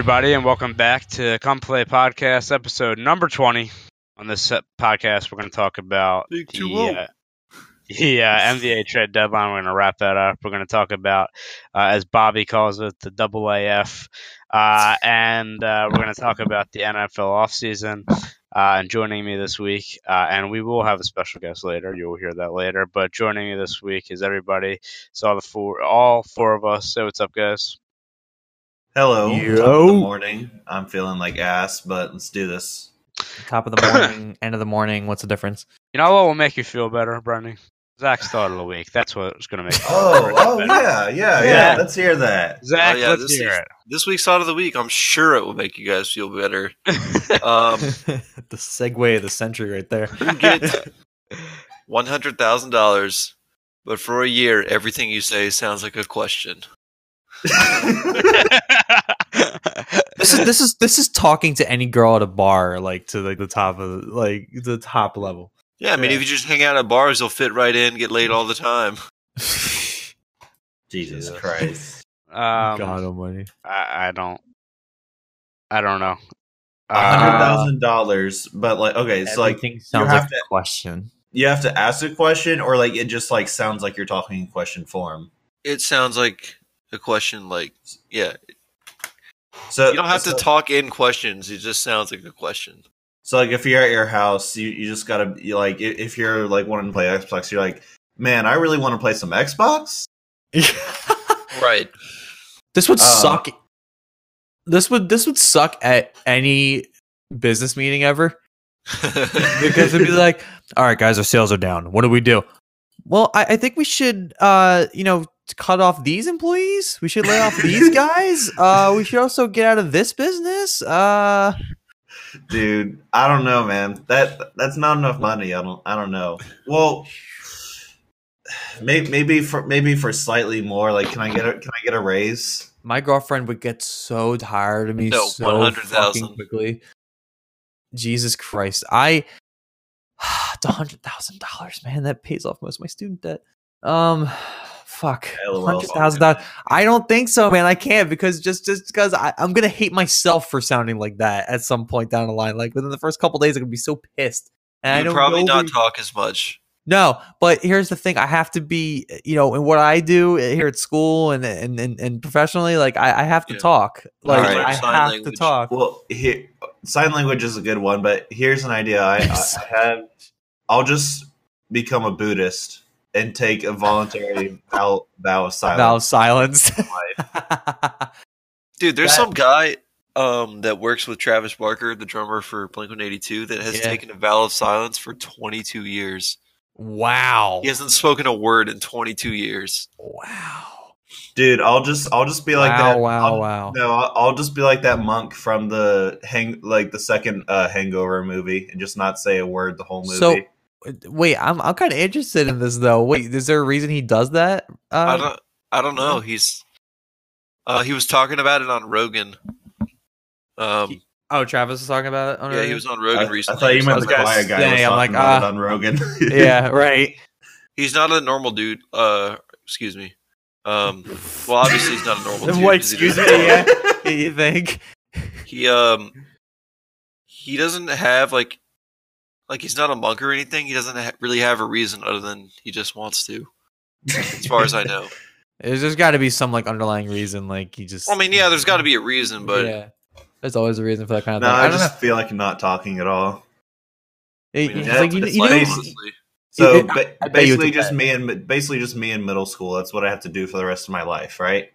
everybody, and welcome back to Come Play Podcast, episode number 20. On this podcast, we're going to talk about the, uh, the uh, NBA trade deadline. We're going to wrap that up. We're going to talk about, uh, as Bobby calls it, the double AF. Uh, and uh, we're going to talk about the NFL offseason. Uh, and joining me this week, uh, and we will have a special guest later. You will hear that later. But joining me this week is everybody. So the four, all four of us. So what's up, guys. Hello. Yo. Top of the morning. I'm feeling like ass, but let's do this. Top of the morning, end of the morning. What's the difference? You know what will make you feel better, Brendan? Zach started the week. That's what's going to make Oh, oh better. yeah, yeah, yeah, Yeah. Let's hear that. Zach, Oh, yeah, let's this hear is- This week's thought of the week, I'm sure it will make you guys feel better. Um, the segue of the century right there. you get one hundred thousand dollars, but for a year, everything you say sounds like a question. This is this is this is talking to any girl at a bar, like to like the top of like the top level. Yeah, I mean, Yeah. if you just hang out at bars, you'll fit right in, get laid all the time. Jesus Christ. um, God Almighty. I, I don't. I don't know. A hundred Uh, dollars, but like okay, so like Everything sounds have like to- a question. you have to ask a question, or like it just like sounds like you're talking in question form. It sounds like a question. Like, yeah, So you don't have so, to talk in questions. It just sounds like a question. So like if you're at your house, you, you just gotta you like if you're like wanting to play Xbox, you're like, man, I really want to play some Xbox. Right. This would Uh, suck. This would this would suck at any business meeting ever because it'd be like, all right, guys, our sales are down. What do we do? Well, I, I think we should, uh, you know, cut off these employees. We should lay off these guys. Uh, we should also get out of this business. Uh, Dude, I don't know, man. That that's not enough money. I don't I don't know. Well, maybe maybe for maybe for slightly more. Like, can I get a can I get a raise? my girlfriend would get so tired of me No, so 100,000. fucking quickly. Jesus Christ, I it's a hundred thousand dollars, man. That pays off most of my student debt. Um, fuck, hundred thousand dollars. I don't think so, man. I can't because just just because I, I'm gonna hate myself for sounding like that at some point down the line. Like within the first couple days, I'm gonna be so pissed. And I you know probably not nobody- talk as much. no, but here's the thing: I have to be, you know, in what I do here at school and and and, and professionally, like I, I have to Yeah. talk. Like Alright. I Sign have to talk. Well, here, sign language is a good one, but here's an idea. I, I, I have. I'll just become a Buddhist and take a voluntary vow, vow of silence. Vow of silence. Dude, there's That- some guy um, that works with Travis Barker, the drummer for Blink 182, that has Yeah. taken a vow of silence for 22 years. wow. He hasn't spoken a word in 22 years. Wow. Dude, I'll just I'll just be like wow, that. wow, I'll- wow. No, I'll, I'll just be like that monk from the hang like the second uh, Hangover movie and just not say a word the whole movie. So- Wait, I'm I'm kind of interested in this though. Wait, is there a reason he does that? I Um, don't. I don't know. He's. Uh, he was talking about it on Rogan. Um, oh, Travis was talking about it. On yeah, he was on Rogan I recently. I thought you meant the This guy's- quiet guy. Yeah, was I'm talking like, about it ah. on Rogan. yeah, right. He's not a normal dude. Uh, excuse me. Um, well, obviously he's not a normal dude. What? 'cause he Excuse me. Yeah. you think? He um he doesn't have like like he's not a monk or anything. He doesn't ha- really have a reason other than he just wants to. As far as I know. There's just got to be some like underlying reason. Like he just. I mean, yeah, there's got to be a reason, but yeah. There's always a reason for that kind of no, thing. I, I, don't just feel like not talking at all. know. I mean, like you, you like, know, So ba- I bet you it's basically, just me and basically just me in middle school. That's what I have to do for the rest of my life, right?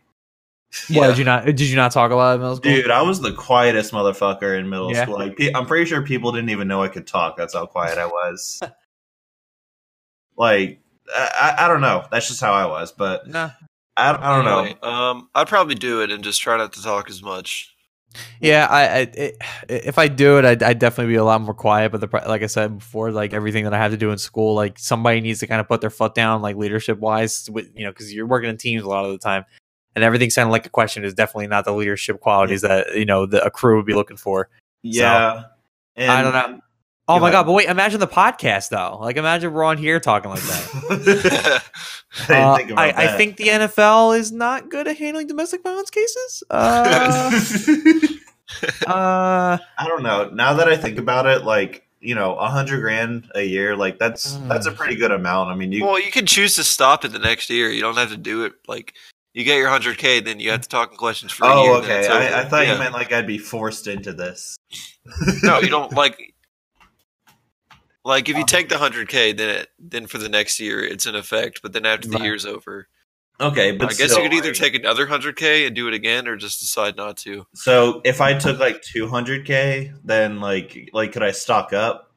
What yeah. did you not? Did you not talk a lot in middle school? Dude, I was the quietest motherfucker in middle Yeah. school. Like, I'm pretty sure people didn't even know I could talk. That's how quiet I was. like, I, I, I don't know. That's just how I was. But Nah. I, I don't know. Um, I'd probably do it and just try not to talk as much. Yeah, I, I it, if I do it, I'd, I'd definitely be a lot more quiet. But the like I said before, like everything that I have to do in school, like somebody needs to kind of put their foot down, like leadership wise, with you know, because you're working in teams a lot of the time, and everything sounding like a question is definitely not the leadership qualities that you know the a crew would be looking for. Yeah. And I don't know. Oh my ahead. god! But wait, imagine the podcast though. Like, imagine we're on here talking like that. I didn't Uh, think about I, I think the NFL is not good at handling domestic violence cases. Uh, uh, I don't know. Now that I think about it, like you know, a hundred grand a year, like that's Mm. that's a pretty good amount. I mean, you well, you can choose to stop it the next year. You don't have to do it like you get your hundred k, then you have to talk in questions for a oh, year. Oh, okay. I, I thought Yeah. you meant like I'd be forced into this. no, you don't like. Like if you oh. take the hundred k, then it, then for the next year it's in effect. But then after the Right. year's over, Okay, but I guess still, you could either like- take another hundred k and do it again, or just decide not to. So if I took like two hundred k, then like like could I stock up?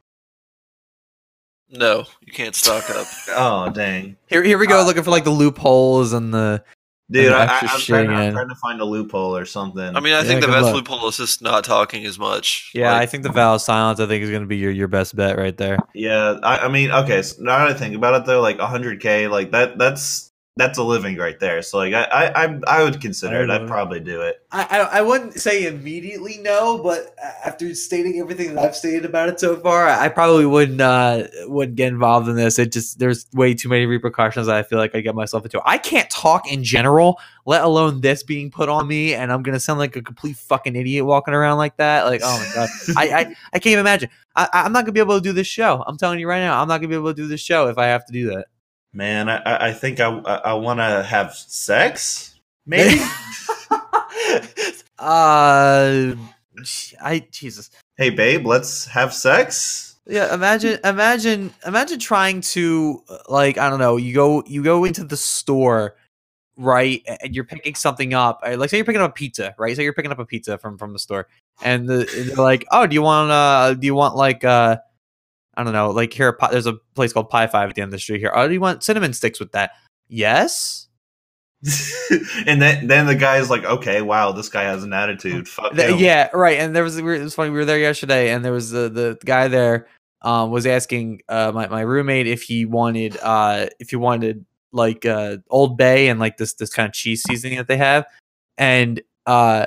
No, you can't stock up. Oh dang, here, here we go, ah. looking for like the loopholes and the. Dude! I, I, I'm, trying, I'm trying to find a loophole or something. I mean, I Yeah, think the best luck. loophole is just not talking as much. Yeah, Like, I think the vow of silence. I think is going to be your, your best bet right there. yeah, I, I mean, okay. So now that I think about it, though, like hundred k, like that that's that's a living right there. So like I I I, I would consider it. I I'd probably do it. I, I I wouldn't say immediately no, but after stating everything that I've stated about it so far, I, I probably wouldn't uh, wouldn't get involved in this. It just there's way too many repercussions that I feel like I get myself into. I can't talk in general, let alone this being put on me, and I'm gonna sound like a complete fucking idiot walking around like that. Like, oh my god, I, I I can't even imagine. I, I'm not gonna be able to do this show. I'm telling you right now, I'm not gonna be able to do this show if I have to do that. Man, I I think I I, want to have sex. Maybe. uh, I Jesus. hey, babe, let's have sex. Yeah, imagine, imagine, imagine trying to like I don't know. You go, you go into the store, right, and you're picking something up. uh, Like say you're picking up a pizza, right? So you're picking up a pizza from from the store, and, the, and they're like, "Oh, do you want uh, do you want like uh, I don't know, like here, there's a place called Pie Five at the end of the street here. Oh, do you want cinnamon sticks with that? Yes. and then then the guy's like, okay, wow, this guy has an attitude. Fuck Th- him. yeah, right. And there was it was funny. We were there yesterday, and there was the the guy there um, was asking uh, my my roommate if he wanted uh, if he wanted like uh, Old Bay and like this this kind of cheese seasoning that they have, and uh,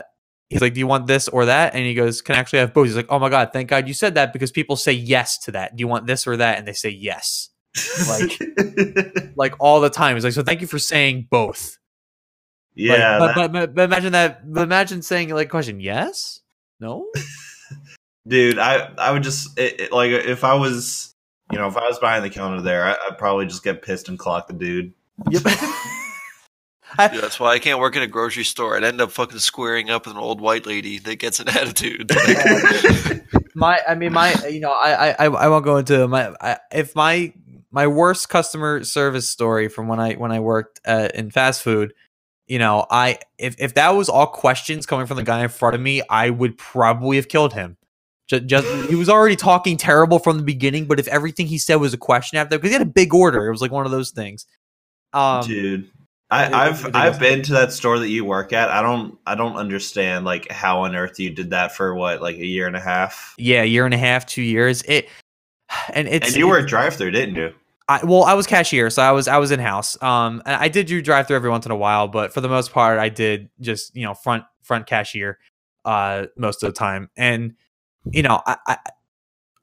he's like, "Do you want this or that?" And he goes, "Can I actually have both?" He's like, "Oh my god, thank God you said that because people say yes to that. Do you want this or that?" And they say yes, like like all the time. He's like, "So thank you for saying both." Like, yeah, but, that- but, but, but imagine that. But imagine saying like question yes, no. dude, I I would just it, it- like if I was you know if I was behind the counter there, I, I'd probably just get pissed and clock the dude. Yep. Yeah, that's why I can't work in a grocery store. I'd end up fucking squaring up with an old white lady that gets an attitude. my, I mean, my, you know, I, I, I won't go into my, I, if my, my worst customer service story from when I, when I worked uh, in fast food, you know, I, if, if that was all questions coming from the guy in front of me, I would probably have killed him. Just, just he was already talking terrible from the beginning, but if everything he said was a question after, because he had a big order, it was like one of those things. Um, dude. I, I've I've been to that store that you work at. I don't I don't understand like how on earth you did that for what like a year and a half. yeah, a year and a half, two years. It, and it's and you were a drive through, didn't you? I, well, I was cashier, so I was I was in house. Um, and I did do drive through every once in a while, but for the most part, I did just you know front front cashier, uh, most of the time. And you know, I, I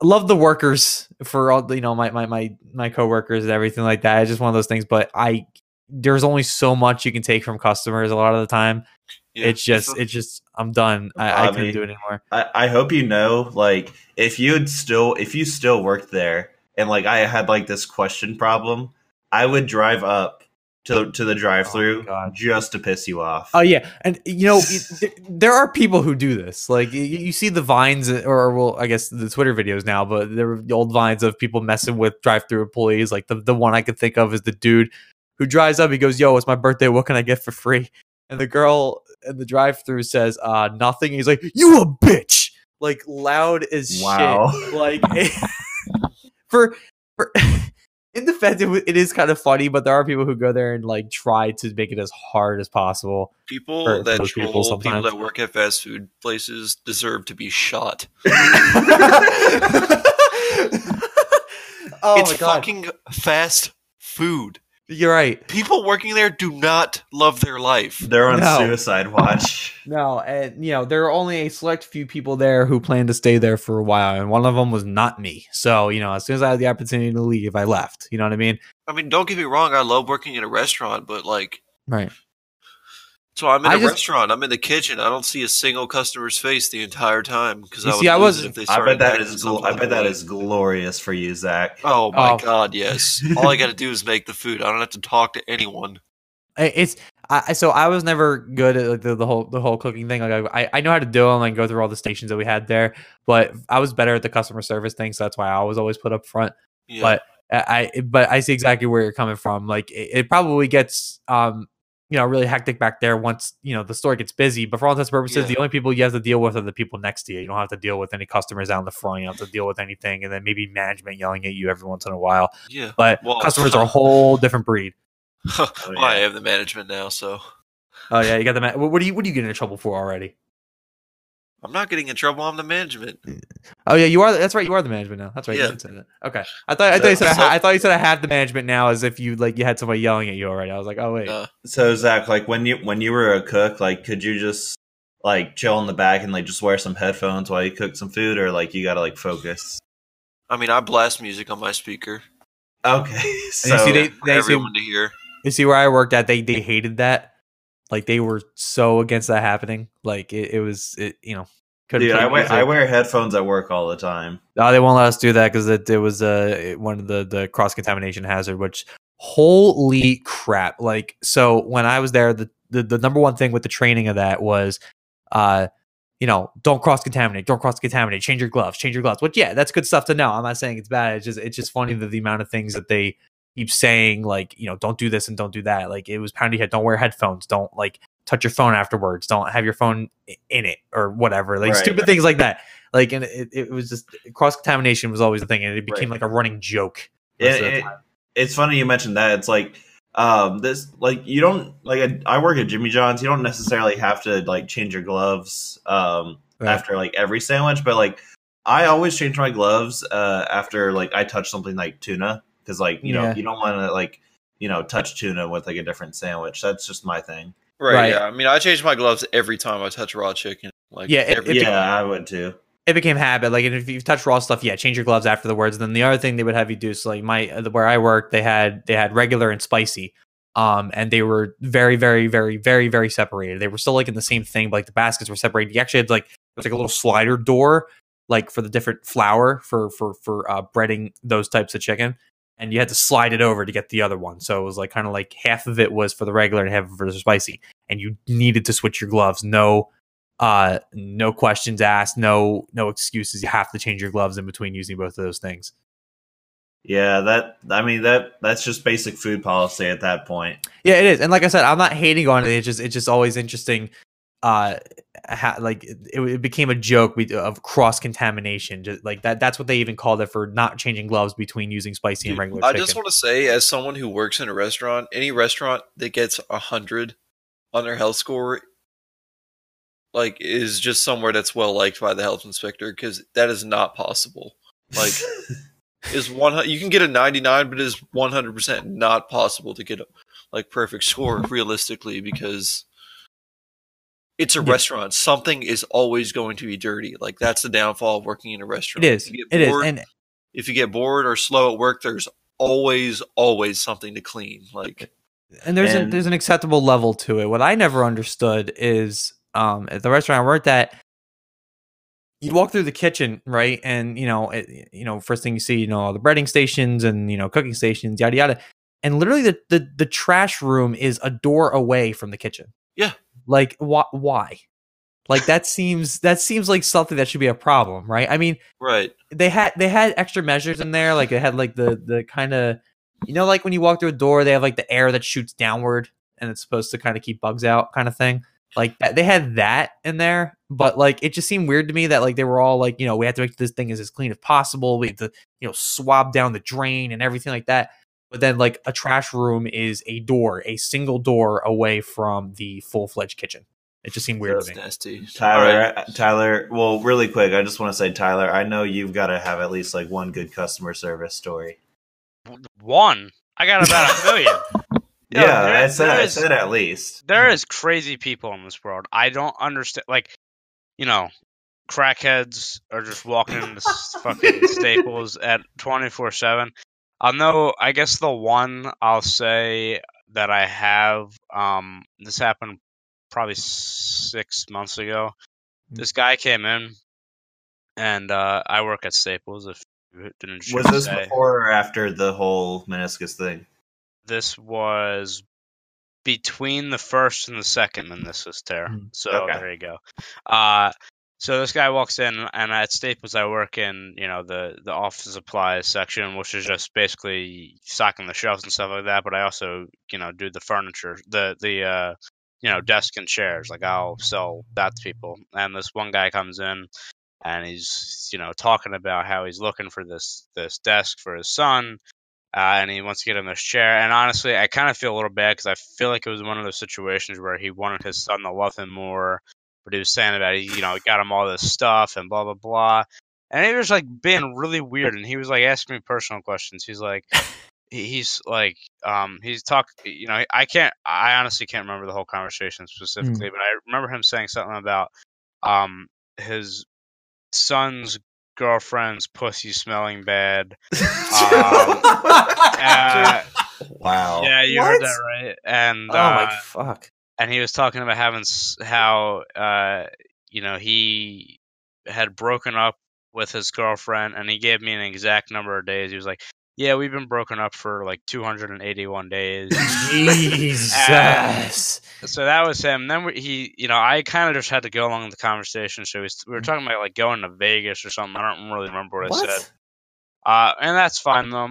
love the workers for all you know my my my my coworkers and everything like that. It's just one of those things. But I there's only so much you can take from customers a lot of the time. Yeah. It's just it's just I'm done. I, I couldn't do it anymore. I, I hope you know, like, if you'd still if you still worked there and like I had like this question problem, I would drive up to to the drive through Oh just to piss you off. Oh yeah, and you know there are people who do this. Like you, see the vines, uh, or well, I guess the Twitter videos now, but there were the old vines of people messing with drive-through employees. Like the the one I could think of is the dude who drives up. He goes, "Yo, it's my birthday. What can I get for free?" And the girl in the drive-through says, "Uh, nothing." He's like, "You a bitch!" Like loud as Wow. shit. Like for for. In defense, it, it is kind of funny, but there are people who go there and like try to make it as hard as possible. people for- for that those people troll people, sometimes. that work at fast food places deserve to be shot. oh it's my god! fucking fast food. You're right. People working there do not love their life. They're on No. suicide watch. No, and you know there are only a select few people there who plan to stay there for a while, and one of them was not me. So you know, as soon as I had the opportunity to leave, I left. You know what I mean? I mean, don't get me wrong. I love working in a restaurant, but like, Right. So I'm in I a just- restaurant. I'm in the kitchen. I don't see a single customer's face the entire time because I would see, I lose wasn't- if they I started bet that acting is. Gl- I bet that way. is glorious for you, Zach. Oh my Oh. god, yes. All I got to do is make the food. I don't have to talk to anyone. It's I I- so I was never good at like, the, the whole the whole cooking thing. Like I I know how to do them and go through all the stations that we had there, but I was better at the customer service thing, so that's why I was always put up front. Yeah. But I I- but I see exactly where you're coming from. Like it, it probably gets um you know really hectic back there once you know the store gets busy. But for all intents and purposes, Yeah. the only people you have to deal with are the people next to you. You don't have to deal with any customers out in the front. You don't have to deal with anything, and then maybe management yelling at you every once in a while. yeah. But Well, customers are a whole different breed. Oh, well, I have the management now, so Oh yeah, you got the ma- what what do you what do you get in trouble for already? I'm not getting in trouble. I'm the management. Oh yeah, you are. That's right. You are the management now. That's right. Yeah. You did say that. Okay. I thought I thought you said I, So- ha- I thought you said I had the management now, as if you like you had somebody yelling at you already. I was like, oh wait. Uh, So Zach, like when you when you were a cook, like could you just like chill in the back and like just wear some headphones while you cook some food, or like you gotta like focus? I mean, I blast music on my speaker Okay, And so you see, they, for they see, everyone to hear. you see where I worked at. They they hated that. Like they were so against that happening. Like it, it was, it, you know. dude, I wear music. I wear headphones at work all the time. No, they won't let us do that because it, it was uh, one of the the cross contamination hazard. Which holy crap! Like so, when I was there, the, the the number one thing with the training of that was, uh, you know, don't cross contaminate, don't cross contaminate, change your gloves, change your gloves. Which yeah, that's good stuff to know. I'm not saying it's bad. It's just it's just funny that the amount of things that they keep saying, like you know, don't do this and don't do that. Like it was pounding head. Don't wear headphones. Don't like touch your phone afterwards. Don't have your phone in it or whatever. Like Right, stupid right. things like that. Like and it, it was just cross contamination was always the thing, and it became Right. like a running joke. And most of the it- it's funny you mentioned that. It's like um this like you don't like I, I work at Jimmy John's. You don't necessarily have to like change your gloves um after like every sandwich, but like I always change my gloves uh after like I touch something like tuna because like you know Yeah. you don't want to like you know touch tuna with like a different sandwich. That's just my thing. Right, Right. Yeah. I mean, I change my gloves every time I touch raw chicken. Like Yeah, it- every it- yeah, I would too. it became habit. Like, if you touch raw stuff, yeah, change your gloves afterwards. Then the other thing they would have you do so like my uh, where I worked, they had they had regular and spicy, um, and they were very, very, very, very, very separated. They were still like in the same thing, but like the baskets were separated. You actually had like there was like a little slider door, like for the different flour for for for uh, breading those types of chicken. And you had to slide it over to get the other one. So it was like kind of like half of it was for the regular and half of it was for the spicy. And you needed to switch your gloves. No, uh no questions asked no no excuses you have to change your gloves in between using both of those things Yeah, that I mean that that's just basic food policy at that point. yeah it is and like i said i'm not hating on it it's just it's just always interesting uh ha- like it, it became a joke we- of cross contamination just like that that's what they even called it for not changing gloves between using spicy and Dude, regular I chicken just want to say, as someone who works in a restaurant, any restaurant that gets a hundred on their health score, like, is just somewhere that's well liked by the health inspector because that is not possible. Like, is one you can get a ninety nine, but it is one hundred percent not possible to get a like perfect score realistically because it's a Yeah. restaurant. Something is always going to be dirty. Like that's the downfall of working in a restaurant. it is If you get it is bored- and if you get bored or slow at work, there's always, always something to clean. Like, and there's an And- there's an acceptable level to it. What I never understood is um at the restaurant I worked at, you'd walk through the kitchen, right? And you know, it, you know, first thing you see, you know, all the breading stations and you know, cooking stations, yada yada. And literally, the the, the trash room is a door away from the kitchen. Yeah. Like wh- why? Like that seems that seems like something that should be a problem, right? I mean, right. they had they had extra measures in there like they had like the the kind of you know like when you walk through a door they have like the air that shoots downward and it's supposed to kind of keep bugs out kind of thing like that, they had that in there but like it just seemed weird to me that like they were all like you know we have to make this thing as, as clean as possible we have to you know swab down the drain and everything like that but then, like, a trash room is a door, a single door away from the full fledged kitchen. It just seemed weird That's to me. Nasty. Tyler, right. Tyler, well, really quick, I just want to say, Tyler, I know you've got to have at least like one good customer service story. One? I got about a million. Yo, yeah, there, I, said, I is, said at least. There is crazy people in this world. I don't understand. Like, you know, crackheads are just walking into fucking Staples at 24 7. I know. I guess the one I'll say that I have. Um, this happened probably six months ago. Mm-hmm. This guy came in, and uh, I work at Staples. If you didn't, was this say. before or after the whole meniscus thing? This was between the first and the second meniscus tear. Mm-hmm. So okay. there you go. Uh, so this guy walks in, and at Staples, I work in you know the the office supplies section, which is just basically stocking the shelves and stuff like that. But I also you know do the furniture, the the uh, you know desk and chairs. Like I'll sell that to people. And this one guy comes in, and he's you know talking about how he's looking for this this desk for his son uh, and he wants to get him this chair. And honestly, I kind of feel a little bad because I feel like it was one of those situations where he wanted his son to love him more, but he was saying about you know he got him all this stuff and blah blah blah, and he was like being really weird, and he was like asking me personal questions. He's like. He's like, um, he's talk. You know, I can't. I honestly can't remember the whole conversation specifically, but I remember him saying something about, um, his son's girlfriend's pussy smelling bad. Um, Uh, wow. Yeah, you What? heard that right. And oh uh, my fuck. And he was talking about having how uh, you know he had broken up with his girlfriend, and he gave me an exact number of days. He was like, "Yeah, we've been broken up for like 281 days." Jesus. so that was him. Then we, he, you know, I kind of just had to go along with the conversation. So we, we were talking about like going to Vegas or something. I don't really remember what, I said. what? Uh, and that's fine though.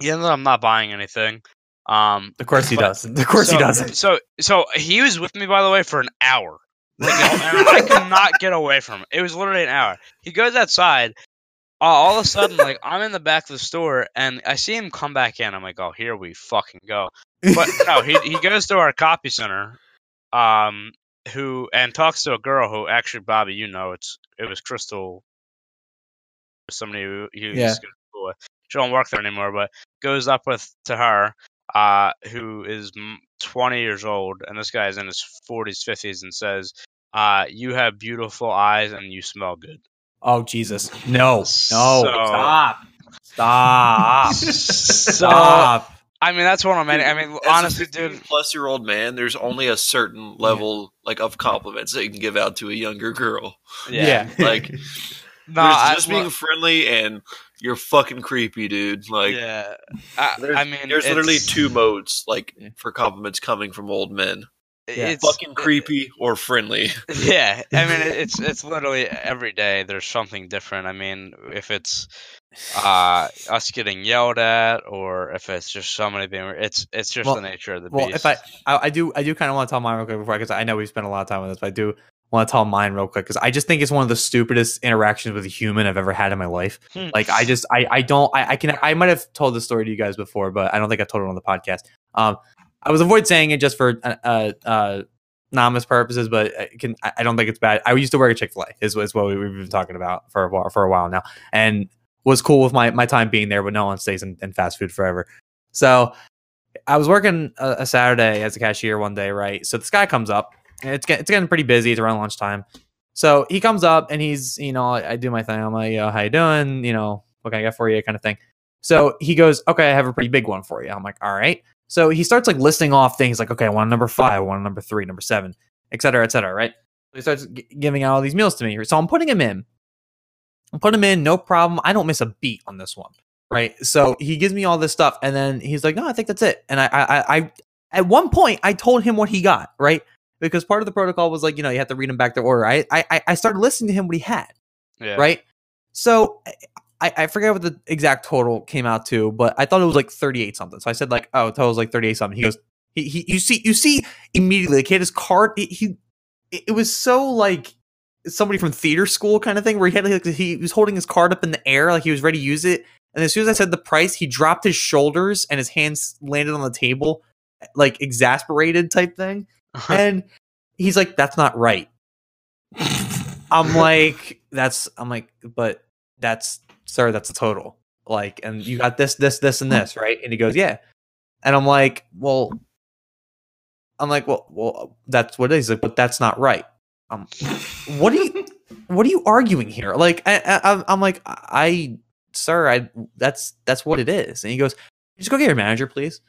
He ended up not buying anything. Um, Of course he But- does. Of course so, he doesn't. So, so he was with me, by the way, for an hour. Like, I could not get away from him. It was literally an hour. He goes outside. Uh, all of a sudden, like I'm in the back of the store, and I see him come back in. I'm like, "Oh, here we fucking go!" But no, he he goes to our copy center, um, who and talks to a girl who actually, Bobby, you know, it's it was Crystal, somebody who was Yeah. She don't work there anymore, but goes up with to her, uh, who is 20 years old, and this guy is in his 40s, 50s, and says, uh, "You have beautiful eyes and you smell good." Oh Jesus! No! No! So- Stop! Stop! So, Stop! I mean, that's what I'm. I mean, As a honestly, dude. plus year old man, there's only a certain level like of compliments that you can give out to a younger girl. Yeah. Like no, there's I, just well, being friendly and you're fucking creepy, dude. Like yeah. I, there's, I mean, there's literally two modes like for compliments coming from old men. Yeah. It's Fucking creepy or friendly. Yeah, I mean it's it's literally every day there's something different. I mean, if it's uh us getting yelled at or if it's just somebody being it's it's just Well- the nature of the Well, beast. if I, I, I do, I do kind of want to tell mine real quick before, because I know we spent a lot of time on this, but I do want to tell mine real quick because I just think it's one of the stupidest interactions with a human I've ever had in my life. Hmm. Like, I just, I, I don't, I, I can, I might have told this story to you guys before, but I don't think I told it on the podcast. Um, I was avoid saying it just for uh, uh, uh anonymous purposes, but I can, I don't think it's bad. I used to work at Chick Fil A, is, is what we- we've been talking about for a while, for a while now, and was cool with my my time being there, but no one stays in, in fast food forever. So I was working a, a Saturday as a cashier one day, right? So this guy comes up, it's get, it's getting pretty busy. It's around lunchtime. So he comes up and he's, you know, I, I do my thing. I'm like, yo, how you doing? You know, what can I get for you? Kind of thing. So he goes, okay, I have a pretty big one for you. I'm like, all right. So he starts like listing off things like, okay, I want a number five, I want a number three, number seven, et cetera, et cetera, right? So he starts g- giving out all these meals to me. So I'm putting him in. I'm putting him in, no problem. I don't miss a beat on this one, right? So he gives me all this stuff, and then he's like, no, I think that's it. And I, I, I, I at one point, I told him what he got, right? Because part of the protocol was like, you know, you have to read him back their order. I, I, I started listening to him what he had, yeah. right? So I, I forget what the exact total came out to, but I thought it was like 38 something. So I said like, oh, total was like 38 something. He goes, he, he you see, you see immediately, like he had his card. He, he it it was so like somebody from theater school kind of thing where he had like he was holding his card up in the air like he was ready to use it. And as soon as I said the price, he dropped his shoulders and his hands landed on the table, like exasperated type thing. and he's like, "That's not right." I'm like, "That's," I'm like, "But that's, sir, that's the total." Like, and you got this, this, this, and this, right? And he goes, "Yeah." And I'm like, well, I'm like, well, well, that's what it is. He's like, but that's not right. Um, what are you, what are you arguing here? Like, I, I, I'm- I'm like, I, sir, I, that's that's what it is. And he goes, just go get your manager, please.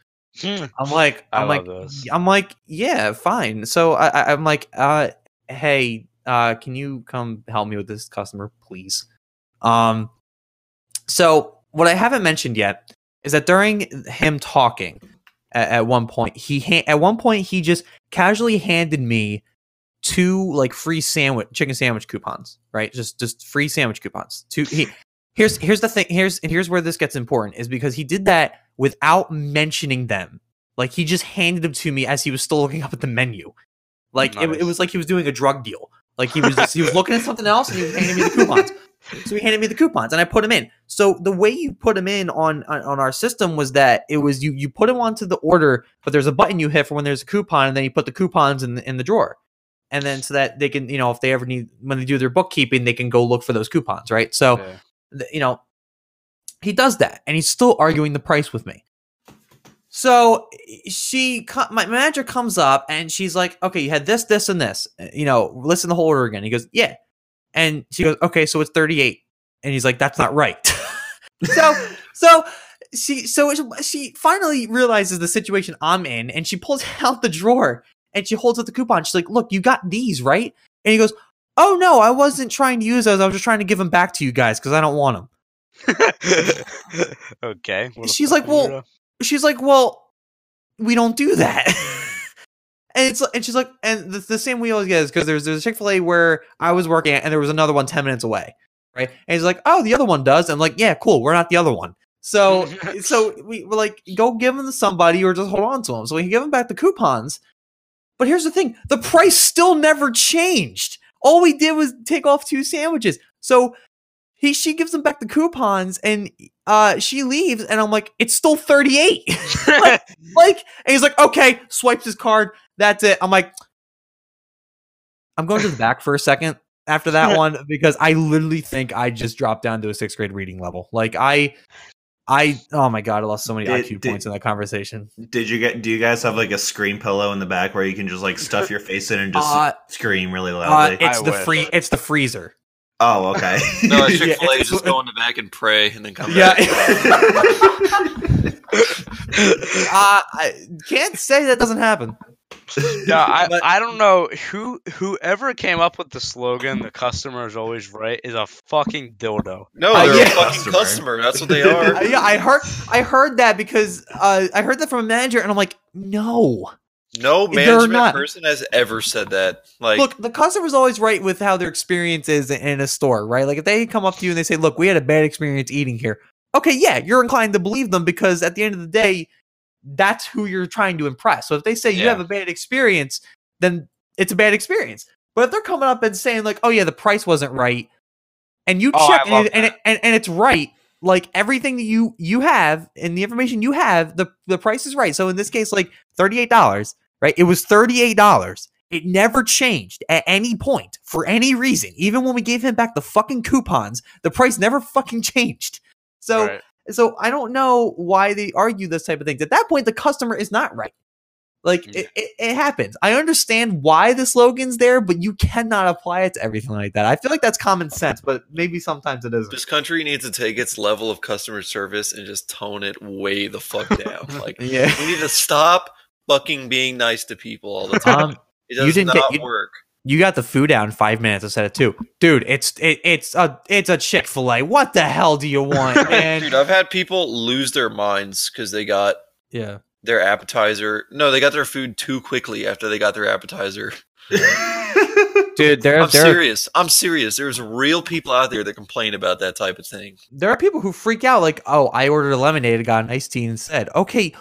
Hmm. I'm like, I'm like, those. I'm like, yeah, fine. So I, I, I'm like, uh, hey, uh, can you come help me with this customer, please? Um, so what I haven't mentioned yet is that during him talking at, at one point, he ha- at one point he just casually handed me two like free sandwich chicken sandwich coupons, right? Just just free sandwich coupons. Two. He, here's here's the thing. Here's and here's where this gets important is because he did that without mentioning them. Like he just handed them to me as he was still looking up at the menu. Like it, Nice. it was like he was doing a drug deal. Like he was just, he was looking at something else and he was handing me the coupons. So he handed me the coupons and I put them in. So the way you put them in on, on on our system was that it was you you put them onto the order, but there's a button you hit for when there's a coupon, and then you put the coupons in the, in the drawer, and then so that they can you know if they ever need when they do their bookkeeping, they can go look for those coupons, right? So Yeah. you know he does that, and he's still arguing the price with me. So she, my manager comes up and she's like, "Okay, you had this, this, and this. Uh, You know, listen the whole order again." He goes, "Yeah," and she goes, "Okay, so it's 38." And he's like, "That's not right." so, so she, so she finally realizes the situation I'm in, and she pulls out the drawer and she holds up the coupon. She's like, "Look, you got these, right?" And he goes, "Oh no, I wasn't trying to use those. I was just trying to give them back to you guys because I don't want them." okay. She's like, well, weirdo. she's like, "Well, we don't do that." and it's and she's like, and the, the same we always get is because there's there's a Chick Fil A where I was working at, and there was another one 10 minutes away, right? And he's like, "Oh, the other one does." And I'm like, "Yeah, cool. We're not the other one." So so we were like, go give them to somebody or just hold on to them. So we can give them back the coupons. But here's the thing: the price still never changed. All we did was take off two sandwiches. So he she gives him back the coupons and uh she leaves and I'm like, it's still 38. like, like, and he's like, okay, swipes his card. That's it. I'm like, I'm going to the back for a second after that one because I literally think I just dropped down to a sixth grade reading level. Like I, I, oh my god, I lost so many Did- IQ did- points in that conversation. Did you get? Do you guys have like a screen pillow in the back where you can just like stuff your face in and just Uh, scream really Uh, loudly? it's I the wish. free, it's the freezer. Oh, okay. No, Yeah, Chick Fil A it's- just go in the back and pray and then come Yeah. back. uh, I can't say that doesn't happen. No, I, But- I don't know who whoever came up with the slogan "the customer is always right" is a fucking dildo. No, Uh, they're yeah. a fucking Customer. customer. That's what they are. Uh, yeah, I heard, I heard that because uh, I heard that from a manager, and I'm like, no. No management person has ever said that. Like, look, the customer customer's always right with how their experience is in a store, right? Like if they come up to you and they say, "Look, we had a bad experience eating here," okay, yeah, you're inclined to believe them because at the end of the day, that's who you're trying to impress. So if they say you have a bad experience, then it's a bad experience. But if they're coming up and saying like, "Oh yeah, the price wasn't right," and you Oh, check and, it, and, it, and and it's right, like everything that you you have and the information you have, the the price is right. So in this case, like thirty eight dollars, right? It was thirty eight dollars. It never changed at any point for any reason. Even when we gave him back the fucking coupons, the price never fucking changed. So Right. so I don't know why they argue this type of things. At that point, the customer is not right. Like Yeah. it, it, it happens. I understand why the slogan's there, but you cannot apply it to everything like that. I feel like that's common sense, but maybe sometimes it isn't. this country needs to take its level of customer service and just tone it way the fuck down. like, Yeah. we need to stop fucking being nice to people all the time. Um, It you does didn't not get- you- work. you got the food out in five minutes. I said it too, dude. It's it, it's a it's a Chick Fil A. What the hell do you want, man? Dude, I've had people lose their minds because they got yeah. their appetizer. No, they got their food too quickly after they got their appetizer. Dude, there I'm there serious. I'm serious. There's real people out there that complain about that type of thing. there are people who freak out like, oh, I ordered a lemonade and got an iced tea instead. Okay,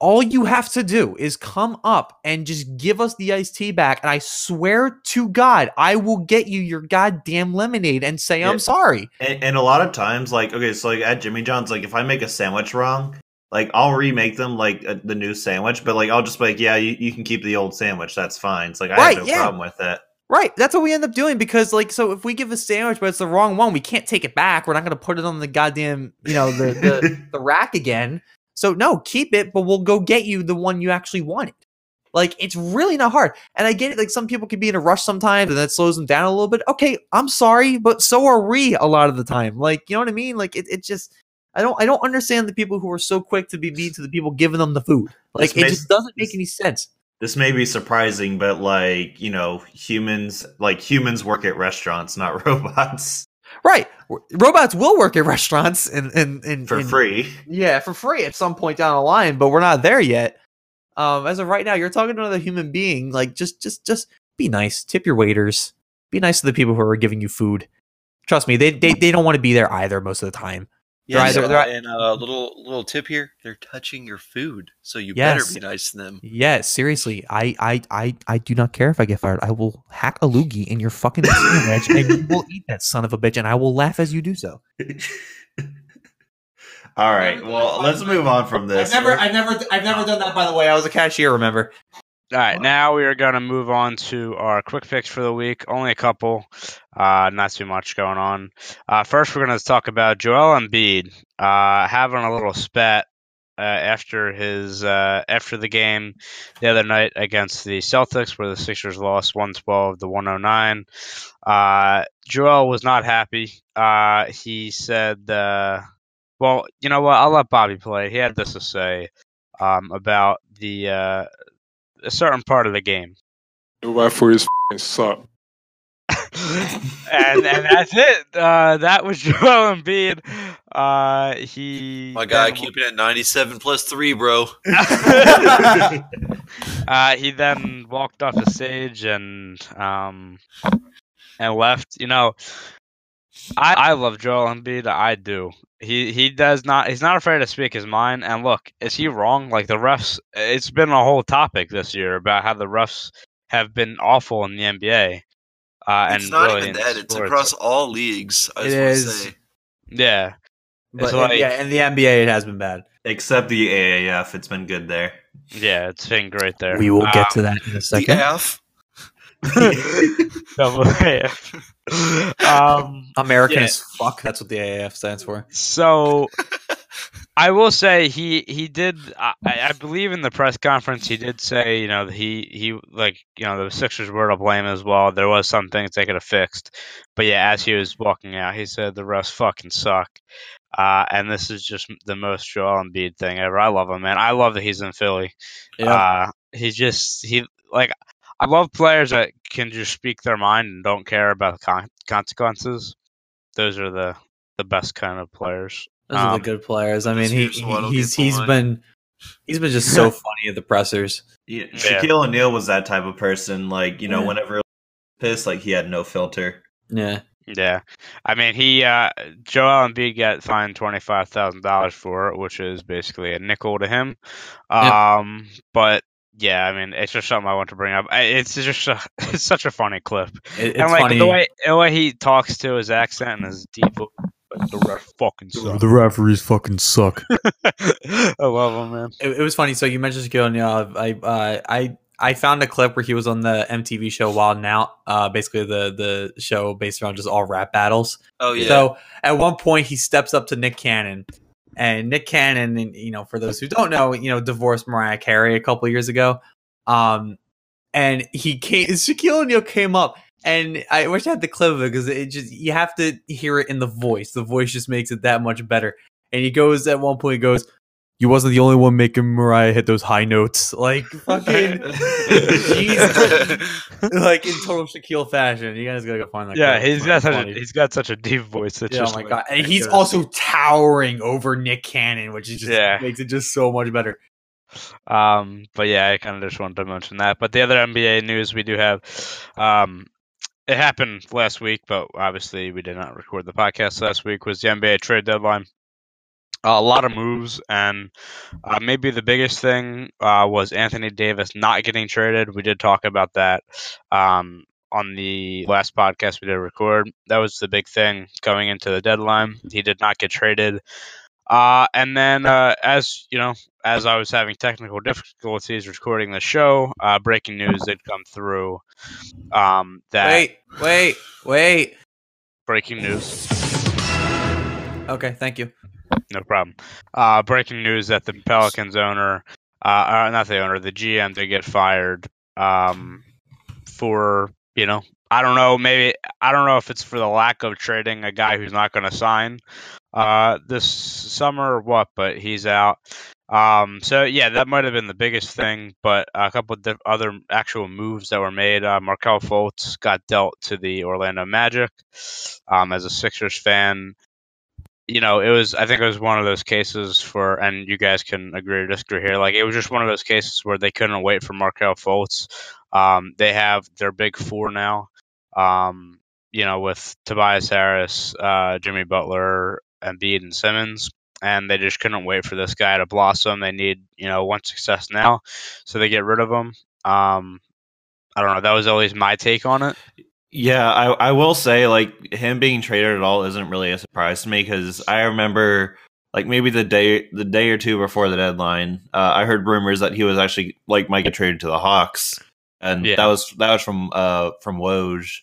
all you have to do is come up and just give us the iced tea back, and I swear to God, I will get you your goddamn lemonade and say Yeah. I'm sorry. and, and a lot of times, like okay, so like at Jimmy John's, like if I make a sandwich wrong, like I'll remake them like uh, the new sandwich, but like I'll just be like, yeah, you, you can keep the old sandwich. That's fine. It's like I Right, have no yeah. problem with it. Right, that's what we end up doing because, like, so if we give a sandwich but it's the wrong one, we can't take it back. We're not going to put it on the goddamn, you know, the the, the rack again. So no, keep it, but we'll go get you the one you actually wanted. Like it's really not hard. And I get it, like some people can be in a rush sometimes and that slows them down a little bit. Okay, I'm sorry, but so are we a lot of the time. Like, you know what I mean? Like it, it just I don't I don't understand the people who are so quick to be mean to the people giving them the food. Like This it just doesn't make any sense. This may be surprising, but like you know, humans like humans work at restaurants, not robots, Right. Robots will work at restaurants and and, and for and- free. Yeah, for free at some point down the line, but we're not there yet. Um, as of right now, you're talking to another human being. Like, just, just, just be nice. Tip your waiters. Be nice to the people who are giving you food. Trust me, they they, they don't want to be there either most of the time. Yeah, either- so- they're- and a uh, little little tip here: they're touching your food, so you Yes. better be nice to them. Yeah, seriously, I, I, I, I do not care if I get fired. I will hack a loogie in your fucking sandwich, and you will eat that son of a bitch, and I will laugh as you do so. All right, well, let's move on from this. I've never, I've never, I've never done that. By the way, I was a cashier. Remember? All right, now we are going to move on to our quick picks for the week. Only a couple, uh, not too much going on. Uh, first, we're going to talk about Joel Embiid uh, having a little spat uh, after his uh, after the game the other night against the Celtics, where the Sixers lost 112 to 109. Uh, Joel was not happy. Uh, he said, uh, "Well, you know what? I'll let Bobby play." He had this to say um, about the uh, a certain part of the game. The referees f***ing suck. and and that's it. Uh, that was Joel Embiid. Uh, he My guy then- keeping it ninety-seven plus three, bro. uh, he then walked off the stage and um and left. You know, I I love Joel Embiid. I do. He he does not. He's not afraid to speak his mind. And look, is he wrong? Like the refs, it's been a whole topic this year about how the refs have been awful in the NBA. Uh, and it's not really even in that; it's across all leagues. I It just want to say. Yeah. But It's like- yeah, in the NBA, it has been bad. Except the AAF, it's been good there. Yeah, it's been great there. We will Um, get to that in a second. The second. F. double AF. Um, American Yeah. as fuck. That's what the AAF stands for. so I will say he he did. I, I believe in the press conference he did say you know he he like you know the Sixers were to blame as well. There was some things they could have fixed, but yeah, as he was walking out, he said the refs fucking suck. Uh, and this is just the most Joel Embiid thing ever. I love him, man. I love that he's in Philly. Uh, he just he like I love players that can just speak their mind and don't care about the con- consequences. Those are the the best kind of players. Those are Um, the good players. I mean, he, Here's what he I'll he's get he's behind. been he's been just so funny at the pressers. Yeah, Yeah. Shaquille O'Neal was that type of person. Like you know, Yeah. whenever he was pissed, like he had no filter. Yeah, Yeah, I mean he uh, Joel Embiid got fined twenty five thousand dollars for it, which is basically a nickel to him. Yeah. Um, but yeah, I mean it's just something I want to bring up. It's just a, it's such a funny clip, it, it's and like funny. the way the way he talks to his accent and his deep. Like the ref fucking suck. referees fucking suck. I love him, man. it, it was funny. So you mentioned Shaquille O'Neal. I uh, I I found a clip where he was on the MTV show Wild 'N Out, Uh, basically the the show based around just all rap battles. Oh yeah. So at one point he steps up to Nick Cannon, and Nick Cannon, and you know, for those who don't know, you know, divorced Mariah Carey a couple years ago. Um, and he came, Shaquille O'Neal came up, and I wish I had the clip of it because it just you have to hear it in the voice. The voice just makes it that much better. And he goes at one point, he goes, "You wasn't the only one making Mariah hit those high notes, like fucking." like in total Shaquille fashion, you guys gotta go find that. Yeah, clip. he's It's got fucking such a he's got such a deep voice. It's Yeah, oh my like- god, and he's also towering over Nick Cannon, which is just Yeah. makes it just so much better. Um, but yeah, I kind of just wanted to mention that. But the other NBA news we do have, um, it happened last week, but obviously we did not record the podcast last week. Was the NBA trade deadline? A lot of moves, and uh, maybe the biggest thing uh, was Anthony Davis not getting traded. We did talk about that um, on the last podcast we did record. That was the big thing going into the deadline. He did not get traded. Uh, and then, uh, as you know, as I was having technical difficulties recording the show, uh, breaking news did come through. Um, that Wait, wait, wait. breaking news. Okay, thank you. No problem. Uh, breaking news that the Pelicans owner, uh, uh, not the owner, the GM, did get fired um, for you know I don't know maybe I don't know if it's for the lack of trading a guy who's not going to sign uh, this summer or what, but he's out. Um, so yeah, that might have been the biggest thing, but a couple of other actual moves that were made. Uh, Markelle Fultz got dealt to the Orlando Magic. Um, as a Sixers fan, you know, it was I think it was one of those cases for, and you guys can agree or disagree here. Like it was just one of those cases where they couldn't wait for Markelle Fultz. Um, they have their big four now. Um, you know, with Tobias Harris, uh, Jimmy Butler, Embiid, and Simmons and they just couldn't wait for this guy to blossom. They need, you know, one success now, so they get rid of him. Um, I don't know. That was always my take on it. Yeah, I, I will say like him being traded at all isn't really a surprise to me because I remember like maybe the day the day or two before the deadline, uh, I heard rumors that he was actually like might get traded to the Hawks, and Yeah. that was that was from uh from Woj.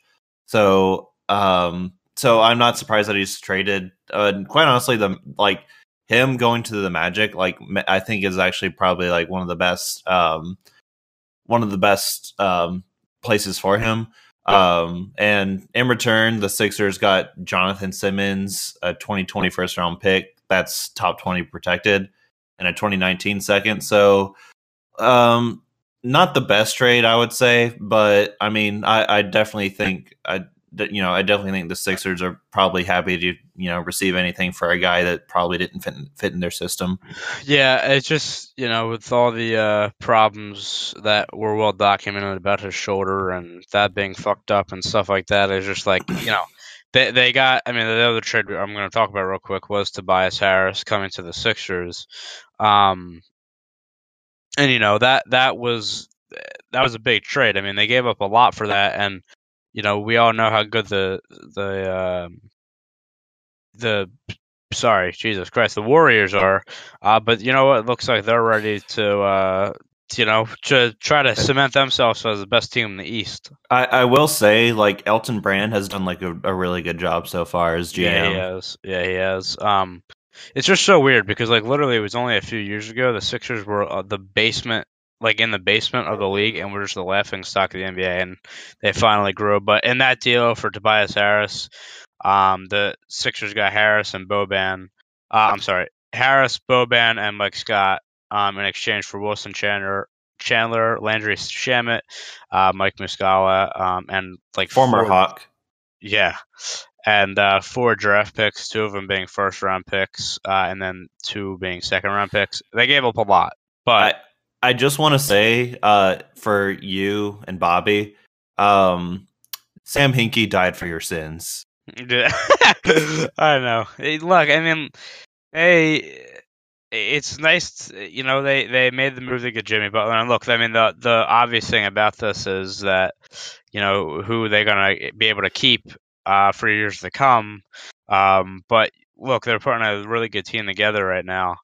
So um so I'm not surprised that he's traded. Uh, and quite honestly, the like him going to the Magic, like I think is actually probably like one of the best um one of the best um places for him. Um, and in return, the Sixers got Jonathan Simmons, a 2020 first round pick that's top 20 protected, and a 2019 second. So, um, not the best trade, I would say, but I mean, I, I definitely think I, you know, I definitely think the Sixers are probably happy to, you know, receive anything for a guy that probably didn't fit, fit in their system. Yeah, it's just you know with all the uh, problems that were well documented about his shoulder and that being fucked up and stuff like that. It's just like you know they they got. I mean, the other trade I'm going to talk about real quick was Tobias Harris coming to the Sixers, um, and you know that that was that was a big trade. I mean, they gave up a lot for that, and you know we all know how good the the um, the sorry, Jesus Christ, the Warriors are. Uh, but you know what? It looks like they're ready to, uh, you know, to try to cement themselves as the best team in the East. I, I will say, like Elton Brand has done like a, a really good job so far as GM. Yeah, he has. Yeah, he has. Um, it's just so weird because like literally it was only a few years ago the Sixers were uh, the basement. Like in the basement of the league, and we're just the laughing stock of the NBA, and they finally grew. But in that deal for Tobias Harris, um, the Sixers got Harris and Boban. Uh, I'm sorry, Harris, Boban, and Mike Scott um, in exchange for Wilson Chandler, Chandler, Landry Shamet, uh, Mike Muscala, um, and like Former four- Hawk. yeah, and uh, four draft picks, two of them being first round picks, uh, and then two being second round picks. They gave up a lot, but I, I just want to say uh, for you and Bobby, um, Sam Hinkie died for your sins. I know. Look, I mean, hey, it's nice. To, you know, they they made the move to get Jimmy Butler. And look, I mean, the the obvious thing about this is that you know who they're gonna be able to keep uh, for years to come. Um, but look, they're putting a really good team together right now,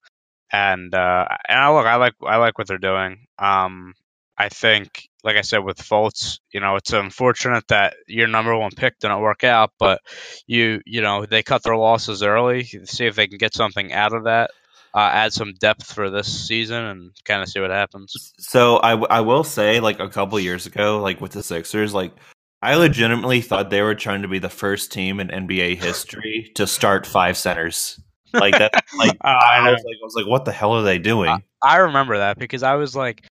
and uh, and I look, I like I like what they're doing. Um, I think, like I said, with Fultz, you know, it's unfortunate that your number one pick didn't work out, but you, you know, they cut their losses early, see if they can get something out of that, uh, add some depth for this season, and kind of see what happens. So I, w- I will say, like a couple years ago, like with the Sixers, like I legitimately thought they were trying to be the first team in NBA history to start five centers. Like that, like Uh, I I was like, I was like, what the hell are they doing? I remember that because I was like,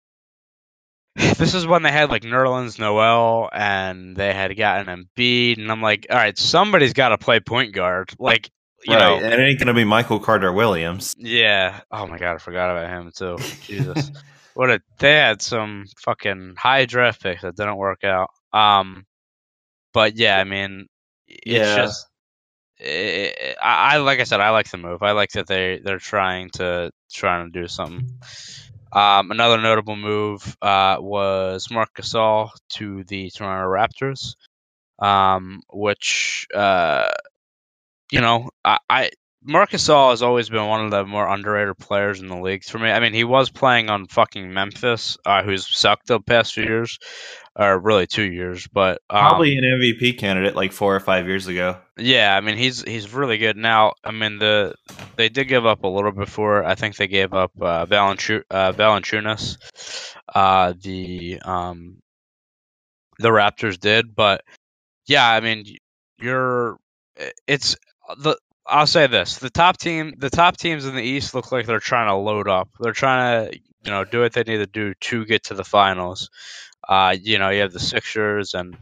this is when they had like Nerlens Noel and they had gotten Embiid, and I'm like, all right, somebody's got to play point guard. Like, you right, know, and it ain't gonna be Michael Carter Williams. Yeah. Oh my god, I forgot about him too. Jesus. What a they had some fucking high draft picks that didn't work out. Um but yeah, I mean it's Yeah. just i I, I like I said, I like the move. I like that they they're trying to trying to do something. Um, another notable move uh, was Marc Gasol to the Toronto Raptors, um, which uh, you know I Marc Gasol has always been one of the more underrated players in the league for me. I mean, he was playing on fucking Memphis, uh, who's sucked the past few years, or really two years. But um, Probably an MVP candidate like four or five years ago. Yeah, I mean he's he's really good now. I mean the they did give up a little before. I think they gave up uh, Valenchu- uh, Valanciunas. Uh, the um the Raptors did, but yeah, I mean you're it's the I'll say this: the top team, the top teams in the East look like they're trying to load up. They're trying to you know do what they need to do to get to the finals. Uh, you know, you have the Sixers and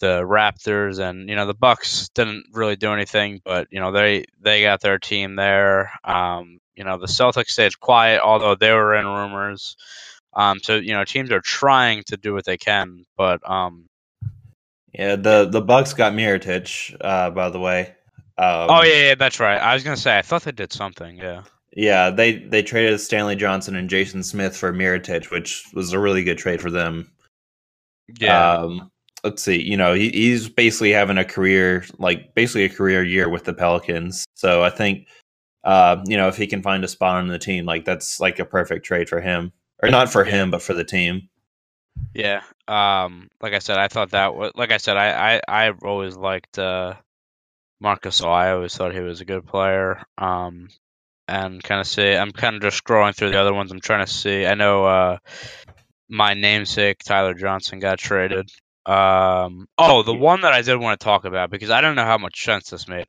the Raptors and you know the Bucks didn't really do anything, but you know they they got their team there. Um, you know the Celtics stayed quiet, although they were in rumors. Um, so you know teams are trying to do what they can, but um, Yeah, the the Bucks got Mirotic, uh, by the way. Um, oh yeah, yeah, that's right. I was gonna say I thought they did something. Yeah, yeah. They they traded Stanley Johnson and Jason Smith for Mirotic, which was a really good trade for them. yeah, Um, let's see. You know, he, he's basically having a career, like basically a career year with the Pelicans. So I think, uh, you know, if he can find a spot on the team, like that's like a perfect trade for him, or not for him, but for the team. yeah. Um, like I said, I thought that was like I said, I I I've always liked uh Marcus. I always thought he was a good player. Um, and kind of see, I'm kind of just scrolling through the other ones. I'm trying to see. I know uh my namesake Tyler Johnson got traded. Um, oh, the one that I did want to talk about because I don't know how much sense this made.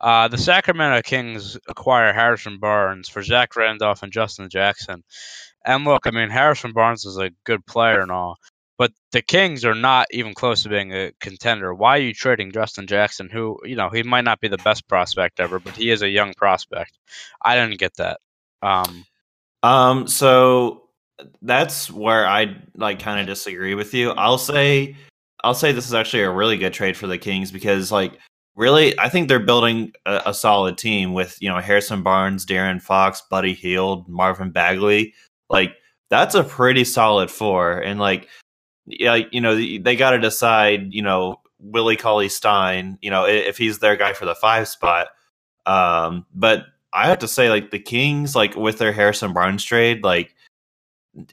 Uh, the Sacramento Kings acquire Harrison Barnes for Zach Randolph and Justin Jackson. And look, I mean, Harrison Barnes is a good player and all, but the Kings are not even close to being a contender. Why are you trading Justin Jackson, who, you know, he might not be the best prospect ever, but he is a young prospect? I didn't get that. Um, Um, so that's where I like kind of disagree with you. I'll say, I'll say this is actually a really good trade for the Kings because, like, really, I think they're building a, a solid team with you know Harrison Barnes, De'Aaron Fox, Buddy Hield, Marvin Bagley. Like, that's a pretty solid four, and like, yeah, you know, they got to decide, you know, Willie Cauley Stein, you know, if he's their guy for the five spot. Um, but I have to say, like the Kings, like with their Harrison Barnes trade, like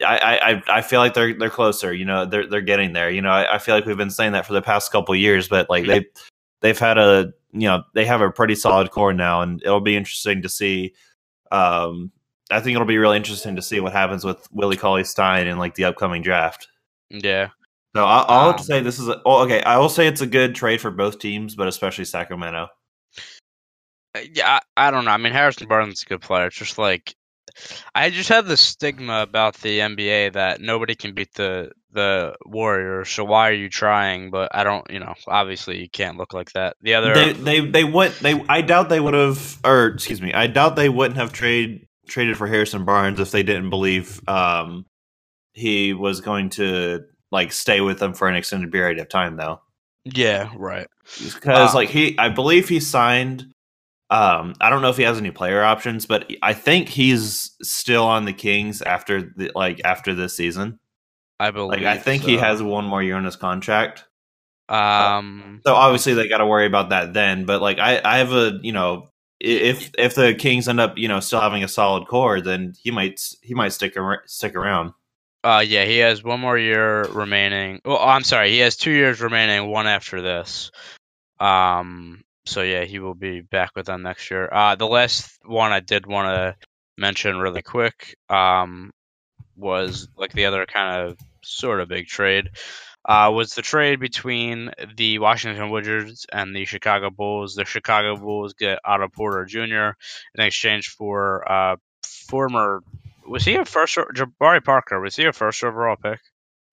I, I, I feel like they're they're closer. You know, they're they're getting there. You know, I, I feel like we've been saying that for the past couple years, but like they they've had a you know they have a pretty solid core now, and it'll be interesting to see. Um, I think it'll be really interesting to see what happens with Willie Cauley Stein in like the upcoming draft. Yeah. So I'll, I'll have to Um, say this is a, oh, okay. I will say it's a good trade for both teams, but especially Sacramento. Uh, Yeah, I, I don't know. I mean, Harrison Barnes is a good player. It's just like I just have this stigma about the NBA that nobody can beat the the Warriors. So why are you trying? But I don't. You know, obviously you can't look like that. The other, They they they would they I doubt they would have or excuse me I doubt they wouldn't have trade traded for Harrison Barnes if they didn't believe um he was going to like stay with them for an extended period of time though yeah, right. because Uh, like he I believe he signed um I don't know if he has any player options but I think he's still on the Kings after the like after this season I believe. like I think he has one more year on his contract Um. So obviously they got to worry about that then. But like I, I have a you know if if the Kings end up you know still having a solid core, then he might he might stick ar- stick around. Uh. Yeah, he has one more year remaining. Well, I'm sorry, he has two years remaining. One after this. Um. So yeah, he will be back with them next year. Uh, the last one I did want to mention really quick. Um, was like the other kind of sort of big trade. Uh, was the trade between the Washington Wizards and the Chicago Bulls. The Chicago Bulls get Otto Porter Jr. in exchange for uh, former. Was he a first? Jabari Parker was he a first overall pick?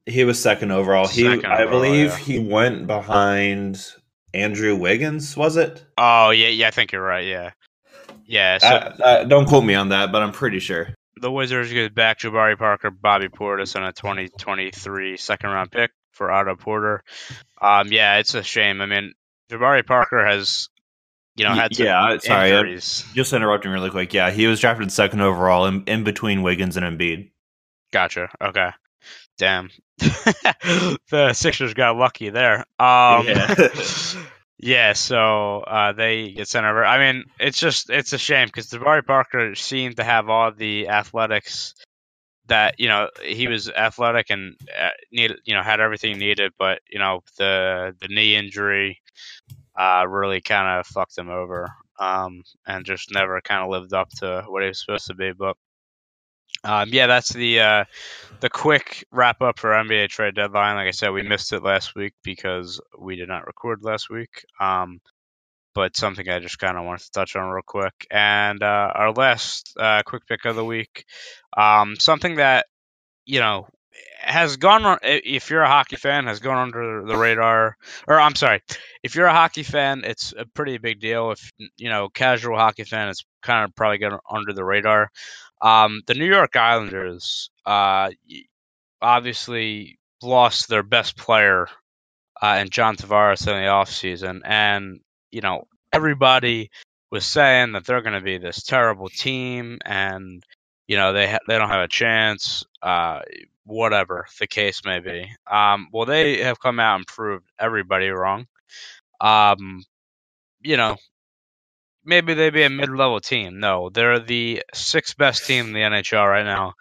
He was second overall. He Second I believe yeah. he went behind Andrew Wiggins. Was it? Oh yeah, yeah, I think you're right. Yeah, yeah. So Uh, uh, don't quote me on that, but I'm pretty sure. the Wizards get back Jabari Parker, Bobby Portis, and a 2023 second round pick for Otto Porter. Um, yeah, it's a shame. I mean, Jabari Parker has, you know, had yeah, sorry, injuries. Just interrupting really quick. Yeah, he was drafted second overall in, in between Wiggins and Embiid. Gotcha. Okay. Damn. the Sixers got lucky there. Um, Yeah. Yeah, so uh, they get sent over. I mean, it's just it's a shame because Jabari Parker seemed to have all the athletics that you know he was athletic and uh, needed you know had everything needed, but you know the the knee injury uh, really kind of fucked him over um, and just never kind of lived up to what he was supposed to be. But um, yeah, that's the uh, the quick wrap up for NBA trade deadline. Like I said, we missed it last week because we did not record last week. Um, but something I just kind of wanted to touch on real quick. And uh, our last uh, quick pick of the week, um, something that you know has gone on. If you're a hockey fan, has gone under the radar. Or I'm sorry, if you're a hockey fan, it's a pretty big deal. If you know casual hockey fan, it's kind of probably gone under the radar. Um, the New York Islanders, uh, obviously lost their best player uh, in John Tavares in the offseason. And, you know, everybody was saying that they're going to be this terrible team and, you know, they, ha- they don't have a chance, uh, whatever the case may be. Um, well, they have come out and proved everybody wrong. Um, you know, maybe they'd be a mid-level team. No, they're the sixth best team in the NHL right now.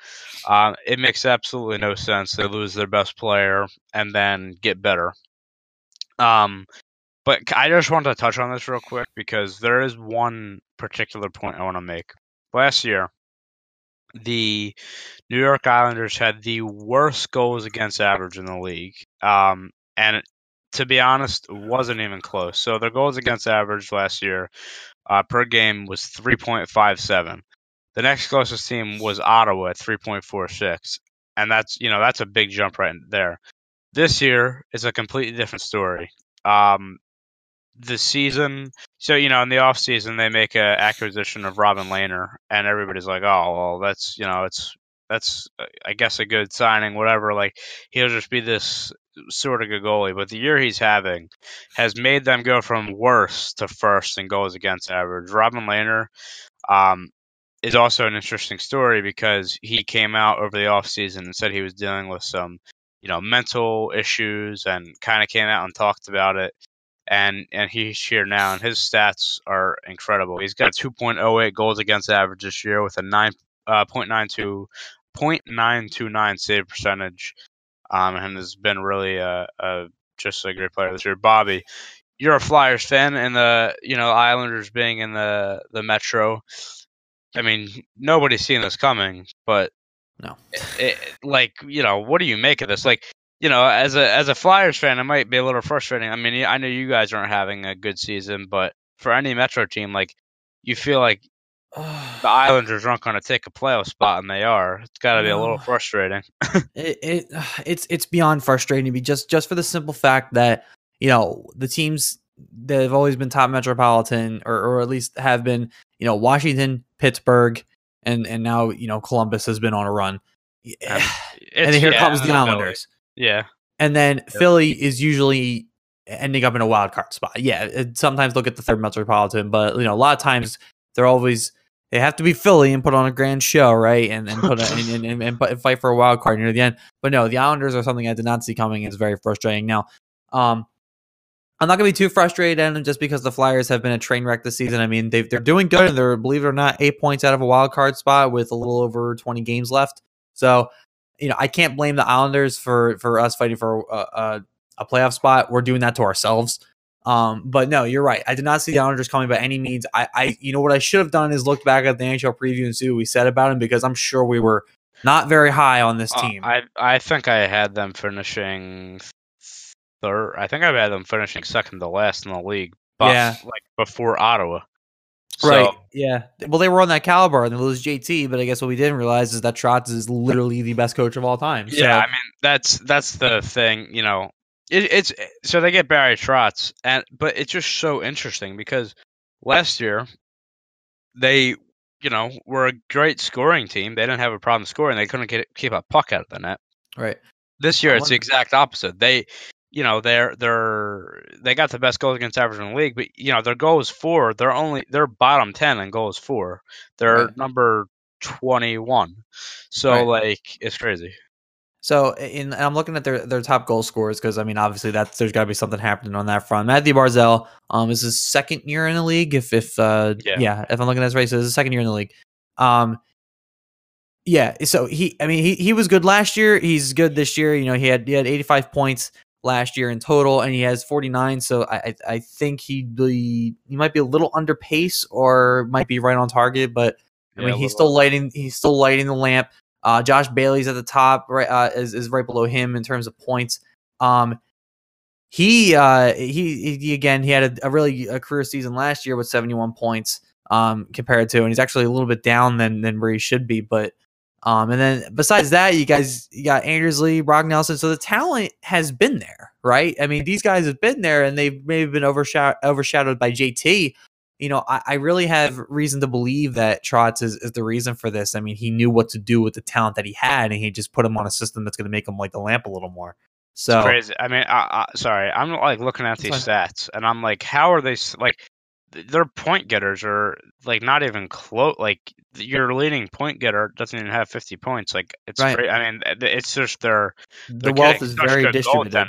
Um, it makes absolutely no sense they lose their best player and then get better. Um, but I just want to touch on this real quick because there is one particular point I want to make. Last year, the New York Islanders had the worst goals against average in the league. Um, and to be honest, wasn't even close. So their goals against average last year uh, per game was 3.57. The next closest team was Ottawa at 3.46, and that's you know that's a big jump right there. This year is a completely different story. Um, the season, so you know, in the off season they make a acquisition of Robin Lehner, and everybody's like, oh well, that's you know, it's that's I guess a good signing, whatever. Like he'll just be this sort of good goalie, but the year he's having has made them go from worst to first in goals against average. Robin Lehner um, is also an interesting story because he came out over the offseason and said he was dealing with some, you know, mental issues and kind of came out and talked about it. And and he's here now, and his stats are incredible. He's got 2.08 goals against average this year with a 9 uh, 0.92 0.929 save percentage um, and has been really a, a just a great player this year. Bobby, you're a Flyers fan, and the you know Islanders being in the the Metro. I mean, nobody's seen this coming, but No. it, like you know, what do you make of this? Like, you know, as a as a Flyers fan, it might be a little frustrating. I mean, I know you guys aren't having a good season, but for any Metro team, like you feel like the Islanders aren't going to take a playoff spot, and they are. It's got to be a little frustrating. it, it it's it's beyond frustrating to just just for the simple fact that you know the teams that have always been top metropolitan or, or at least have been you know Washington, Pittsburgh, and and now you know Columbus has been on a run, um, And, and here yeah, comes the. Islanders, Yeah, and then Philly is usually ending up in a wild card spot. Yeah, it, sometimes they'll get the third metropolitan, but you know a lot of times they're always they have to be Philly and put on a grand show, right? And and put a, and, and, and, and fight for a wild card near the end. But no, the Islanders are something I did not see coming. It's very frustrating. Now, um, I'm not gonna be too frustrated at them just because the Flyers have been a train wreck this season. I mean, they they're doing good and they're believe it or not eight points out of a wild card spot with a little over 20 games left. So, you know, I can't blame the Islanders for for us fighting for a, a, a playoff spot. We're doing that to ourselves. Um, but no, you're right. I did not see the Islanders coming by any means. I, I, you know, what I should have done is looked back at the NHL preview and see what we said about him because I'm sure we were not very high on this Uh, team. I I think I had them finishing third. I think I've had them finishing second to last in the league. But Yeah. like before Ottawa. So, right. Yeah. Well, they were on that caliber and they lose JT, but I guess what we didn't realize is that Trotz is literally the best coach of all time. So, Yeah, I mean that's that's the thing. You know, it, it's so they get Barry Trotz, and but it's just so interesting because last year they you know were a great scoring team. They didn't have a problem scoring. They couldn't get, keep a puck out of the net. right. This year it's the exact opposite. They you know they're they're they got the best goals against average in the league, but you know their goals for they're only they're bottom ten in goals for. They're Right. number twenty one. So Right. like it's crazy. So in and I'm looking at their their top goal scorers because I mean obviously that's there's got to be something happening on that front. Matthew Barzal um is his second year in the league if if uh yeah, Yeah. if I'm looking at this right so it's his second year in the league. Um yeah, so he I mean he he was good last year. He's good this year. You know he had he had 85 points last year in total and he has 49 so I I, think he be he might be a little under pace or might be right on target but I Yeah, mean, he's still lighting. He's still lighting the lamp. Uh, Josh Bailey's at the top, right? Uh, is is right below him in terms of points. Um, he uh he, he again he had a, a really a career season last year with 71 points um compared to and he's actually a little bit down than than where he should be but um and then besides that you guys you got Anders Lee Brock Nelson. So the talent has been there right? I mean these guys have been there and they've maybe been overshadowed overshadowed by JT you know I, I really have reason to believe that Trotz is, is the reason for this. I mean he knew what to do with the talent that he had and he just put him on a system that's going to make him like the lamp a little more. So crazy. I mean, I, I, sorry, I'm like looking at these stats, and I'm like, how are they like? Th- Their point getters are like not even close. Like your leading point getter doesn't even have 50 points. Like it's Right. great. I mean, it's just their the wealth is very distributed.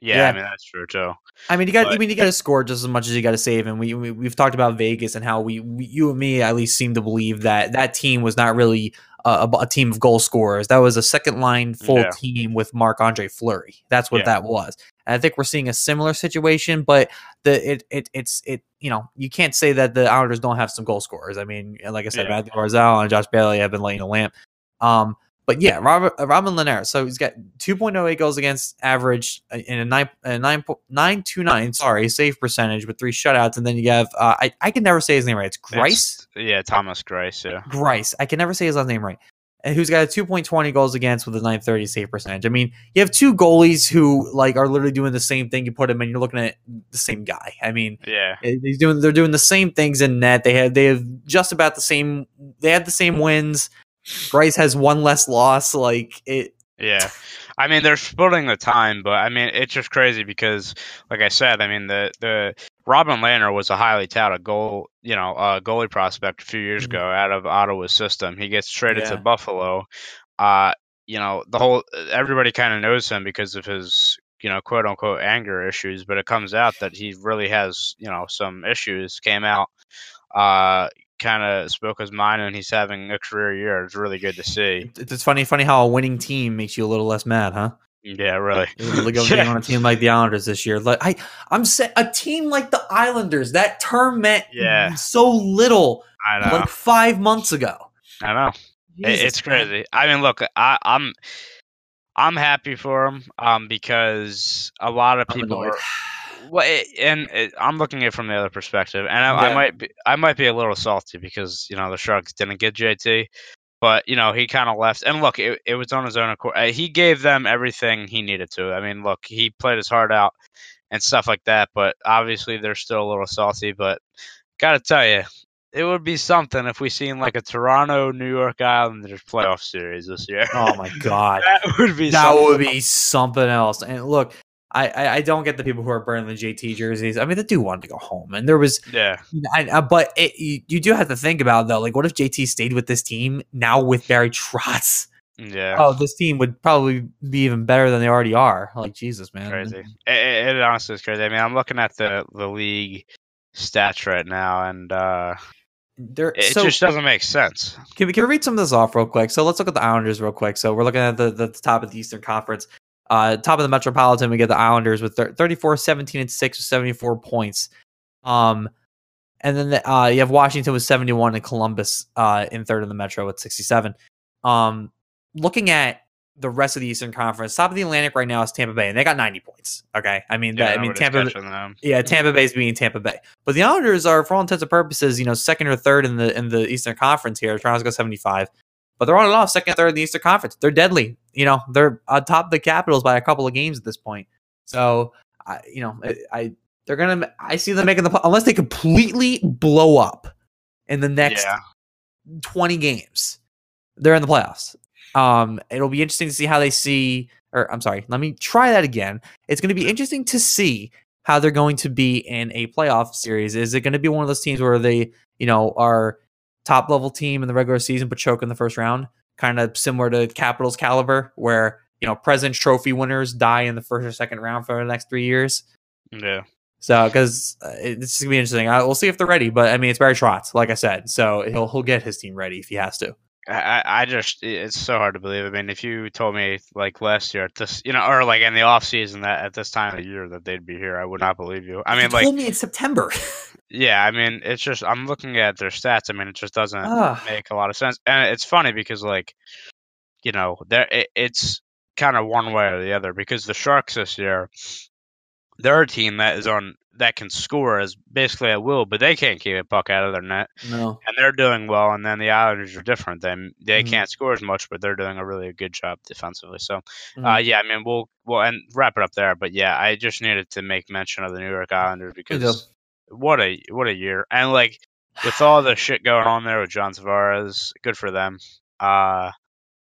Yeah, Yeah. I mean that's true too. I mean, you got. I mean, you got to score just as much as you got to save, and we, we we've talked about Vegas and how we, we you and me at least seem to believe that that team was not really a, a, team of goal scorers. That was a second line full Yeah. team with Marc Andre Fleury. That's what Yeah. that was. And I think we're seeing a similar situation, but the it it it's it you know you can't say that the Islanders don't have some goal scorers. I mean, like I said, Yeah. Matthew Barzal and Josh Bailey have been lighting a lamp. Um, but yeah, Robert uh, Robin Linares. So he's got 2.08 goals against average uh, in a nine a nine po- nine two nine. Sorry, save percentage with three shutouts, and then you have uh, I I can never say his name right. It's Greiss. It's- yeah, Thomas Greiss. Yeah. Greiss. I can never say his last name right. And who's got a 2.20 goals against with a 930 save percentage. I mean, you have two goalies who like are literally doing the same thing. You put him and you're looking at the same guy. I mean, Yeah. eh, he's doing they're doing the same things in net. They have they have just about the same they had the same wins. Greiss has one less loss. Like it Yeah. I mean, they're splitting the time, but I mean, it's just crazy because, like I said, I mean, the the Robin Lehner was a highly touted goal, you know, uh, goalie prospect a few years Mhm. ago out of Ottawa's system. He gets traded Yeah. to Buffalo. Uh, you know, the whole everybody kind of knows him because of his, you know, quote unquote anger issues, but it comes out that he really has, you know, some issues. Came out, uh, kind of spoke his mind, and he's having a career year. It's really good to see. it's funny funny how a winning team makes you a little less mad, huh? Yeah, really. Look at Yeah. on a team like the Islanders this year. Like I, I'm saying a team like the Islanders. That term meant Yeah. so little I know. like five months ago. I know. Jesus, it's man. crazy. I mean, look, I, I'm I'm happy for him um, because a lot of people are. Well, it, and it, I'm looking at it from the other perspective, and I, I might be I might be a little salty because you know the Sharks didn't get JT, but you know he kind of left. And look, it, it was on his own accord. Uh, He gave them everything he needed to. I mean, look, he played his heart out and stuff like that. But obviously, they're still a little salty. But gotta tell you, it would be something if we seen like a Toronto New York Islanders playoff series this year. Oh my god, that would be that something. would be something else. And look, I, I don't get the people who are burning the JT jerseys. I mean, they do want to go home, and there was yeah. I, I, but it, you, you do have to think about though, like what if JT stayed with this team now with Barry Trotz? Yeah. Oh, this team would probably be even better than they already are. Like Jesus, man, crazy. It, it, it honestly is crazy. I mean, I'm looking at the the league stats right now, and uh, They're, it so just doesn't make sense. Can we, can we read some of this off real quick? So let's look at the Islanders real quick. So we're looking at the, the top of the Eastern Conference. Uh, top of the Metropolitan, we get the Islanders with thir- 34, 17, and 6 with 74 points. Um, and then the, uh, you have Washington with 71 and Columbus uh, in third in the Metro with 67. Um, looking at the rest of the Eastern Conference, top of the Atlantic right now is Tampa Bay, and they got 90 points. Okay. I mean, that, I mean, Tampa, yeah, Tampa Bay's being Tampa Bay, but the Islanders are, for all intents and purposes, you know, second or third in the in the Eastern Conference here. Toronto's got seventy five, but they're on and off second, third in the Eastern Conference. They're deadly. You know, they're on top of the Capitals by a couple of games at this point. So, I, you know, I, I they're gonna. I see them making the unless they completely blow up in the next Yeah. twenty games. They're in the playoffs. Um, it'll be interesting to see how they see. Or I'm sorry, let me try that again. It's going to be interesting to see how they're going to be in a playoff series. Is it going to be one of those teams where they, you know, are top level team in the regular season but choke in the first round, kind of similar to Capitals caliber, where you know President's Trophy winners die in the first or second round for the next three years. Yeah. So because uh, it's gonna be interesting. I, we'll see if they're ready. But I mean, it's Barry Trotz, like I said, so he'll he'll get his team ready if he has to. I, I just it's so hard to believe. I mean, if you told me like last year at this, you know, or like in the off season that at this time of year that they'd be here, I would not believe you. I mean, you like, told me in September. yeah, I mean, it's just I'm looking at their stats. I mean, it just doesn't Ah. make a lot of sense, and it's funny because like, you know, there it, it's kind of one way or the other because the Sharks this year, they're a team that is on that can score as basically at will, but they can't keep a puck out of their net no. and they're doing well. And then the Islanders are different. They they Mhm. can't score as much, but they're doing a really good job defensively. So, uh, Mhm. yeah, I mean, we'll we'll and wrap it up there. But yeah, I just needed to make mention of the New York Islanders because what a what a year, and like with all the shit going on there with John Tavares, good for them. Uh,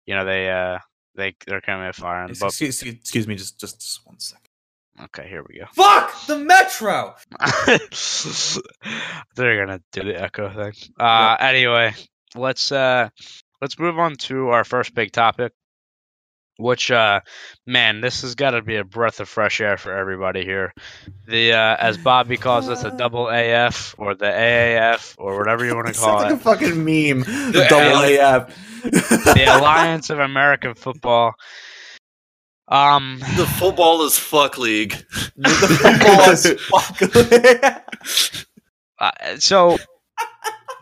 you know they uh they they're coming at firing. But Excuse, excuse, excuse me, just, just just one second. okay, here we go. Fuck the Metro. They're gonna do the echo thing. Uh, anyway, let's uh, let's move on to our first big topic. Which, uh, man, this has got to be a breath of fresh air for everybody here. The, uh, as Bobby calls it, the double AF or the AAF or whatever you want to call Sounds like it, a fucking meme. The The double AF. the Alliance of American Football. Um, The football is fuck league. the football is fuck. uh, so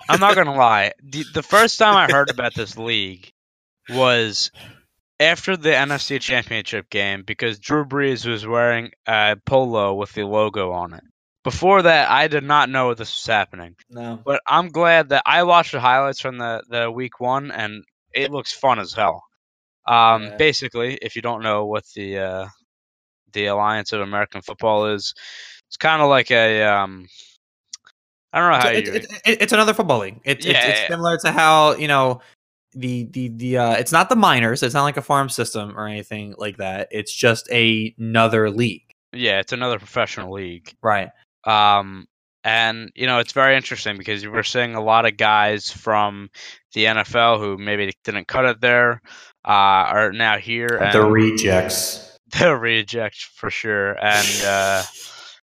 I'm not gonna lie. The, the first time I heard about this league was after the NFC Championship game because Drew Brees was wearing a polo with the logo on it. Before that, I did not know this was happening. No. But I'm glad that I watched the highlights from the, the week one, and it looks fun as hell. Um, Yeah. Basically, if you don't know what the uh, the Alliance of American Football is, it's kind of like a um, I don't know how it, you. it, it, it's another football league. It, Yeah, it's, it's yeah. similar to how you know the the the uh, it's not the minors. It's not like a farm system or anything like that. It's just a, another league, Yeah, it's another professional league. right? Um, and you know, it's very interesting because we're seeing a lot of guys from the NFL who maybe didn't cut it there, uh, are now here. And rejects. the reject for sure. And uh,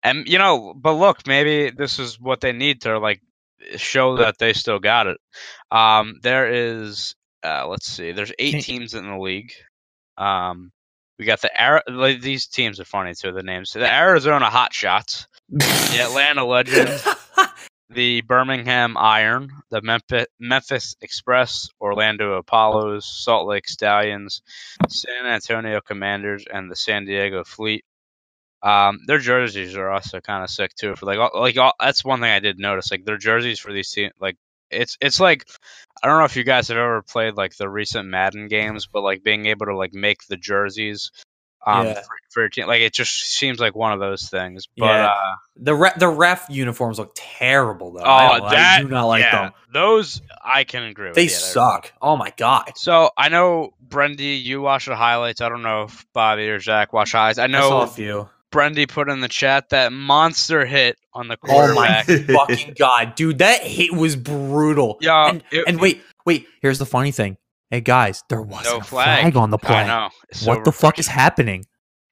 and you know, but look, maybe this is what they need to like show that they still got it. Um, there is, uh, let's see, there's eight teams in the league. Um, we got the like, these teams are funny too. The names: the Arizona Hot Shots, the Atlanta Legends, the Birmingham Iron, the Memphis, Memphis Express, Orlando Apollos, Salt Lake Stallions, San Antonio Commanders, and the San Diego Fleet. Um, their jerseys are also kind of sick too. For like, all, like all, that's one thing I did notice. Like their jerseys for these teams, like it's it's like I don't know if you guys have ever played like the recent Madden games, but like being able to like make the jerseys. Um, Yeah. for, for your team, like it just seems like one of those things. But Yeah. uh, the re- the ref uniforms look terrible though. Oh, I, don't- I do not like yeah, them. Those I can agree. They suck. Oh my god. So I know Brendy, you watch the highlights. I don't know if Bobby or Zach watch highlights. I I saw a few. Brendy put in the chat that monster hit on the quarterback. Oh my fucking god, dude! That hit was brutal. Yeah, and, it- and wait, wait. Here's the funny thing. Hey guys, there wasn't no a flag. flag. on the play. I know. So what the fuck is happening?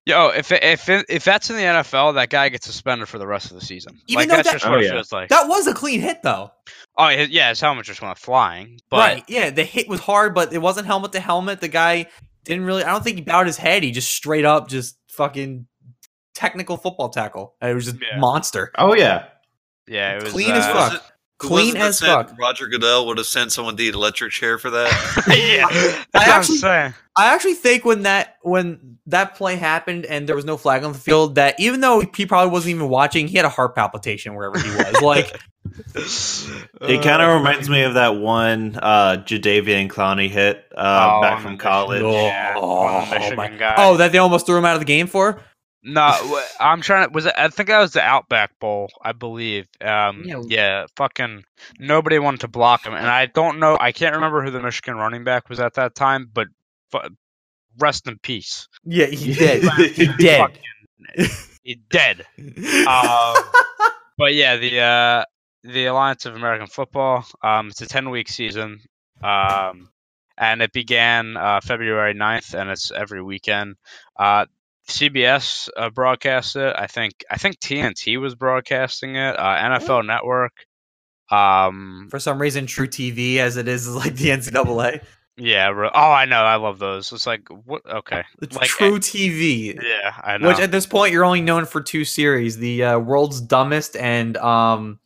Yo, if if if that's in the NFL, that guy gets suspended for the rest of the season. Even like though that's that- just Oh, what it oh, yeah. like. That was a clean hit though. oh yeah, his helmet just went flying. But right? Yeah, the hit was hard, but it wasn't helmet to helmet. The guy didn't really. I don't think he bowed his head. He just straight up just fucking technical football tackle. It was just Yeah. monster. Oh yeah. yeah, it was Clean as uh, fuck. Was it- Clean was it that as said fuck. Roger Goodell would have sent someone the electric chair for that. yeah, that's what actually- I'm saying. I actually think when that when that play happened and there was no flag on the field, that even though he probably wasn't even watching, he had a heart palpitation wherever he was. Like, It kind of reminds me of that one uh, Jadeveon Clowney hit uh, Oh, back from the college. No. Yeah, on the Oh, my- guy. oh, that they almost threw him out of the game for. No, I'm trying to. Was it? I think that was the Outback Bowl, I believe. Um, Yeah. yeah. fucking nobody wanted to block him, and I don't know. I can't remember who the Michigan running back was at that time, but fu- rest in peace. Yeah, he did. he did. He dead. Um, but yeah, the uh, the Alliance of American Football. Um, it's a ten week season. Um, and it began uh, February 9th, and it's every weekend. Uh, CBS uh, broadcast it. I think I think TNT was broadcasting it. Uh, NFL Network. Um, For some reason, truTV, as it is, is like the NCAA. yeah. re- Oh, I know. I love those. It's like what? Okay. It's Like, truTV. Yeah, I know. Which at this point you're only known for two series: the uh, world's dumbest and um,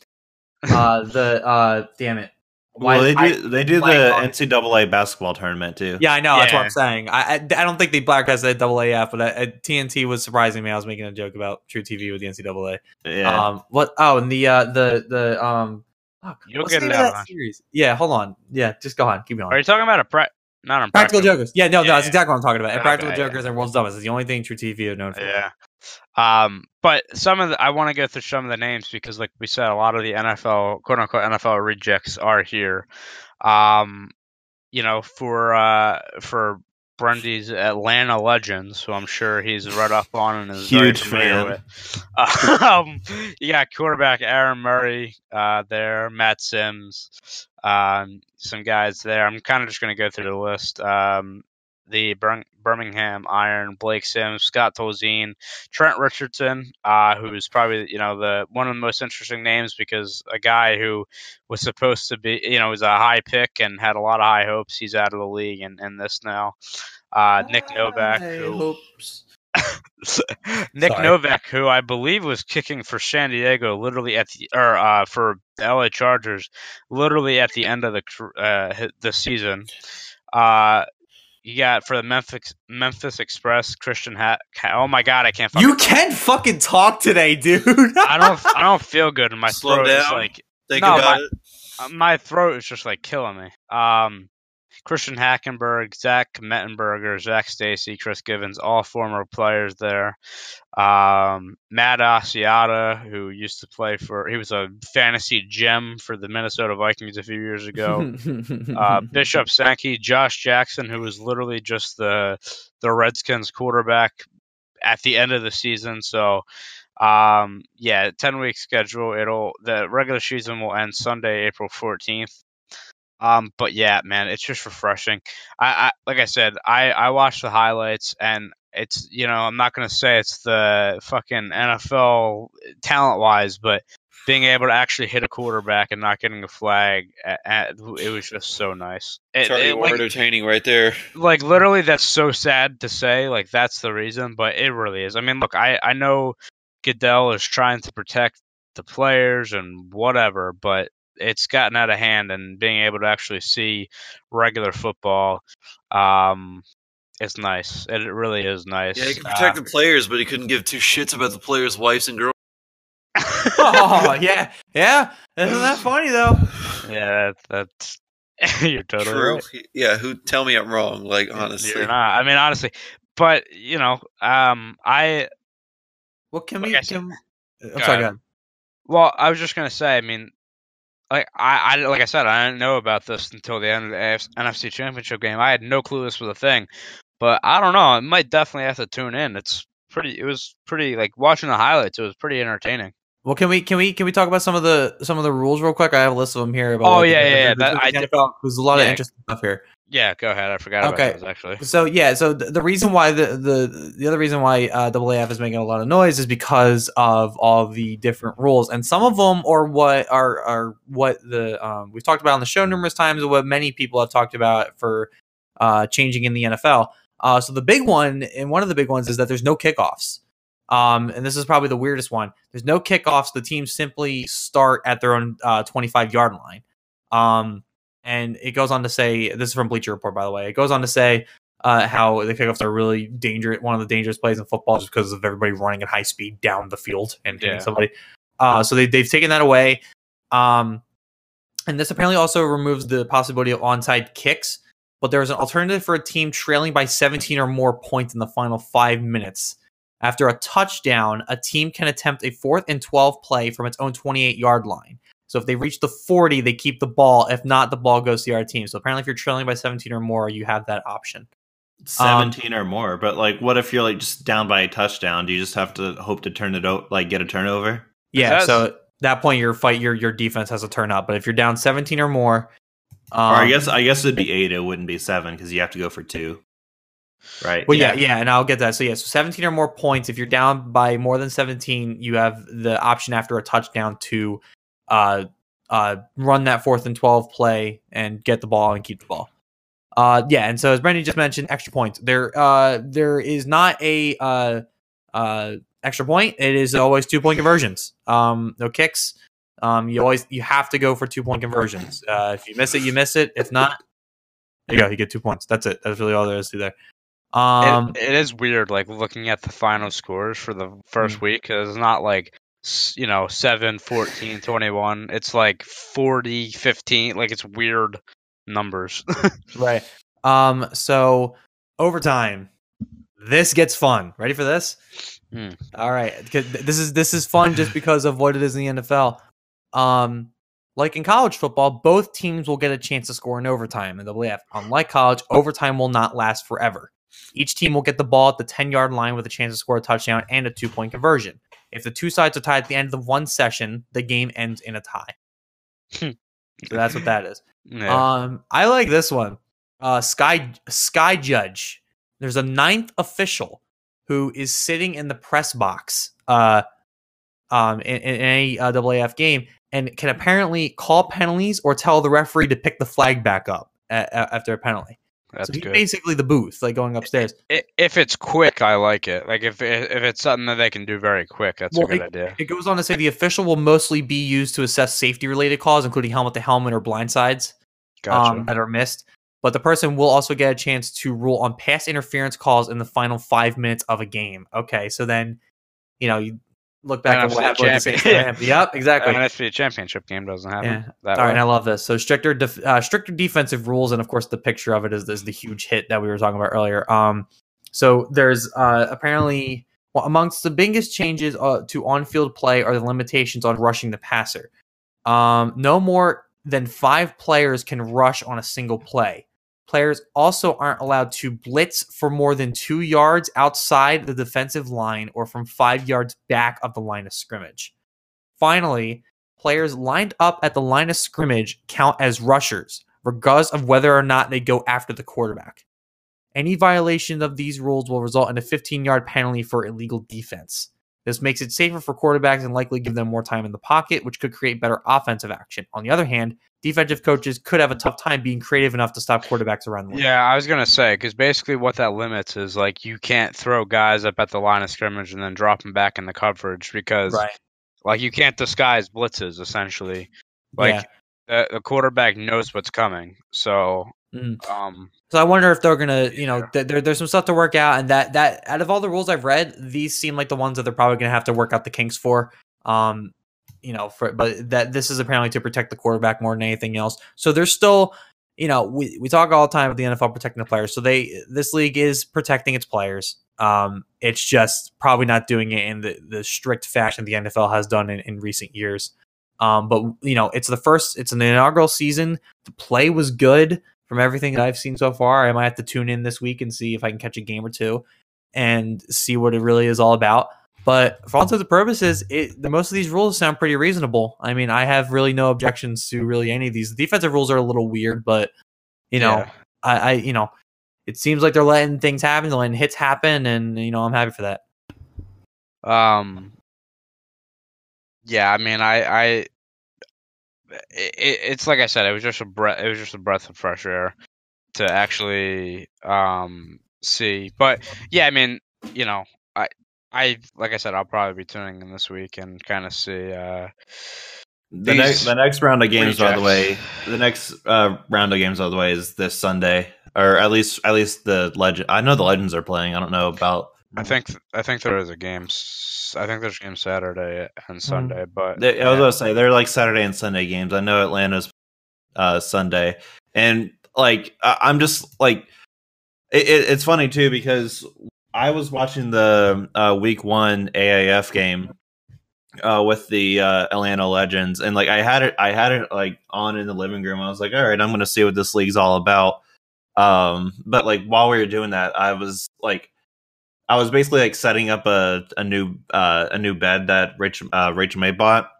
uh, the uh, damn it. Well, they I- do they do the on- NCAA basketball tournament too. yeah, I know. That's what I'm saying. I, I, I don't think they broadcast at double AF, but at, at TNT was surprising me. I was making a joke about truTV with the NCAA. Yeah. Um, what? Oh, and the uh, the the um, fuck, You'll get it out, that series? Yeah, hold on. Yeah, just go on. Keep going. Are you talking about a pra- not on Practical Jokers. Yeah, no, no, that's Yeah. exactly what I'm talking about. And Okay, Practical yeah. Jokers and World's Dumbest is the only thing truTV is known for. Yeah. Um, but some of the, I want to go through some of the names because, like we said, a lot of the NFL, quote unquote, NFL rejects are here. Um, you know, for uh, for Grundy's Atlanta Legends, who I'm sure he's right up on and is Huge very familiar fan. with. Um, you got quarterback Aaron Murray uh, there, Matt Simms, um, some guys there. I'm kind of just going to go through the list. Um, the Bir- Birmingham Iron, Blake Sims, Scott Tolzien, Trent Richardson, uh, who's probably you know the one of the most interesting names because a guy who was supposed to be you know was a high pick and had a lot of high hopes. He's out of the league and in this now. Uh, Nick Novak, who Nick Sorry. Novak, who I believe was kicking for San Diego, literally at the or uh, for the LA Chargers, literally at the end of the uh, the season. Uh, you got for the Memphis Memphis Express, Christian Hat. Oh my God, I can't. You fucking- can fucking talk today, dude. I don't. I don't feel good, and my Slow throat is like Think No, about my- it. uh, my throat is just like killing me. Um, Christian Hackenberg, Zach Mettenberger, Zach Stacy, Chris Givens, all former players there. Um, Matt Asiata, who used to play for, he was a fantasy gem for the Minnesota Vikings a few years ago. uh, Bishop Sankey, Josh Jackson, who was literally just the the Redskins quarterback at the end of the season. So, um, yeah, ten week schedule. It'll the regular season will end Sunday, April fourteenth. Um, but yeah, man, it's just refreshing. I, I like I said, I I watched the highlights and. It's you know I'm not gonna say it's the fucking NFL talent wise, but being able to actually hit a quarterback and not getting a flag, it was just so nice. It, It's already it, like, entertaining right there. like literally that's so sad to say like that's the reason but it really is i mean look i i know goodell is trying to protect the players and whatever but it's gotten out of hand and being able to actually see regular football um is nice it really is nice Yeah, he can protect the players, but he couldn't give two shits about the players' wives and girls. oh yeah, yeah. Isn't that funny though? yeah that, that's you're totally True. right. Yeah, who tell me I'm wrong? Like honestly, you're not i mean honestly but you know um i Well, can Like we? I said- Can, I'm Go sorry. ahead. Go ahead. Well, I was just gonna say. I mean, like I, I like I said, I didn't know about this until the end of the NFC Championship game. I had no clue this was a thing, but I don't know. I might definitely have to tune in. It's pretty. It was pretty like watching the highlights. It was pretty entertaining. Well, can we? Can we? Can we talk about some of the some of the rules real quick? I have a list of them here. About Oh, what the yeah, yeah, yeah, that- I NFL. There's a lot of interesting stuff here. Yeah, go ahead. I forgot Okay. about those actually. So yeah, so the, the reason why the, the the other reason why uh, AAF is making a lot of noise is because of all the different rules, and some of them are what are are what the um, we've talked about on the show numerous times, what many people have talked about for uh, changing in the NFL. Uh, so the big one, and one of the big ones, is that there's no kickoffs. Um, and this is probably the weirdest one. There's no kickoffs. The teams simply start at their own uh, 25 yard line. Um, and it goes on to say this is from Bleacher Report, by the way. It goes on to say uh, how the kickoffs are really dangerous, one of the dangerous plays in football, just because of everybody running at high speed down the field and hitting Yeah. somebody. Uh, so they they've taken that away. Um, and this apparently also removes the possibility of onside kicks. But there's an alternative for a team trailing by 17 or more points in the final five minutes. After a touchdown, a team can attempt a fourth and 12 play from its own 28 yard line. So if they reach the 40, they keep the ball. If not, the ball goes to the other team. So apparently, if you're trailing by 17 or more, you have that option. Seventeen or more, but like, what if you're like just down by a touchdown? Do you just have to hope to turn it out, like get a turnover? Yeah. So at that point, your fight, your your defense has a turn up. But if you're down 17 or more, Um, or I guess I guess it'd be eight. It wouldn't be seven because you have to go for two. Right. Well, yeah. yeah, and I'll get that. So yeah, so 17 or more points. If you're down by more than 17, you have the option after a touchdown to uh, uh, run that fourth and 12 play and get the ball and keep the ball. Uh, yeah, and so as Brendan just mentioned, extra points. There, uh, there is not a uh, uh, extra point. It is always two point conversions. Um, no kicks. Um, you always you have to go for two point conversions. Uh, if you miss it, you miss it. If not, there you go. You get two points. That's it. That's really all there is to there. Um, it, it is weird, like looking at the final scores for the first Mm. week. 'cause It's not like you know 7 14 21 it's like 40 15 like it's weird numbers Right. Um. So overtime. This gets fun. Ready for this? Hmm. All right. This is this is fun just because of what it is in the NFL. Um. Like in college football, both teams will get a chance to score in overtime in the WF. Unlike college, overtime will not last forever. Each team will get the ball at the 10 yard line with a chance to score a touchdown and a two point conversion. If the two sides are tied at the end of the one session, the game ends in a tie. so that's what that is. yeah. Um, I like this one. Uh, Sky Sky Judge. There's a ninth official who is sitting in the press box. Uh, um, in, in any uh, AAF game and can apparently call penalties or tell the referee to pick the flag back up a- a- after a penalty. That's so he's good basically the booth, like going upstairs. If it's quick i like it like if if it's something that they can do very quick that's Well, a good idea It goes on to say the official will mostly be used to assess safety related calls, including helmet to helmet or blindsides. gotcha um, that are missed. But the person will also get a chance to rule on pass interference calls in the final five minutes of a game. Okay, so then, you know, you look back at NFC what happened. With the Saints champion. and Rams. Yep, exactly. an NFC championship game doesn't happen Yeah. that All right, and I love this. So stricter, def- uh, stricter defensive rules, and of course, the picture of it is, is the huge hit that we were talking about earlier. Um, so there's uh, apparently well, amongst the biggest changes uh, to on-field play are the limitations on rushing the passer. Um, no more than five players can rush on a single play. Players also aren't allowed to blitz for more than two yards outside the defensive line or from five yards back of the line of scrimmage. Finally, players lined up at the line of scrimmage count as rushers, regardless of whether or not they go after the quarterback. Any violation of these rules will result in a 15 yard penalty for illegal defense. This makes it safer for quarterbacks and likely give them more time in the pocket, which could create better offensive action. On the other hand, defensive coaches could have a tough time being creative enough to stop quarterbacks around the line. Yeah, I was gonna say because basically what that limits is like you can't throw guys up at the line of scrimmage and then drop them back in the coverage because Right. like you can't disguise blitzes essentially. Like Yeah. the, the quarterback knows what's coming, so Mhm. um, So I wonder if they're gonna, you know, th- there, there's some stuff to work out, and that that out of all the rules I've read, these seem like the ones that they're probably gonna have to work out the kinks for. Um, you know, for but that this is apparently to protect the quarterback more than anything else. So there's still, you know, we, we talk all the time about the NFL protecting the players. So they this league is protecting its players. Um, it's just probably not doing it in the, the strict fashion the NFL has done in, in recent years. Um, but you know, it's the first, it's an inaugural season. The play was good from everything that I've seen so far. I might have to tune in this week and see if I can catch a game or two and see what it really is all about. But for all intents and purposes, it, the most of these rules sound pretty reasonable. I mean, I have really no objections to really any of these. The defensive rules are a little weird, but you know, yeah. I, I, you know, it seems like they're letting things happen, they're letting hits happen, and you know, I'm happy for that. Um. Yeah, I mean, I, I, it, it's like I said, it was just a breath, it was just a breath of fresh air to actually um see. But yeah, I mean, you know, I, I, like I said, I'll probably be tuning in this week and kind of see. uh The next the next round of games, by the way, the next uh, round of games, by the way, is this Sunday, or at least at least the legend. I know the legends are playing. I don't know about. I think I think there is a game. I think there's a game Saturday and Sunday, but They, I was yeah. gonna say they're like Saturday and Sunday games. I know Atlanta's uh, Sunday, and like I, I'm just like it, it, it's funny too because I was watching the uh, Week One AAF game uh, with the uh, Atlanta Legends, and like I had it, I had it like on in the living room. I was like, all right, I'm gonna see what this league's all about. Um, but like while we were doing that, I was like. I was basically like setting up a, a new uh, a new bed that Rich uh, Rachel May bought,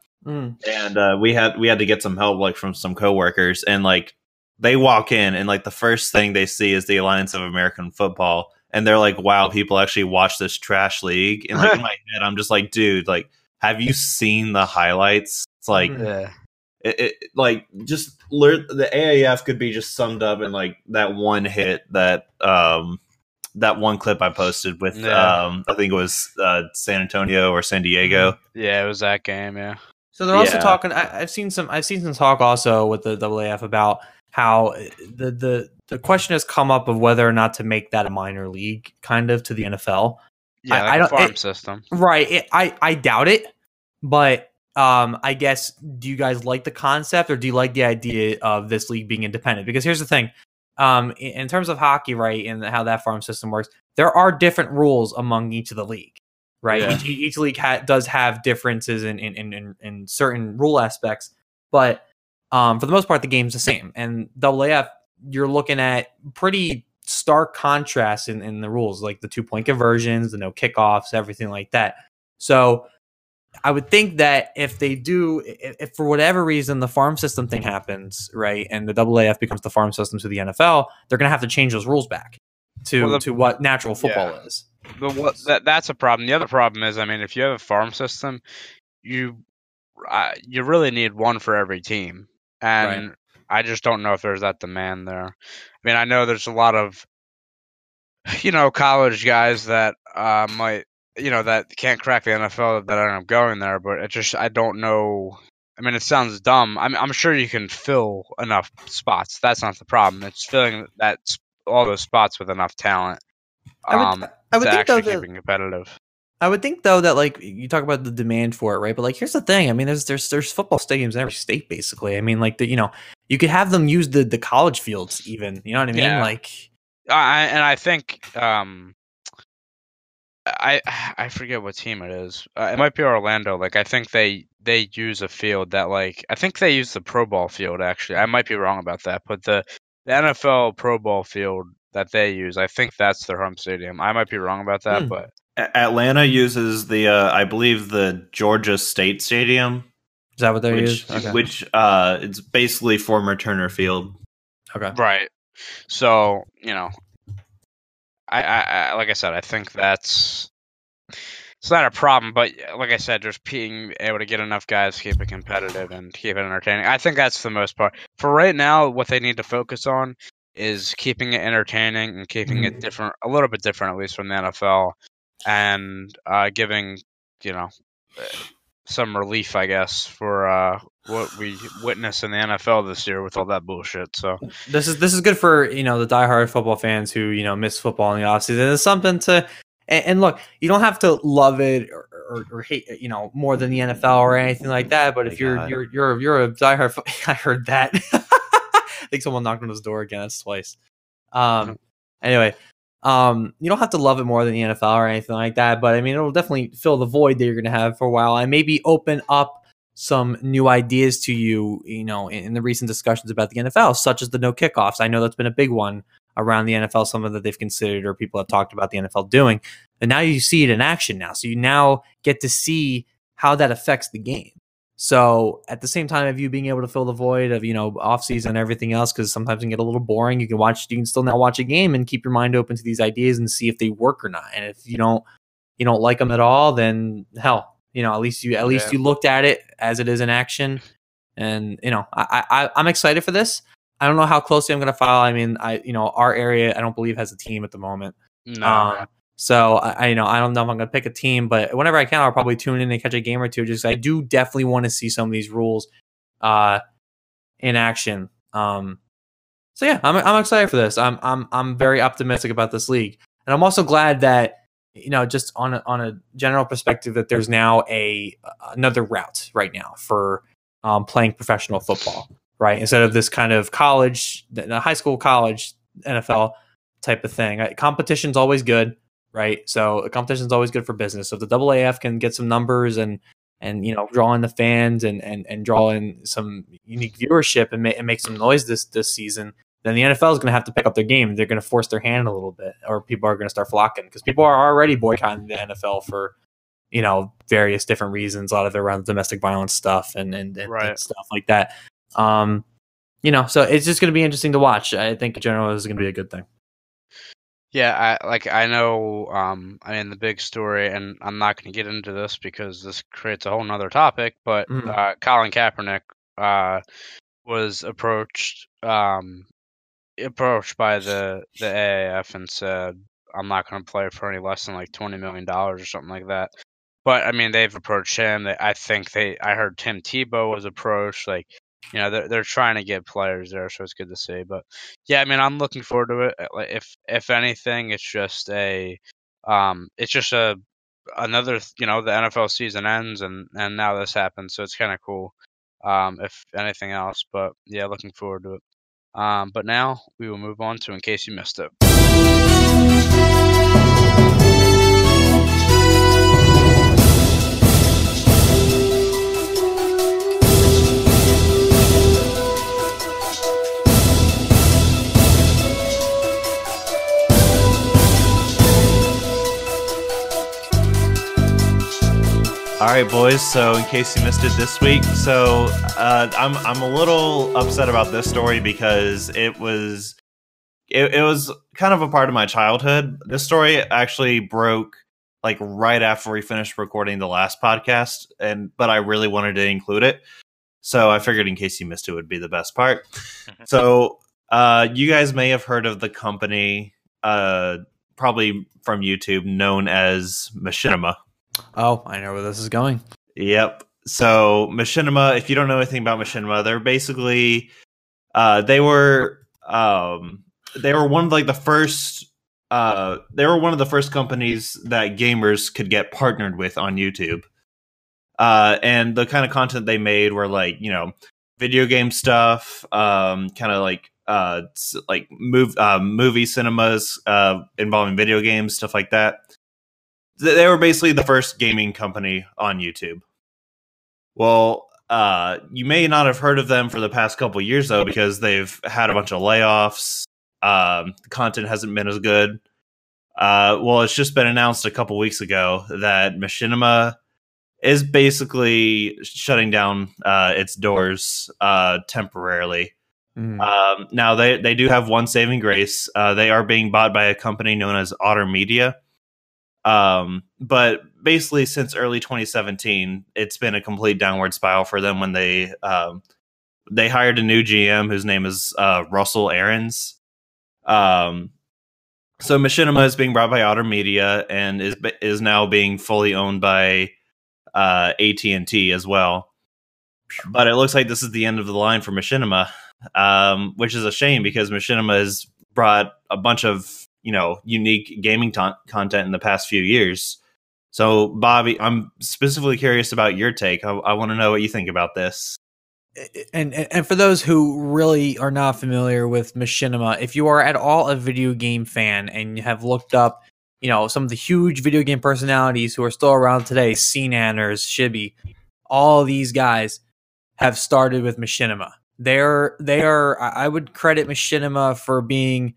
and uh, we had we had to get some help like from some coworkers and like they walk in and like the first thing they see is the Alliance of American Football, and they're like, "Wow, people actually watch this trash league." And like in my head, I'm just like, "Dude, like, have you seen the highlights?" It's like, Yeah. it, it like just learn the AAF could be just summed up in like that one hit that um that one clip I posted with Yeah. um I think it was uh, San Antonio or San Diego. Yeah, it was that game. Yeah. So they're also Yeah. talking. I, I've seen some. I've seen some talk also with the AAF about how the the the question has come up of whether or not to make that a minor league, kind of to the NFL. Yeah, I- like I a don't- farm it- system. Right. It, I I doubt it, but um, I guess do you guys like the concept or do you like the idea of this league being independent? Because here's the thing. Um, in, terms of hockey, right, and how that farm system works, there are different rules among each of the league, right? Yeah. Each, each league ha- does have differences in in, in in in certain rule aspects, but um, for the most part, the game's the same. And AAF, you're looking at pretty stark contrasts in, in the rules, like the two point conversions, the no kickoffs, everything like that. So I would think that if they do, if, if for whatever reason the farm system thing happens, right, and the AAF becomes the farm system to the NFL, they're going to have to change those rules back to Well, the- to what natural football is. But what that that's a problem. The other problem is, I mean, if you have a farm system, you uh, you really need one for every team, and I just don't know if there's that demand there. I mean, I know there's a lot of you know college guys that uh, might you know that can't crack the NFL that up going there, but it just I don't know. I mean, it sounds dumb. I'm I'm sure you can fill enough spots. That's not the problem. It's filling that all those spots with enough talent. I would, Um, I would to think though actually that keeping competitive. I would think though that like you talk about the demand for it, right? But like here's the thing. I mean, there's there's there's football stadiums in every state basically. I mean, like the you know you could have them use the the college fields even. You know what I mean? Yeah. Like I and I think um, I I forget what team it is. Uh, it might be Orlando. Like I think they they use a field that like I think they use the Pro Bowl field actually. I might be wrong about that, but the the NFL Pro Bowl field that they use, I think that's their home stadium. I might be wrong about that, Hmm. but Atlanta uses the uh, I believe the Georgia State Stadium, is that what they which use? Okay. which uh it's basically former Turner Field. okay. right. So you know, I, I, like I said, I think that's it's not a problem, but like I said, just being able to get enough guys to keep it competitive and keep it entertaining. I think that's the most part. For right now, what they need to focus on is keeping it entertaining and keeping it different, a little bit different, at least from the NFL, and uh, giving you know some relief, I guess, for uh, what we witnessed in the NFL this year with all that bullshit. So this is this is good for you know the diehard football fans who you know miss football in the offseason. It's something to and, and look, you don't have to love it or, or, or hate it, you know more than the NFL or anything like that. But Oh if my you're God. you're you're you're a diehard, fo- I heard that. I think someone knocked on his door again. That's twice. Um. Anyway, um, you don't have to love it more than the NFL or anything like that. But I mean, it'll definitely fill the void that you're going to have for a while, and maybe open up some new ideas to you, you know, in, in the recent discussions about the NFL, such as the no kickoffs. I know that's been a big one around the NFL, something that they've considered or people have talked about the NFL doing. And now you see it in action now. So you now get to see how that affects the game. So at the same time of you being able to fill the void of, you know, off season and everything else, because sometimes it can get a little boring. You can watch, you can still now watch a game and keep your mind open to these ideas and see if they work or not. And if you don't, you don't like them at all, then hell, you know, at least you, at least Yeah. you looked at it as it is in action. And, you know, I, I, I'm excited for this. I don't know how closely I'm going to follow. I mean, I, you know, our area, I don't believe has a team at the moment. no, Um, so I, you know, I don't know if I'm to pick a team, but whenever I can, I'll probably tune in and catch a game or two. Just I do definitely want to see some of these rules, uh, in action. Um, so yeah, I'm I'm excited for this. I'm I'm I'm very optimistic about this league, and I'm also glad that you know, just on a, on a general perspective, that there's now a another route right now for um, playing professional football, right? Instead of this kind of college, high school, college, NFL type of thing. Competition's always good, right? So a is always good for business. So if the AAF can get some numbers and and you know draw in the fans and and and draw in some unique viewership and, ma- and make some noise this this season, then the NFL is going to have to pick up their game. They're going to force their hand a little bit, or people are going to start flocking because people are already boycotting the NFL for you know various different reasons. A lot of it around domestic violence stuff and and, and, and stuff like that. Um, you know, so it's just going to be interesting to watch. I think in general this is going to be a good thing. Yeah, I like I know um I mean the big story and I'm not gonna get into this because this creates a whole nother topic, but Mhm. uh Colin Kaepernick uh was approached um approached by the the AAF and said I'm not gonna play for any less than like twenty million dollars or something like that. But I mean they've approached him. They, I think they I heard Tim Tebow was approached, like you know, they're they're trying to get players there, so it's good to see. But yeah, I mean, I'm looking forward to it. If if anything, it's just a, um, it's just a another. You know, the NFL season ends, and and now this happens, so it's kind of cool. Um, if anything else, but yeah, looking forward to it. Um, but now we will move on to in case you missed it. All right, boys. So, in case you missed it this week, so uh, I'm I'm a little upset about this story because it was it, it was kind of a part of my childhood. This story actually broke like right after we finished recording the last podcast, and but I really wanted to include it, so I figured in case you missed it would be the best part. so, uh, you guys may have heard of the company, uh, probably from YouTube, known as Machinima. Oh, I know where this is going. Yep. So Machinima, if you don't know anything about Machinima, they're basically uh they were um they were one of like the first uh they were one of the first companies that gamers could get partnered with on YouTube. Uh and the kind of content they made were like, you know, video game stuff, um kind of like uh like move uh movie cinemas uh involving video games, stuff like that th- they were basically the first gaming company on YouTube. Well, uh, you may not have heard of them for the past couple years though, because they've had a bunch of layoffs. Um, the content hasn't been as good. Uh, well, it's just been announced a couple weeks ago that Machinima is basically shutting down uh, its doors uh, temporarily. Mm. Um, now they they do have one saving grace. Uh, they are being bought by a company known as Otter Media. Um, but basically, since early 2017, it's been a complete downward spiral for them. When they um, they hired a new GM whose name is uh, Russell Arons. Um, so Machinima is being brought by Otter Media and is is now being fully owned by uh, AT and T as well. But it looks like this is the end of the line for Machinima, um, which is a shame because Machinima has brought a bunch of you know unique gaming content in the past few years. So, Bobby, I'm specifically curious about your take. I, I want to know what you think about this. and, and and for those who really are not familiar with Machinima, if you are at all a video game fan and you have looked up, you know, some of the huge video game personalities who are still around today, Nanners, Shibby, all these guys have started with Machinima. They're they are I would credit Machinima for being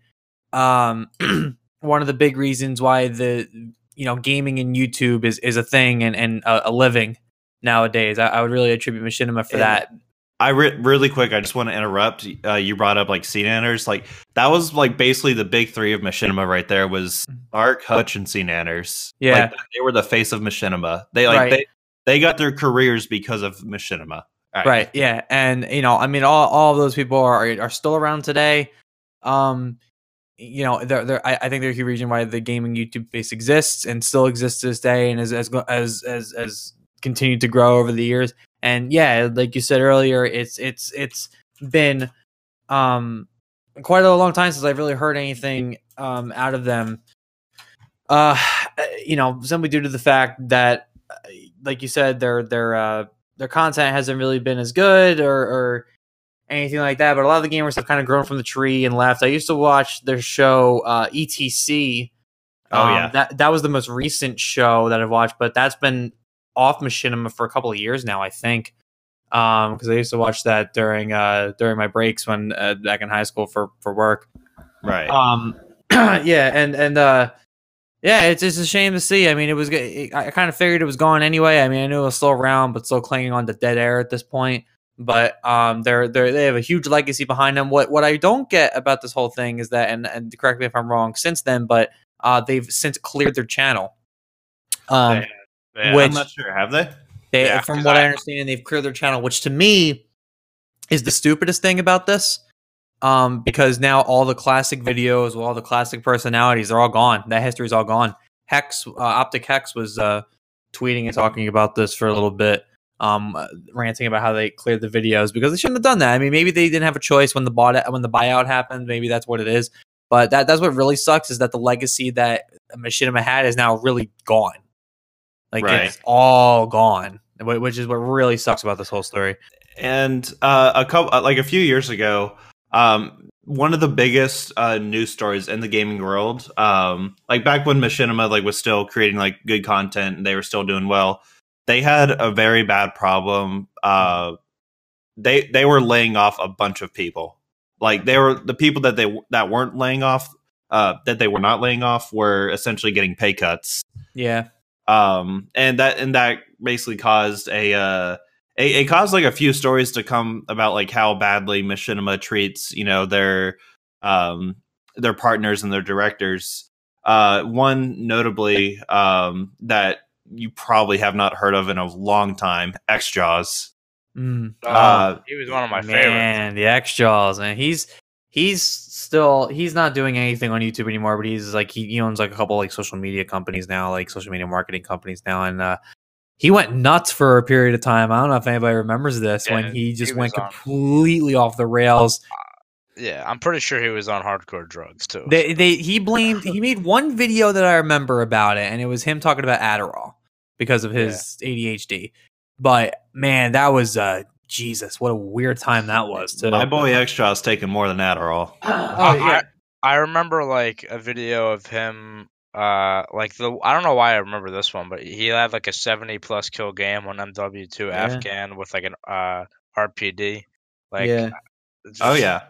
um one of the big reasons why the you know gaming and YouTube is is a thing and and a, a living nowadays. I, I would really attribute Machinima for And- that. I re- really quick. I just want to interrupt. Uh, you brought up like SeaNanners. Like that was like basically the big three of Machinima right there was Sark, Hutch, and SeaNanners. Yeah. like, they were the face of Machinima. They like Right. they they got their careers because of Machinima. Right. yeah and you know i mean all, all of those people are are still around today um you know they're, they're I, I think they're a reason why the gaming youtube base exists and still exists to this day and as as as as, as continued to grow over the years. And yeah like you said earlier it's it's it's been um quite a long time since i've really heard anything um out of them. Uh you know simply due to the fact that uh, like you said their their uh their content hasn't really been as good or, or anything like that. But a lot of the gamers have kind of grown from the tree and left. I used to watch their show uh, ETC. Oh, Um, yeah. that that was the most recent show that I've watched, but that's been off Machinima for a couple of years now, I think. Um, because I used to watch that during uh during my breaks when uh, back in high school for for work. right. Um, yeah, and and uh, yeah, it's just a shame to see. I mean, it was. It, I kind of figured it was gone anyway. I mean, I knew it was still around, but still clinging on to dead air at this point. But um, they're they they have a huge legacy behind them. What what I don't get about this whole thing is that, and, and correct me if I'm wrong, since then, but uh, they've since cleared their channel. Um, Yeah. Yeah. Which- I'm not sure. Have they? they, Yeah, from what I, I- understand, they've cleared their channel, which to me is the stupidest thing about this. Um, because now all the classic videos, all the classic personalities, they're all gone. That history's all gone. H3CZ, uh, OpTic H3CZ was uh, tweeting and talking about this for a little bit, um, uh, ranting about how they cleared the videos because they shouldn't have done that. I mean, maybe they didn't have a choice when the bought when the buyout happened. Maybe that's what it is. But that that's what really sucks is that the legacy that Machinima had is now really gone. Like Right. it's all gone, which is what really sucks about this whole story. and uh, a couple like a few years ago um, one of the biggest uh, news stories in the gaming world um, like back when machinima like was still creating like good content and they were still doing well they had a very bad problem uh, they they were laying off a bunch of people. Like they were the people that they that weren't laying off uh, that they were not laying off were essentially getting pay cuts. Yeah, um and that and that basically caused a uh it, it caused like a few stories to come about like how badly machinima treats you know their um their partners and their directors. Uh one notably um that you probably have not heard of in a long time xJawz mm. Oh, uh, he was one of my favorites. man, the xJawz, and he's he's still he's not doing anything on YouTube anymore, but he's like he, he owns like a couple like social media companies now, like social media marketing companies now, and uh, he went nuts for a period of time. I don't know if anybody remembers this Yeah, when he just he went on- completely off the rails. Yeah, I'm pretty sure he was on hardcore drugs too. They they he blamed he made one video that I remember about it, and it was him talking about Adderall because of his ADHD. But man, that was uh Jesus, what a weird time that was too. my boy x is taking more than adderall oh, I- yeah. I remember like a video of him. Uh, like the I don't know why I remember this one, but he had like a 70 plus kill game on MW2 Yeah. Afghan with like an uh RPD. Like, yeah. it's oh yeah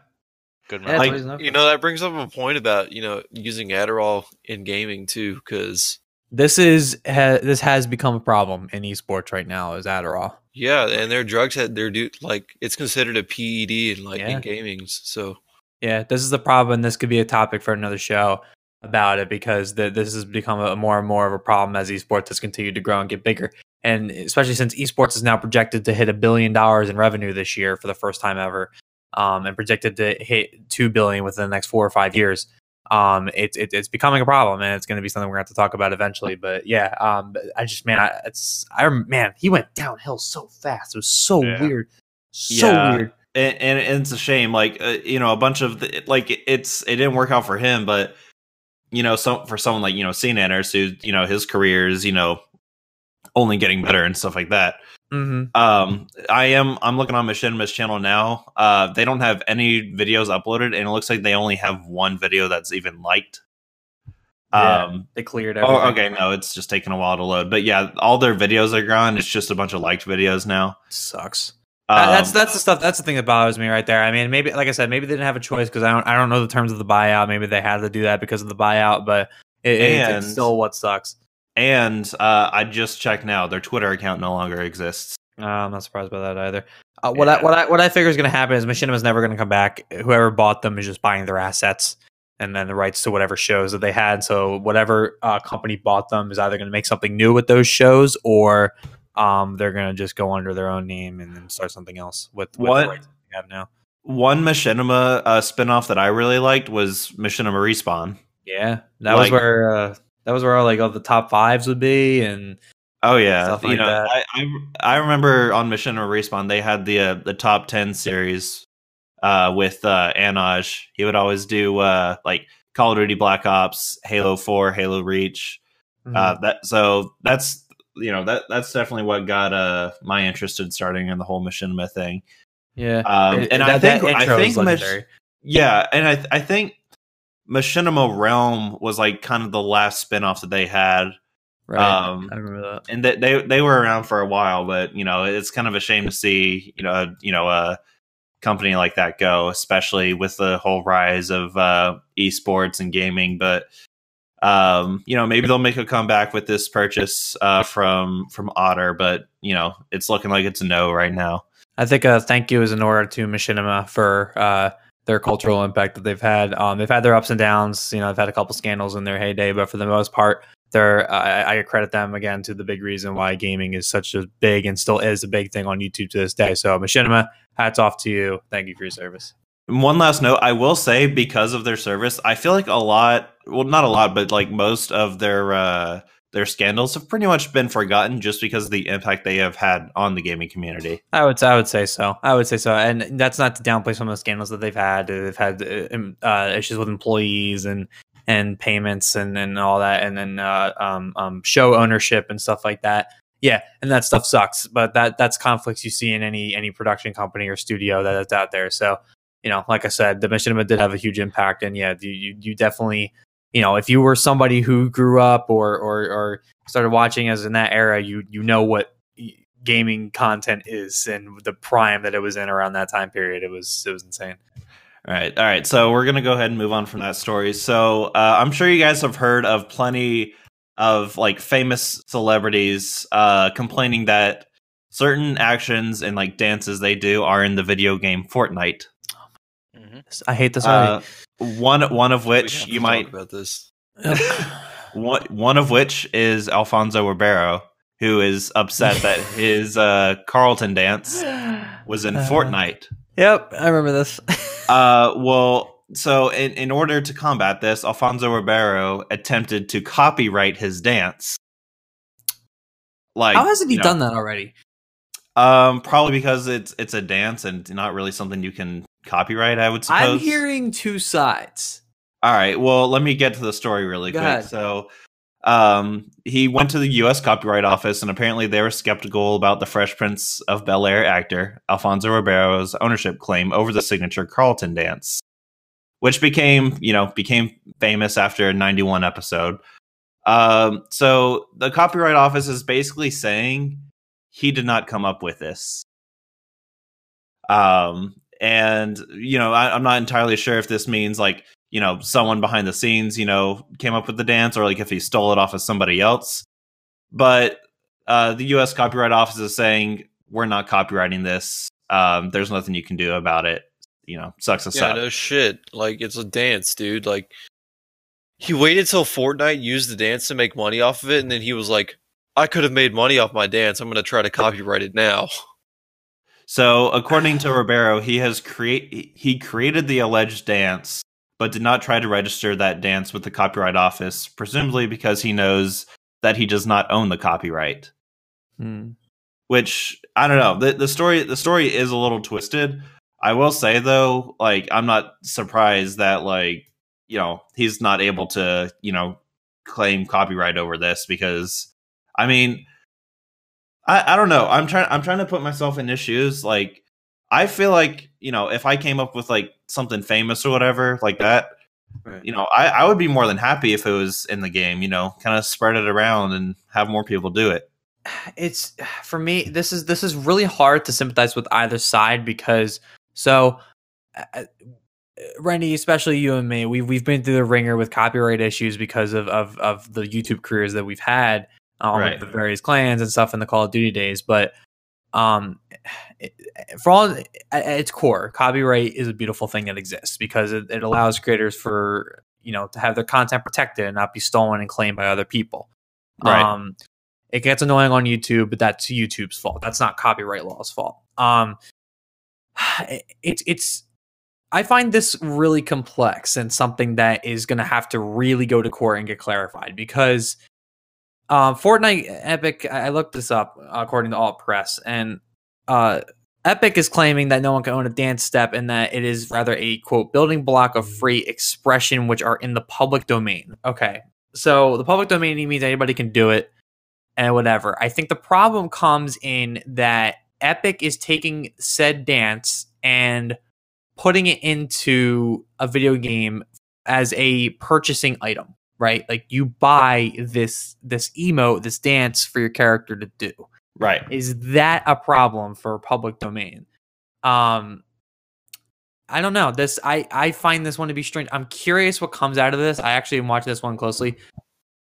good Yeah, memory. Like, that's what he's known You know that brings up a point about you know using Adderall in gaming too, because this is ha, this has become a problem in esports right now. Is Adderall? yeah, and their drugs had their do like it's considered a PED in like Yeah. in gamings. So Yeah, this is the problem. This could be a topic for another show about it because the, this has become a more and more of a problem as esports has continued to grow and get bigger. And especially since esports is now projected to hit a billion dollars in revenue this year for the first time ever, um, and projected to hit two billion within the next four or five years. Um, it's it, it's becoming a problem, and it's going to be something we're going to have to talk about eventually. But yeah, um, I just man, I, it's I man, he went downhill so fast. It was so Yeah. weird, so Yeah. weird. and, and it's a shame like uh, you know a bunch of the, like it's it didn't work out for him but you know some for someone like you know SeaNanners who you know his career is you know only getting better and stuff like that hmm um i am i'm looking on machinima's channel now uh they don't have any videos uploaded and it looks like they only have one video that's even liked Yeah. um They cleared everything. oh okay no it's just taking a while to load but yeah all their videos are gone it's just a bunch of liked videos now sucks. That- that's Um, that's the stuff. That's the thing that bothers me right there. I mean, maybe like I said, maybe they didn't have a choice because I don't I don't know the terms of the buyout. Maybe they had to do that because of the buyout, but it, it's, it's still what sucks. And uh, I just checked now; their Twitter account no longer exists. Uh, I'm not surprised by that either. Uh, what Yeah. I what I what I figure is going to happen is Machinima is never going to come back. Whoever bought them is just buying their assets and then the rights to whatever shows that they had. So whatever uh, company bought them is either going to make something new with those shows or um, they're going to just go under their own name and then start something else with, with What? the have now. One Machinima uh, spinoff that I really liked was Machinima Respawn. Yeah, that was where uh, that was where all, like all the top fives would be, and Oh yeah, Stuff you know. I, I I remember on Machinima Respawn they had the uh, the top ten series uh, with uh, Anaj. He would always do uh, like Call of Duty Black Ops, Halo Four, Halo Reach. Mm-hmm. Uh, that so that's you know that that's definitely what got uh, my interest in starting in the whole Machinima thing. yeah, Um, and I think I intro is think Yeah, and I I think Machinima Realm was like kind of the last spinoff that they had, right? um, I remember that. and they, they they were around for a while. But you know, it's kind of a shame to see you know a, you know a company like that go, especially with the whole rise of uh, esports and gaming. But um, you know, maybe they'll make a comeback with this purchase uh, from from Otter. But you know, it's looking like it's a no right now. I think a thank you is in order to Machinima for uh, their cultural impact that they've had. Um, they've had their ups and downs. You know, they've had a couple scandals in their heyday, but for the most part, they're I, I credit them again to the big reason why gaming is such a big and still is a big thing on YouTube to this day. So Machinima, hats off to you. Thank you for your service. One last note, I will say because of their service, I feel like a lot, well, not a lot, but like most of their uh, their scandals have pretty much been forgotten just because of the impact they have had on the gaming community. I would I would say so. I would say so, and that's not to downplay some of the scandals that they've had. They've had uh, uh, issues with employees and and payments and and all that, and then uh, um, um, show ownership and stuff like that. Yeah, and that stuff sucks. But that that's conflicts you see in any any production company or studio that, that's out there. So you know, like I said, the Machinima did have a huge impact, and yeah, you you definitely, you know, if you were somebody who grew up or or or started watching as in that era, you you know what gaming content is and the prime that it was in around that time period. It was it was insane. All right, all right. So we're gonna go ahead and move on from that story. So uh, I'm sure you guys have heard of plenty of like famous celebrities uh, complaining that certain actions and like dances they do are in the video game Fortnite. I hate this already. Uh, one one of which you might about this. one one of which is Alfonso Ribeiro, who is upset that his uh, Carlton dance was in Uh, Fortnite. Yep, I remember this. Uh, well, so in, in order to combat this, Alfonso Ribeiro attempted to copyright his dance. Like, How hasn't he you know, done that already? Um, probably because it's it's a dance and not really something you can copyright. I would suppose. I'm hearing two sides. All right. Well, let me get to the story really Go quick. ahead. So, um, he went to the U.S. Copyright Office, and apparently they were skeptical about the Fresh Prince of Bel Air actor Alfonso Ribeiro's ownership claim over the signature Carlton dance, which became, you know, became famous after a '91 episode. Um, so the Copyright Office is basically saying he did not come up with this. Um, and you know, I, I'm not entirely sure if this means like you know someone behind the scenes you know came up with the dance or like if he stole it off of somebody else but uh, the us copyright office is saying we're not copywriting this um, there's nothing you can do about it you know sucks us Yeah, up no shit. Like it's a dance, dude. Like he waited till Fortnite used the dance to make money off of it, and then he was like, "I could have made money off my dance. I'm going to try to copyright it now." so according to ribeiro he has create he created the alleged dance but did not try to register that dance with the copyright office presumably because he knows that he does not own the copyright Hmm. which I don't know. The the story the story is a little twisted. I will say though, like I'm not surprised that like, you know, he's not able to, you know, claim copyright over this because I mean I, I don't know. I'm trying I'm trying to put myself in his shoes. Like I feel like, you know, if I came up with like something famous or whatever like that, Right. you know, I, I would be more than happy if it was in the game, you know, kind of spread it around and have more people do it. it's for me this is this is really hard to sympathize with either side because so uh, Randy, especially you and me, we've we've been through the ringer with copyright issues because of of, of the YouTube careers that we've had um, Right. the various clans and stuff in the Call of Duty days. But um, it- for all at at its core, copyright is a beautiful thing that exists because it, it allows creators for you know to have their content protected and not be stolen and claimed by other people. Right. Um, it gets annoying on YouTube, but that's YouTube's fault. That's not copyright law's fault. Um, it's it's I find this really complex and something that is going to have to really go to court and get clarified because uh, Fortnite Epic. I looked this up according to Alt Press, and uh, Epic is claiming that no one can own a dance step and that it is rather a quote building block of free expression, which are in the public domain. Okay, so the public domain means anybody can do it and whatever. I think the problem comes in that Epic is taking said dance and putting it into a video game as a purchasing item, right? Like you buy this this emote, this dance for your character to do. Right. Is that a problem for public domain? Um I don't know. This I I find this one to be strange. I'm curious what comes out of this. I actually am watching this one closely.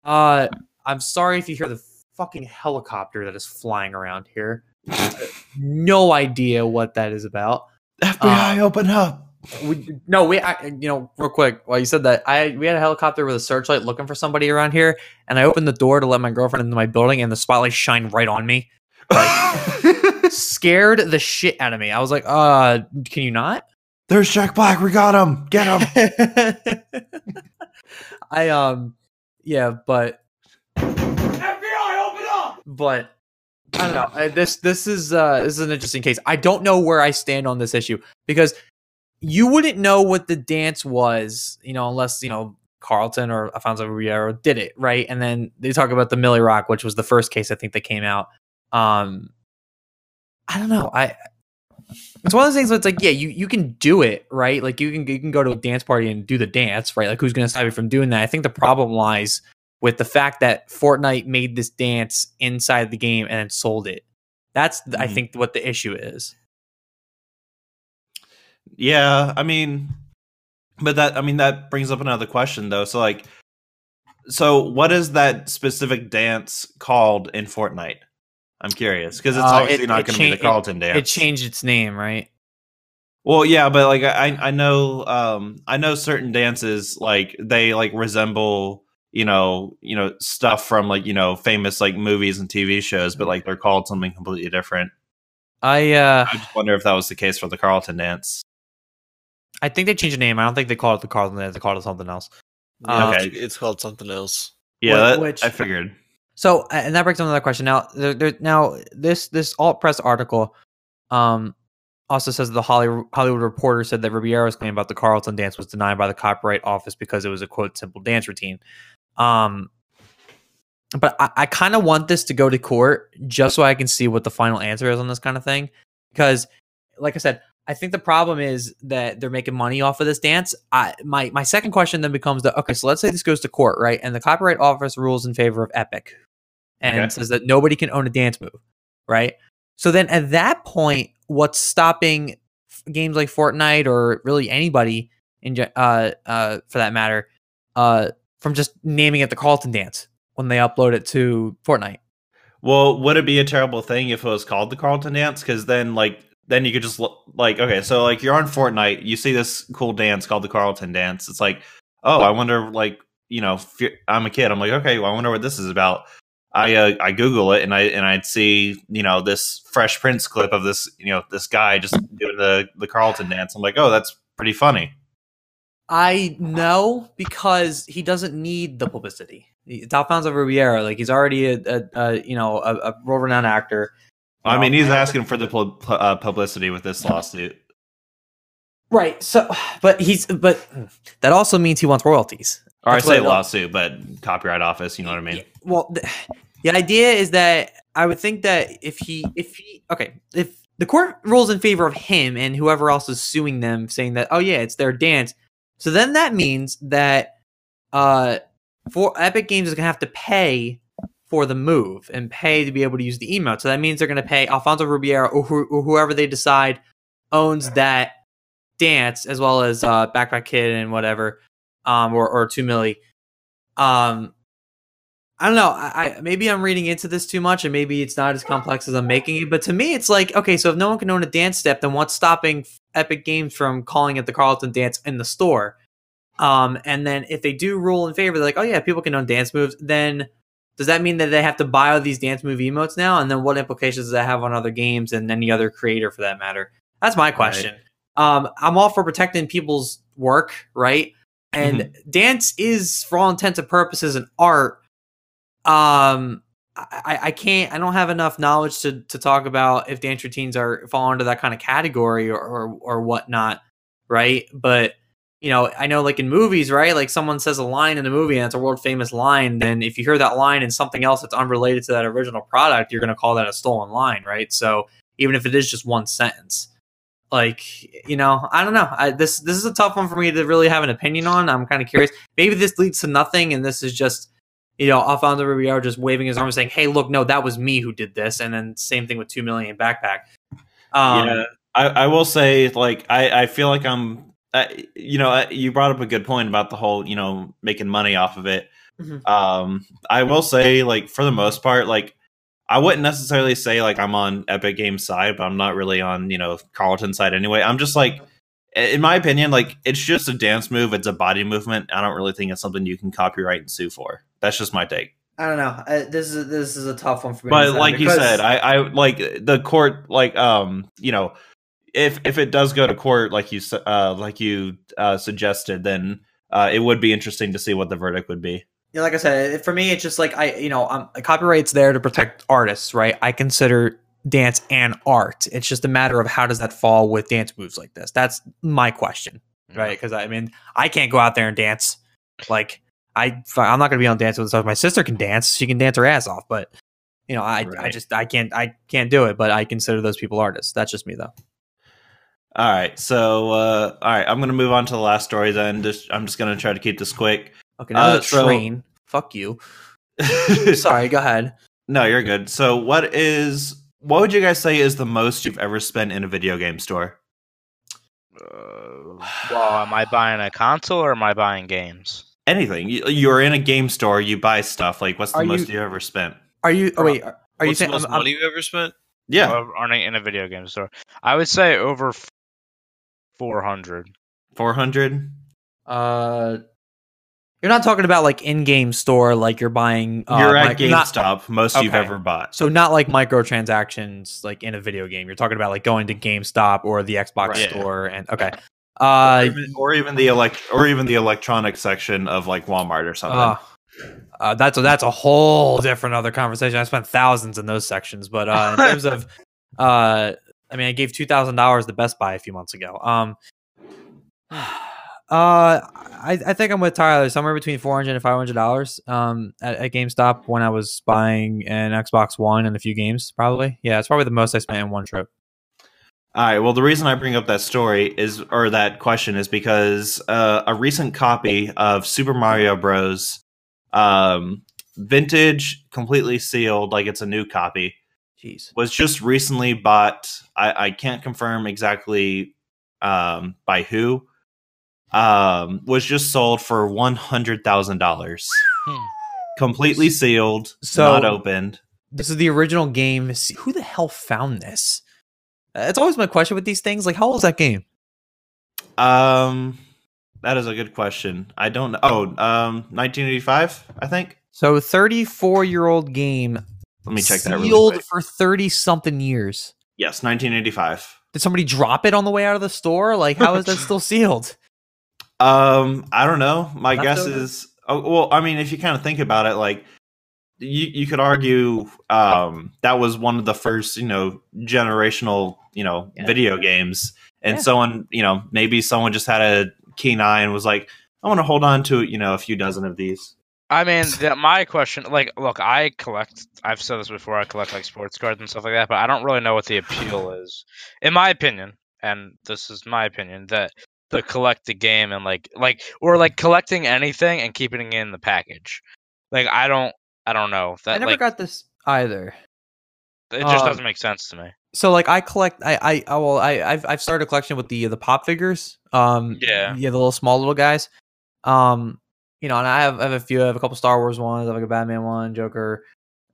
Uh I'm sorry if you hear the fucking helicopter that is flying around here. no idea what that is about. FBI, open up. We, no, we, I, you know, real quick, while you said that, I we had a helicopter with a searchlight looking for somebody around here, and I opened the door to let my girlfriend into my building, and the spotlight shined right on me, scared the shit out of me. I was like, "Uh, can you not?" There's Jack Black. We got him. Get him. I um, yeah, but FBI, open up. but I don't know. I, this this is uh this is an interesting case. I don't know where I stand on this issue because you wouldn't know what the dance was, you know, unless you know Carlton or Alfonso Ribeiro did it right. And then they talk about the Millie Rock, which was the first case I think that came out. Um, I don't know. I it's one of those things where it's like, yeah, you you can do it, right? Like you can you can go to a dance party and do the dance, right? Like who's going to stop you from doing that? I think the problem lies with the fact that Fortnite made this dance inside the game and then sold it. That's I Mhm. think what the issue is. Yeah, I mean, but that I mean that brings up another question though. So like, so what is that specific dance called in Fortnite? I'm curious because it's Uh, obviously it- not going to be the cha- Carlton dance. It changed its name, right? Well, yeah, but like I I know um I know certain dances like they like resemble you know you know stuff from like you know famous like movies and TV shows, but like they're called something completely different. I uh I just wonder if that was the case for the Carlton dance. I think they changed the name. I don't think they called it the Carlton dance. They called it something else. Yeah, Okay. it's, it's called something else. Yeah, Wh- that, which- I figured. So, and that brings on another question. Now, there, there, now this this alt press article, um, also says that the Hollywood, Hollywood Reporter said that Ribeiro's claim about the Carlton dance was denied by the Copyright Office because it was a quote simple dance routine. Um, but I, I kind of want this to go to court just so I can see what the final answer is on this kind of thing, because, like I said, I think the problem is that they're making money off of this dance. I, my my second question then becomes the okay. So let's say this goes to court, right? And the Copyright Office rules in favor of Epic, and Okay. says that nobody can own a dance move, right? So then at that point, what's stopping f- games like Fortnite or really anybody in uh uh for that matter uh from just naming it the Carlton dance when they upload it to Fortnite? Well, would it be a terrible thing if it was called the Carlton dance? Because then, like, then you could just lo- like, okay, so like you're on Fortnite, you see this cool dance called the Carlton dance. It's like, oh, I wonder, like, you know, I'm a kid. I'm like, okay, well, I wonder what this is about. I uh, I Google it and I and I'd see you know this Fresh Prince clip of this you know this guy just doing the the Carlton dance. I'm like, oh, that's pretty funny. I know because he doesn't need the publicity. Alfonso Ribeiro. Like he's already a, a, a you know a, a world renowned actor. I mean, he's asking for the uh, publicity with this lawsuit. right. So, but he's but that also means he wants royalties. Or I say lawsuit, but copyright office. You know what I mean? Well, the, the idea is that I would think that if he, if he, okay, if the court rules in favor of him and whoever else is suing them, saying that, oh yeah, it's their dance, so then that means that, uh, for Epic Games is gonna have to pay for the move and pay to be able to use the emote. So that means they're gonna pay Alfonso Rubiera or, who, or whoever they decide owns that dance, as well as uh, Backpack Kid and whatever, um, or or 2 Milly. Um, I don't know. I, I maybe I'm reading into this too much, and maybe it's not as complex as I'm making it. But to me, it's like okay, so if no one can own a dance step, then what's stopping Epic Games from calling it the Carlton dance in the store? Um, and then if they do rule in favor, they're like, oh yeah, people can own dance moves. Then does that mean that they have to buy all these dance move emotes now? And then what implications does that have on other games and any other creator for that matter? That's my question. Um, I'm all for protecting people's work, right? And dance is, for all intents and purposes, an art. Um, I, I can't. I don't have enough knowledge to to talk about if dance routines are fall into that kind of category or or, or whatnot, right? But you know, I know like in movies, right? Like someone says a line in a movie and it's a world famous line, then if you hear that line in something else that's unrelated to that original product, you're going to call that a stolen line, right? So even if it is just one sentence, like you know, I don't know. I, this this is a tough one for me to really have an opinion on. I'm kind of curious. Maybe this leads to nothing, and this is just you know Alfonso Ribeiro just waving his arm, saying, "Hey, look, no, that was me who did this." And then same thing with 2 Milly backpack. Um, yeah, I, I will say, like, I, I feel like I'm, uh, you know, uh, you brought up a good point about the whole, you know, making money off of it. Mhm. Um, I will say, like, for the most part, like, I wouldn't necessarily say like I'm on Epic Games side, but I'm not really on you know Carlton side anyway. I'm just like, in my opinion, like it's just a dance move. It's a body movement. I don't really think it's something you can copyright and sue for. That's just my take. I don't know. I, this is this is a tough one for me. But like you said, I, I like the court. Like um, you know, if if it does go to court, like you uh like you uh suggested, then uh it would be interesting to see what the verdict would be. Yeah, like I said, for me, it's just like I, you know, um, copyright's there to protect artists, right? I consider dance and art. It's just a matter of how does that fall with dance moves like this. That's my question, right? Because I mean, I can't go out there and dance. Like I, I'm not going to be on dance with stuff. My sister can dance; she can dance her ass off. But you know, I, I just, I can't, I can't do it. But I consider those people artists. That's just me, though. All right, so uh all right, I'm gonna move on to the last story. Then just I'm just gonna try to keep this quick. Okay, now Uh, there's a so- train. Fuck you. Sorry, go ahead. no, you're good. So what is what would you guys say is the most you've ever spent in a video game store? Uh, well, am I buying a console or am I buying games? Anything. You, you're in a game store, you buy stuff. Like what's the Are most you- you ever spent? Are you? Oh wait, are, are you What's the saying? most I'm- I'm- money you ever spent? Yeah, Or- or in a video game store. I would say over four hundred. 400. Uh, you're not talking about like in-game store, like you're buying. Uh, you're at mic- not- GameStop, most you've ever bought. so not like microtransactions, like in a video game. You're talking about like going to GameStop or the Xbox Right. store, and okay. or, Uh, even, or even the elect or even the electronic section of like Walmart or something. uh, uh, that's a, that's a whole different other conversation. I spent thousands in those sections, but uh, in terms of, uh, I mean, I gave two thousand dollars to Best Buy a few months ago. Um, uh, I, I think I'm with Tyler somewhere between four hundred and five hundred dollars. Um, at, at GameStop when I was buying an Xbox One and a few games, probably. Yeah, it's probably the most I spent in one trip. All right. Well, the reason I bring up that story is, or that question, is because uh, a recent copy of Super Mario Bros. Um, vintage, completely sealed, like it's a new copy, Jeez. was just recently bought. I, I can't confirm exactly um, by who. Um, was just sold for one hundred thousand dollars, Hmm. completely sealed, So- not opened. This is the original game. Who the hell found this? Uh, It's always my question with these things. Like, how old is that game? Um, that is a good question. I don't know. Oh, um, 1985, I think. So, 34 year old game Let me check that. Really sealed quick. for 30 something years. Yes, 1985. Did somebody drop it on the way out of the store? Like, how is that still sealed? Um, I don't know. My guess Leftover? is. Oh, well, I mean, if you kind of think about it, like you you could argue um that was one of the first you know generational you know Yeah. video games, and Yeah. someone you know maybe someone just had a keen eye and was like, I want to hold on to you know a few dozen of these. I mean, that my question, like, look, I collect. I've said this before. I collect like sports cards and stuff like that, but I don't really know what the appeal is, in my opinion. And this is my opinion that the collect the game and like, like, or like collecting anything and keeping it in the package. Like, I don't, I don't know. That I never like, got this either. it just um, doesn't make sense to me. So like I collect I I I well I I've I've started a collection with the the pop figures. Um Yeah. yeah, the little small little guys. Um you know, and I have I have a few I have a couple Star Wars ones, I have like a Batman one, Joker.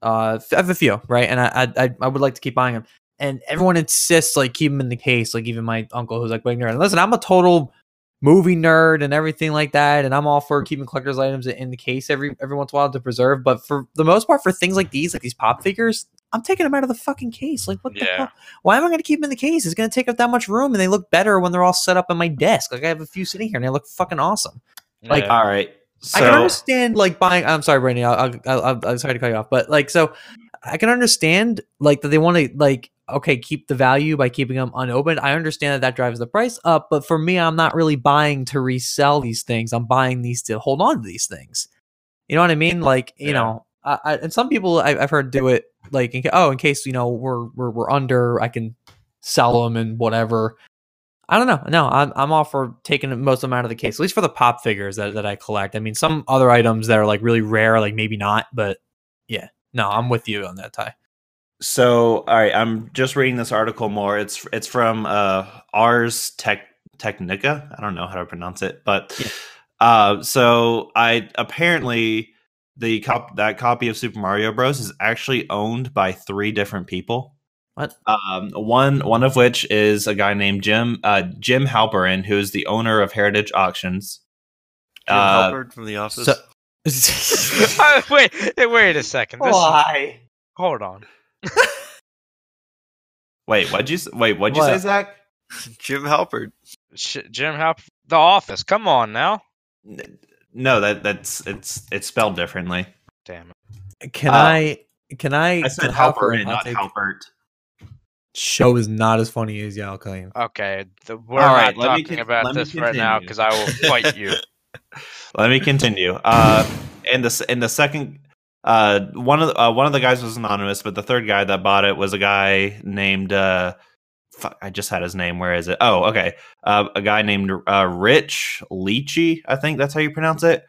Uh I have a few, right? And I I I- I would like to keep buying them. And everyone insists like keep them in the case, like even my uncle who's like big nerd. And listen, I'm a total movie nerd and everything like that, and I'm all for keeping collector's items in the case every every once in a while to preserve. But for the most part, for things like these, like these pop figures, I'm taking them out of the fucking case. Like what the Yeah. hell? Why am I going to keep them in the case? It's going to take up that much room, and they look better when they're all set up on my desk. Like I have a few sitting here, and they look fucking awesome. Like, Yeah. All right. I can understand like buying. I'm sorry, Brandy. I'll, I'll, I'll, I'm sorry to cut you off, but like, so I can understand like that they want to like okay keep the value by keeping them unopened. I understand that that drives the price up, but for me, I'm not really buying to resell these things. I'm buying these to hold on to these things. You know what I mean? Like you Yeah. know, I, I, and some people I, I've heard do it like in, oh in case you know we're we're we're under, I can sell them and whatever. I don't know. No, I'm I'm all for taking most of them out of the case, at least for the pop figures that, that I collect. I mean, some other items that are like really rare, like maybe not, but yeah, no, I'm with you on that, Ty. So, all right, I'm just reading this article more. It's it's from uh, Ars Tech Technica. I don't know how to pronounce it, but Yeah. uh, so I apparently the cop that copy of Super Mario Bros is actually owned by three different people. What? Um, one one of which is a guy named Jim uh, Jim Halperin, who is the owner of Heritage Auctions. Jim Uh, Halpert from The Office. So, Uh, wait, wait a second. This, Why? hold on. wait, what'd you wait? What'd you What? say, Zach? Jim Halpert. Sh- Jim Halp, The Office. Come on now. N- No, that that's it's it's spelled differently. Damn it. can Uh, I? Can I? I said can Halper Halperin, not take- Halpert. Show is not as funny as y'all claim. Okay, the, we're All right, not let me talking con- about let me this right now because I will fight you. Let me continue. Uh, in the s- in the second, uh, one of the, uh, one of the guys was anonymous, but the third guy that bought it was a guy named. Uh, fuck, I just had his name. Where is it? Oh, okay. Uh, a guy named uh, Rich Lecce. I think that's how you pronounce it.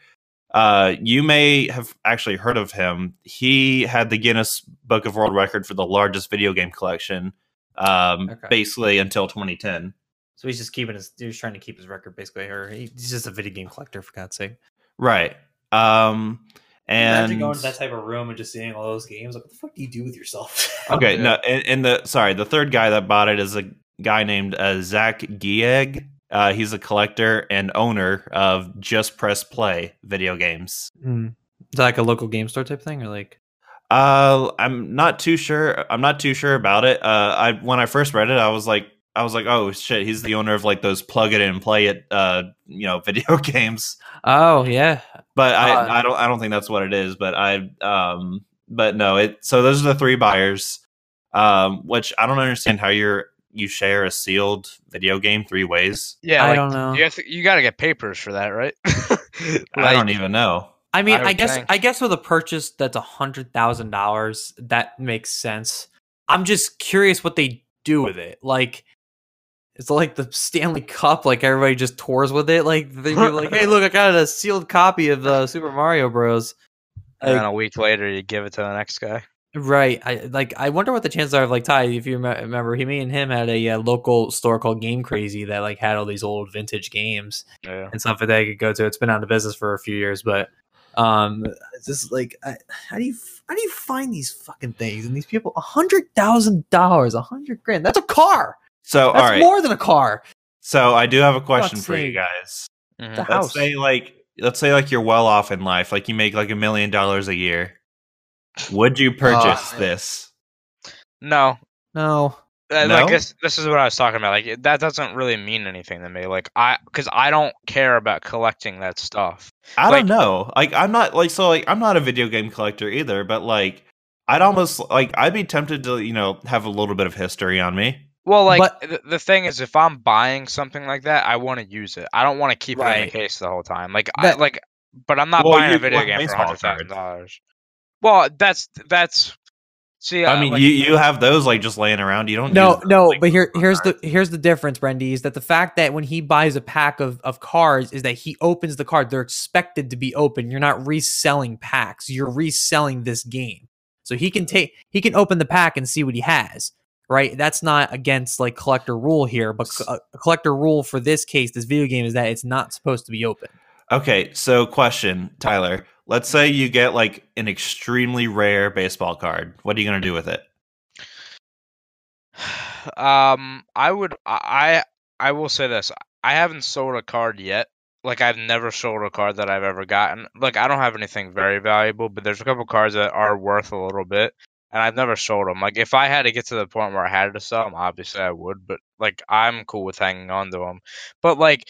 Uh, you may have actually heard of him. He had the Guinness Book of World Record for the largest video game collection. Um, Okay. basically until 2010. So he's just keeping his. He's trying to keep his record basically, or he's just a video game collector for God's sake. Right. Um, and Imagine going to that type of room and just seeing all those games. Like, what the fuck do you do with yourself? Okay, no, and, and the sorry, the third guy that bought it is a guy named uh, Zach Gieg. Uh, he's a collector and owner of Just Press Play video games. Hmm. Is that like a local game store type thing, or like? Uh, I'm not too sure. I'm not too sure about it. Uh, I when I first read it, I was like, I was like, oh shit, he's the owner of like those plug it in and play it, uh, you know, video games. Oh yeah, But I, Uh, I don't, I don't think that's what it is. But I, um, but no, it. So those are the three buyers. Um, which I don't understand how you're you share a sealed video game three ways. Yeah, I like, don't know. You, have to, you got to get papers for that, right? I don't even know. I mean, I I, guess think. I guess with a purchase that's a hundred thousand dollars, that makes sense. I'm just curious what they do with it. Like, it's like the Stanley Cup. Like everybody just tours with it. Like they be like, "Hey, look, I got a sealed copy of uh, Super Mario Bros." And then a week later, you give it to the next guy. Right. I like. I wonder what the chances are of like Ty. If you rem- remember, he, me, and him had a uh, local store called Game Crazy that like had all these old vintage games Yeah. and stuff that they could go to. It's been out of business for a few years, but um, it's just like, I, how do you how do you find these fucking things and these people? A hundred thousand dollars, a hundred grand. That's a car. So That's all right. more than a car. so I do have a question Fuck's for you sake. guys. Mhm. The Let's house. say like let's say like you're well off in life, like you make like a million dollars a year. Would you purchase Uh, this? No, No. Uh, No? Like this, this is what I was talking about. Like that doesn't really mean anything to me. Like I, because I don't care about collecting that stuff. I like- don't know. Like I'm not like so like I'm not a video game collector either, but like I'd almost like I'd be tempted to, you know, have a little bit of history on me. Well, like But- the, the thing is, if I'm buying something like that, I want to use it. I don't want to keep it in Right. the case the whole time. Like I like, but I'm not Well, buying you a video collect game for hundred thousand dollars. Well, that's that's. See, I uh, mean, like- you you have those like just laying around. You don't. No, use no, like, but here here's cards. the here's the difference, Brendy, is that the fact that when he buys a pack of, of cards is that he opens the card. They're expected to be open. You're not reselling packs. You're reselling this game. So he can take he can open the pack and see what he has. Right? That's not against like collector rule here, but co- a collector rule for this case, this video game is that it's not supposed to be open. Okay, so question, Tyler. Let's say you get like an extremely rare baseball card. What are you gonna do with it? um, I would, I, I will say this: I haven't sold a card yet. Like I've never sold a card that I've ever gotten. Like I don't have anything very valuable, but there's a couple cards that are worth a little bit, and I've never sold them. Like if I had to get to the point where I had to sell them, obviously I would. But like I'm cool with hanging on to them. But like,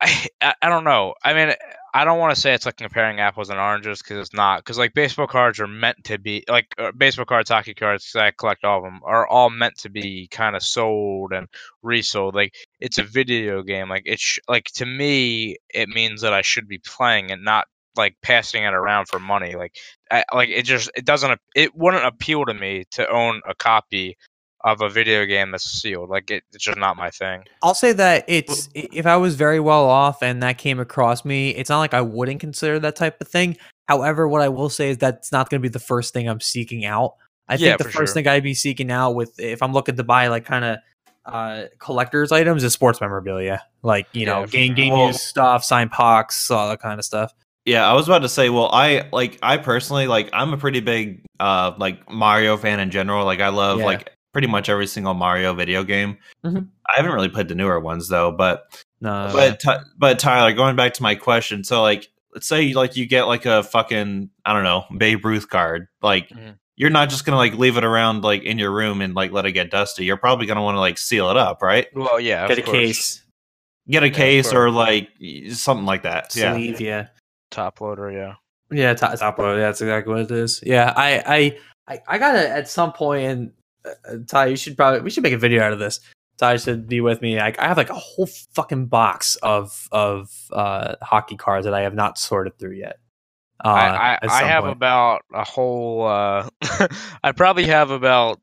I, I, don't know. I mean, I don't want to say it's like comparing apples and oranges because it's not. Because like baseball cards are meant to be like uh, baseball cards, hockey cards. I collect all of them. Are all meant to be kind of sold and resold. Like it's a video game. Like it's sh- like to me, it means that I should be playing and not like passing it around for money. Like I, like it just it doesn't it wouldn't appeal to me to own a copy of a video game that's sealed. Like it, it's just not my thing. I'll say that it's if I was very well off and that came across me, it's not like I wouldn't consider that type of thing. However, what I will say is that's not going to be the first thing I'm seeking out. I Yeah, think the first sure. thing I'd be seeking out with if I'm looking to buy like kind of uh collectors items is sports memorabilia, like you Yeah, know game game Well- use stuff, signed pucks, all that kind of stuff. Yeah, I was about to say. Well, I like I personally like I'm a pretty big uh like Mario fan in general. Like I love Yeah. like pretty much every single Mario video game. Mhm. I haven't really played the newer ones though, but No, but Ty- but Tyler, going back to my question, so like let's say like you get like a fucking I don't know Babe Ruth card, like Mhm. you're not just gonna like leave it around like in your room and like let it get dusty. You're probably gonna want to like seal it up, right? Well, yeah, get a course. case, Get a of case or like something like that. Yeah. sleeve, yeah. top loader. Yeah. Yeah, top, top loader. That's exactly what it is. Yeah, I, I, I, I gotta at some point. And uh, Ty, you should probably we should make a video out of this. Ty should be with me. Like, I have like a whole fucking box of of uh, hockey cards that I have not sorted through yet. Uh, I, I, I have point. about a whole. Uh, I probably have about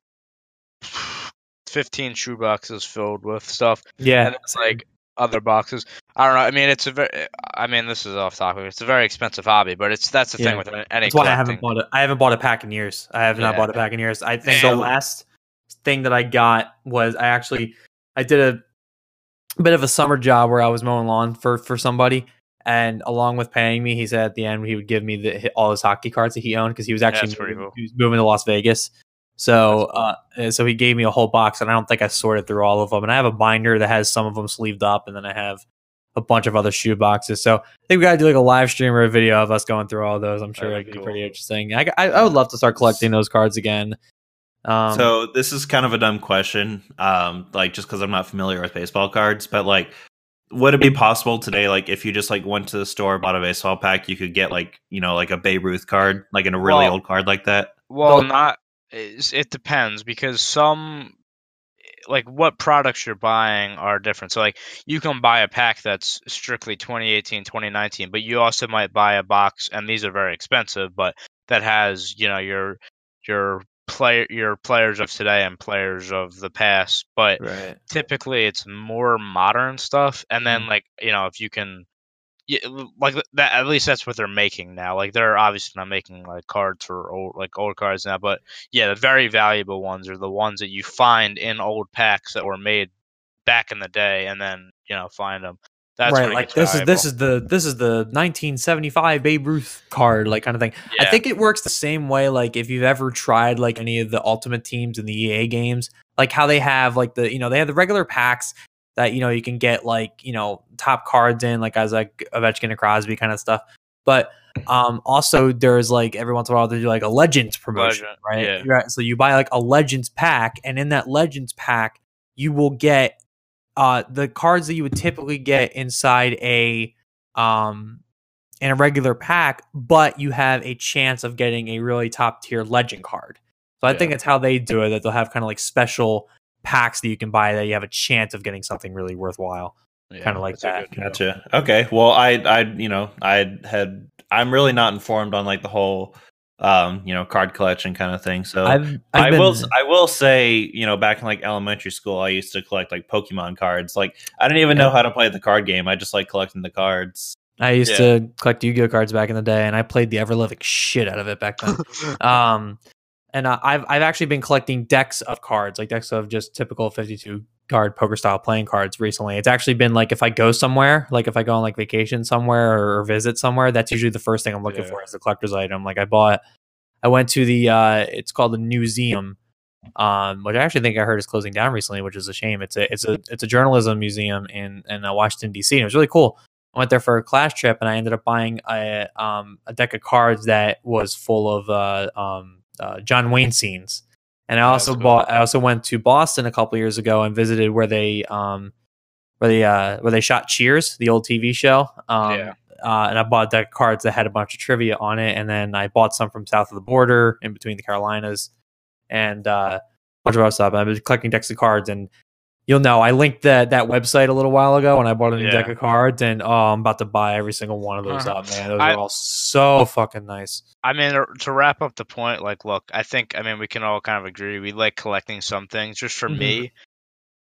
fifteen shoe boxes filled with stuff, yeah, and it's like other boxes. I don't know. I mean, it's a very. I mean, this is off topic. It's a very expensive hobby, but it's that's the Yeah. thing with any That's why I haven't bought it. I haven't bought a pack in years. I have not Yeah. bought a pack in years. I think So- the last thing that I got was I actually I did a bit of a summer job where I was mowing lawn for for somebody, and along with paying me, he said at the end he would give me the all his hockey cards that he owned because he was actually moving, cool. he was moving to Las Vegas. So, uh, so he gave me a whole box, and I don't think I sorted through all of them. And I have a binder that has some of them sleeved up, and then I have a bunch of other shoe boxes. So I think we got to do like a live stream or a video of us going through all those. I'm sure That'd it'd be be cool. pretty interesting. I, I, I would love to start collecting those cards again. Um, so this is kind of a dumb question, um, like just because I'm not familiar with baseball cards, but like, would it be possible today, like if you just like went to the store, bought a baseball pack, you could get like you know like a Babe Ruth card, like in a really Well- old card like that? Well, Well- not. It depends because some, like what products you're buying are different. So like you can buy a pack that's strictly 2018, 2019, but you also might buy a box, and these are very expensive, but that has you know your your player your players of today and players of the past. But right. typically it's more modern stuff and then mm-hmm. like you know if you can yeah, like that at least that's what they're making now like they're obviously not making like cards for old like old cards now but yeah the very valuable ones are the ones that you find in old packs that were made back in the day and then you know find them that's right, like this is this is the this is the 1975 Babe Ruth card, like kind of thing. I think it works the same way. Like if you've ever tried like any of the Ultimate Teams in the EA games, like how they have like the you know they have the regular packs that you know you can get like you know top cards in like as like Ovechkin and Crosby kind of stuff, but um also there's like every once in a while they do like a Legends promotion, Legend, right? yeah. Right. So you buy like a Legends pack, and in that Legends pack you will get uh the cards that you would typically get inside a um in a regular pack, but you have a chance of getting a really top tier legend card. So I think Yeah. it's how they do it that they'll have kind of like special packs that you can buy that you have a chance of getting something really worthwhile. Yeah, kinda like that. Gotcha. Okay. Well, I, I, you know, I had, I'm really not informed on like the whole, um, you know, card collection kind of thing. So I've, I I've been, will, I will say, you know, back in like elementary school, I used to collect like Pokemon cards. Like, I didn't even know how to play the card game. I just like collecting the cards. I used Yeah. to collect Yu-Gi-Oh cards back in the day, and I played the ever living shit out of it back then. um, and uh, I've I've actually been collecting decks of cards, like decks of just typical fifty-two card poker style playing cards recently. It's actually been like if I go somewhere, like if I go on like vacation somewhere or, or visit somewhere, that's usually the first thing I'm looking Yeah. for as a collector's item. Like I bought, I went to the uh, it's called the Newseum, um, which I actually think I heard is closing down recently, which is a shame. It's a it's a it's a journalism museum in in uh, Washington D.C. and it was really cool. I went there for a class trip and I ended up buying a um a deck of cards that was full of uh um uh, John Wayne scenes. And I also cool. bought I also went to Boston a couple years ago and visited where they um where they uh where they shot Cheers, the old TV show. Um Yeah. uh, and I bought a deck cards that had a bunch of trivia on it, and then I bought some from south of the border, in between the Carolinas, and uh, a bunch of other stuff. I've been collecting decks of cards, and you'll know I linked that that website a little while ago when I bought a new Yeah. deck of cards, and oh, I'm about to buy every single one of those Uh-huh. up, man. Those I- are all so fucking nice. I mean, to- to wrap up the point, like, look, I think, I mean, we can all kind of agree we like collecting some things. Just for Mhm. me,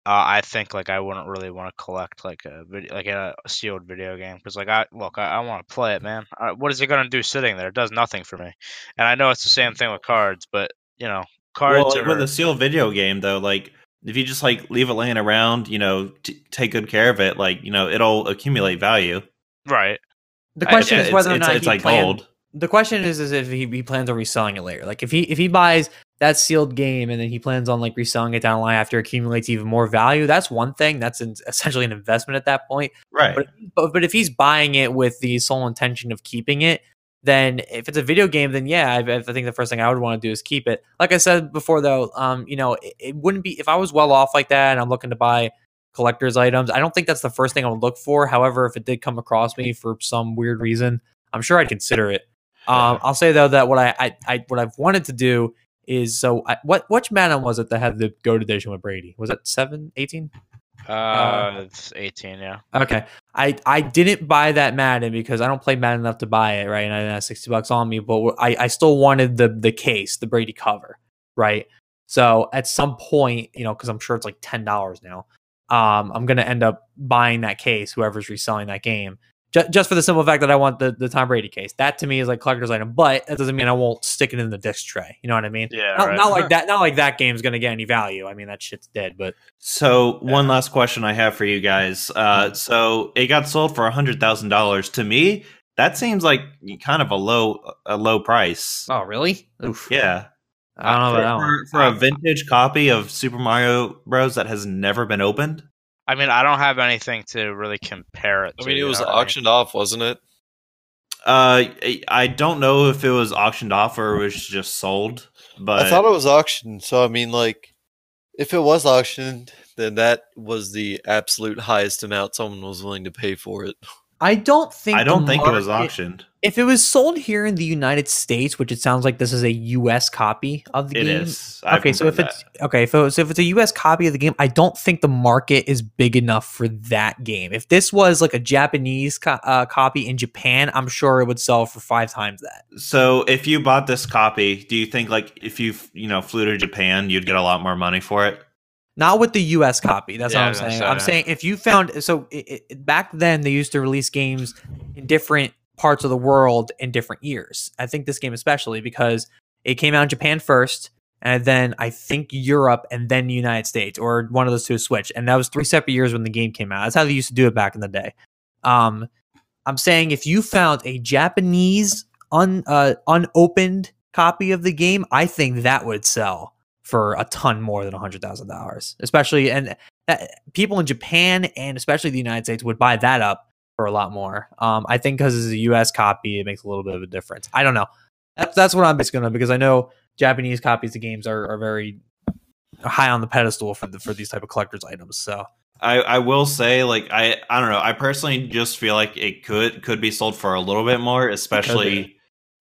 uh, I think like I wouldn't really want to collect like a video, like a sealed video game because, like, I look, I, I want to play it, man. Uh, what is it gonna do sitting there? It does nothing for me. And I know it's the same thing with cards, but you know, cards well, are with a sealed video game though, like if you just like leave it laying around, you know, t- take good care of it, like you know, it'll accumulate value. right. The question It's- is whether or it's, not it's he like planned- gold. The question is, is if he, he plans on reselling it later. Like if he if he buys that sealed game and then he plans on like reselling it down the line after it accumulates even more value, that's one thing. That's an, essentially an investment at that point. Right. But, but but if he's buying it with the sole intention of keeping it, then if it's a video game, then yeah, I, I think the first thing I would want to do is keep it. Like I said before, though, um, you know, it, it wouldn't be if I was well off like that and I'm looking to buy collector's items. I don't think that's the first thing I would look for. However, if it did come across me for some weird reason, I'm sure I'd consider it. Um, I'll say though that what I, I, I what I've wanted to do is so I, what which Madden was it that had the goat edition with Brady? Was it 7, 18? Uh, it's 18, yeah. Okay. I, I didn't buy that Madden because I don't play Madden enough to buy it, right? And I didn't have 60 bucks on me, but I, I still wanted the the case, the Brady cover, right? So at some point, you know, because I'm sure it's like $10 now, um, I'm going to end up buying that case, whoever's reselling that game, ju- just for the simple fact that I want the, the Tom Brady case. That to me is like collector's item, but that doesn't mean I won't stick it in the disc tray. You know what I mean? Yeah, Not, right. not like that. Not like that game's going to get any value. I mean, that shit's dead, but So one last question I have for you guys. Uh, so it got sold for a hundred thousand dollars. To me, that seems like kind of a low a low price. oh, really? Oof. Yeah, I don't know about that for, for a vintage copy of Super Mario Bros. that has never been opened. I mean, I don't have anything to really compare it I to. mean, it you was know what I mean? auctioned off, wasn't it? Uh, I- I don't know if it was auctioned off or it was just sold, but I thought it was auctioned. So I mean, like, if it was auctioned, then that was the absolute highest amount someone was willing to pay for it. I don't think. I don't the think it was market- auctioned. If it was sold here in the United States, which it sounds like this is a U.S. copy of the It game. is. I okay, so if confirmed it's okay, if it was, if it's a U.S. copy of the game, I don't think the market is big enough for that game. If this was like a Japanese co- uh, copy in Japan, I'm sure it would sell for five times that. that. so if you bought this copy, do you think like if you you know flew to Japan, you'd get a lot more money for it? Not with the U.S. copy. That's Yeah, what I'm saying. I'm that. saying if you found so it, it, back then they used to release games in different parts of the world in different years. I think this game especially because it came out in Japan first, and then I think Europe, and then the United States, or one of those two switched. And that was three separate years when the game came out. That's how they used to do it back in the day. Um, I'm saying if you found a Japanese un uh, unopened copy of the game, I think that would sell for a ton more than hundred thousand dollars, especially and people in Japan and especially the United States would buy that up for a lot more. Um, I think because it's a U.S. copy, it makes a little bit of a difference. I don't know. That's that's what I'm basically gonna because I know Japanese copies of games are, are very high on the pedestal for the, for these type of collectors items. So I, I will say like I I don't know I personally just feel like it could could be sold for a little bit more especially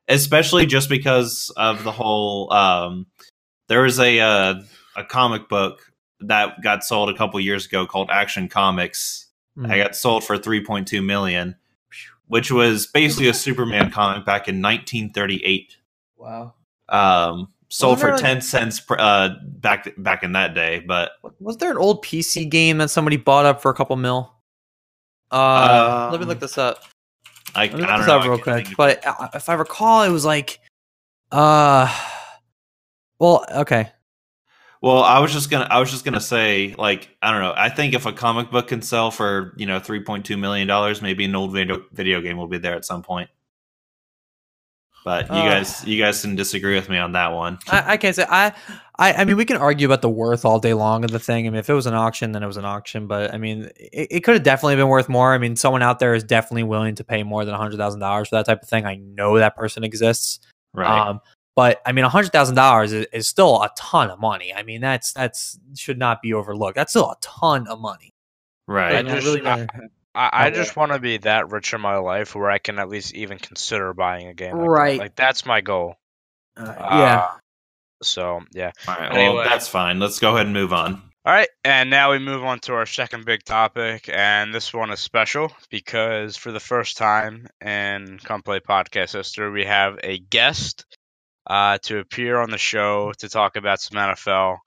especially just because of the whole um there was a uh, a comic book that got sold a couple years ago called Action Comics mm, I got sold for 3.2 million which was basically a Superman comic back in 1938 wow. um sold for like- 10 cents per, uh back back in that day but Was there an old PC game that somebody bought up for a couple mil? Uh, let me Um, look this up. I, I Let me look don't this know up real can't quick. But uh, if I recall, it was like, uh, well, okay. Well, I was just gonna I was just gonna say, like, I don't know. I think if a comic book can sell for, you know, three point two million dollars, maybe an old video video game will be there at some point. But you Uh. guys you guys can disagree with me on that one. I, I can't say I, I. I mean, we can argue about the worth all day long of the thing. I mean, if it was an auction, then it was an auction. But I mean, it, it could have definitely been worth more. I mean, someone out there is definitely willing to pay more than hundred thousand dollars for that type of thing. I know that person exists. Right. Um, but I mean, hundred thousand dollars is, is still a ton of money. I mean, that's that's should not be overlooked. That's still a ton of money. right. I And I just- really I- I, I Okay. just want to be that rich in my life where I can at least even consider buying a game. Like, that. Right. like that's my goal. uh, yeah. Uh, so yeah. All right. anyway. Well, that's fine. Let's go ahead and move on. All right, and now we move on to our second big topic, and this one is special because for the first time in Come Play podcast history, we have a guest uh, to appear on the show to talk about some NFL.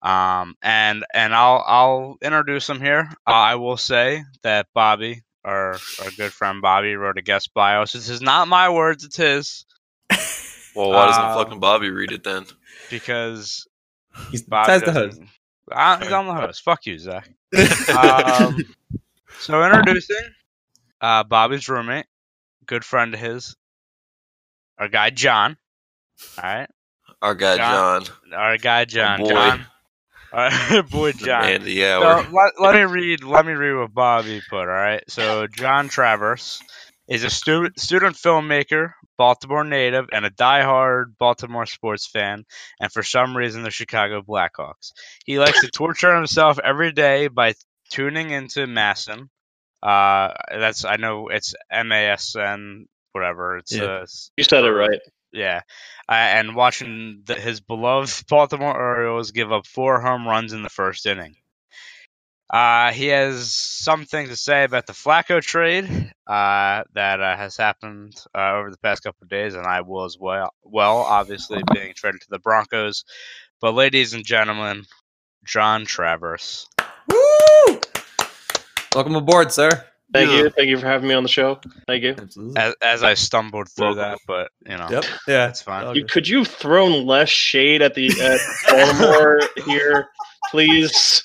Um, and and I'll I'll introduce him here. Uh, I will say that Bobby, our our good friend Bobby, wrote a guest bio. So this is not my words; it's his Well, why doesn't Um, fucking Bobby read it then? because He's Bob says the host. doesn't- he's on the host. Fuck you, Zach. um, so introducing uh, Bobby's roommate, good friend of his, our guy John. All right, Our guy John. John, our guy John. boy. John, our boy John. man of the So let, let me read. Let me read what Bobby put. All right. So John Travers is a student student filmmaker, Baltimore native, and a diehard Baltimore sports fan, and for some reason the Chicago Blackhawks. He likes to torture himself every day by tuning into Masson. Uh, that's I know it's M A S N whatever. It's Yeah. uh, You said it right. Yeah, uh, and watching the, his beloved Baltimore Orioles give up four home runs in the first inning. Uh, he has something to say about the Flacco trade uh, that uh, has happened uh, over the past couple of days, and I will as well. Well, obviously being traded to the Broncos, but ladies and gentlemen, John Travers. Woo! Welcome aboard, sir. Thank Yeah. you. Thank you for having me on the show. Thank you. As, as I stumbled through Welcome. that, but you know, Yep. Yeah. it's fine. You, could you have thrown less shade at the at Baltimore here, please?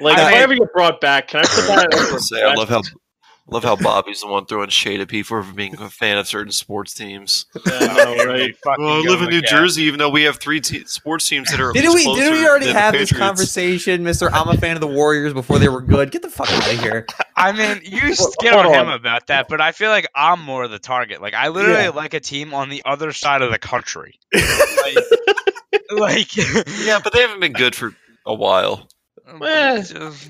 Like, I if I ever get brought back, can I put that? I, say, I love how request? Love how Bobby's the one throwing shade at people for being a fan of certain sports teams. Yeah, I right? Fucking Well, I live in New McCaff. Jersey, even though we have three te- sports teams that are. Didn't we? Didn't we already have this conversation, Mister? I'm a fan of the Warriors before they were good. Get the fuck out of here. I mean, you Well, get on hold him about that, but I feel like I'm more the target. Like I literally Yeah. like a team on the other side of the country. like, like Yeah, but they haven't been good for a while. Eh,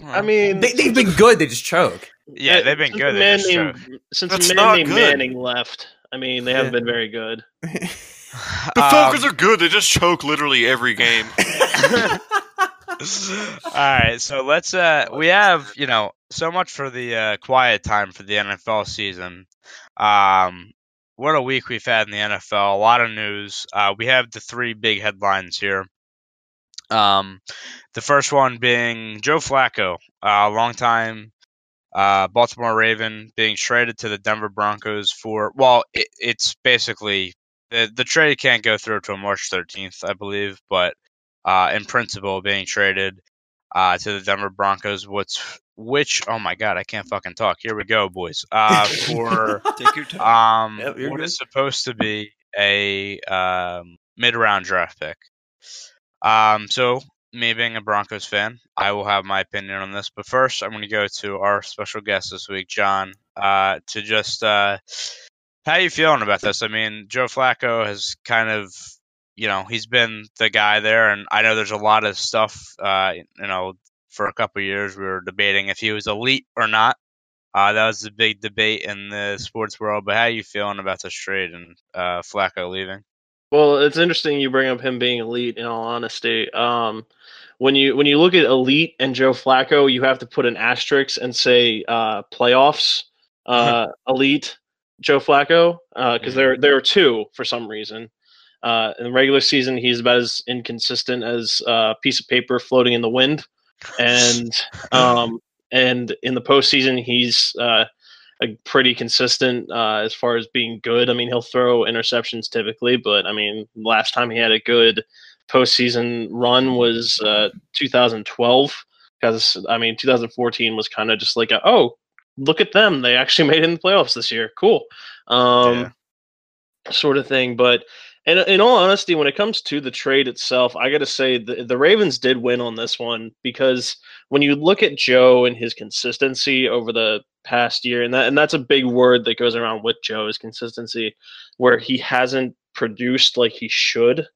I mean, They, they've been good. They just choke. Yeah, they've been since good. a man named, since That's a man not named good. Manning left, I mean, they haven't Yeah. been very good. The Um, Falcons are good. They just choke literally every game. All right, so let's uh we have, you know, so much for the uh quiet time for the NFL season. Um what a week we've had in the NFL. A lot of news. Uh we have the three big headlines here. Um the first one being Joe Flacco, a long time uh Baltimore Raven being traded to the Denver Broncos for well, it, it's basically the the trade can't go through until March 13th, I believe, but uh, in principle being traded uh, to the Denver Broncos. What's which? Oh my God, I can't fucking talk. Here we go, boys. Uh, for Take your time. um, Yep, what good. is supposed to be a um, mid-round draft pick. Um, so me being a Broncos fan, I will have my opinion on this. But first, I'm going to go to our special guest this week, John, uh, to just uh, how you feeling about this? I mean, Joe Flacco has kind of, you know, he's been the guy there, and I know there's a lot of stuff. Uh, you know, for a couple years we were debating if he was elite or not. Uh, that was the big debate in the sports world. But how you feeling about this trade and uh, Flacco leaving? Well, it's interesting you bring up him being elite. In all honesty, um, when you when you look at elite and Joe Flacco, you have to put an asterisk and say uh, playoffs. Uh, elite Joe Flacco because there there are two for some reason. Uh, in the regular season, he's about as inconsistent as a piece of paper floating in the wind, and um, and in the postseason, he's uh, a pretty consistent uh, as far as being good. I mean, he'll throw interceptions typically, but I mean, last time he had a good postseason run was uh, 2012. Because I mean, 2014 was kind of just like, a, oh, look at them, they actually made it in the playoffs this year. Cool, um, sort of thing. But in, in all honesty, when it comes to the trade itself, I got to say the, the Ravens did win on this one because when you look at Joe and his consistency over the past year, and that and that's a big word that goes around with Joe is consistency, where he hasn't produced like he should.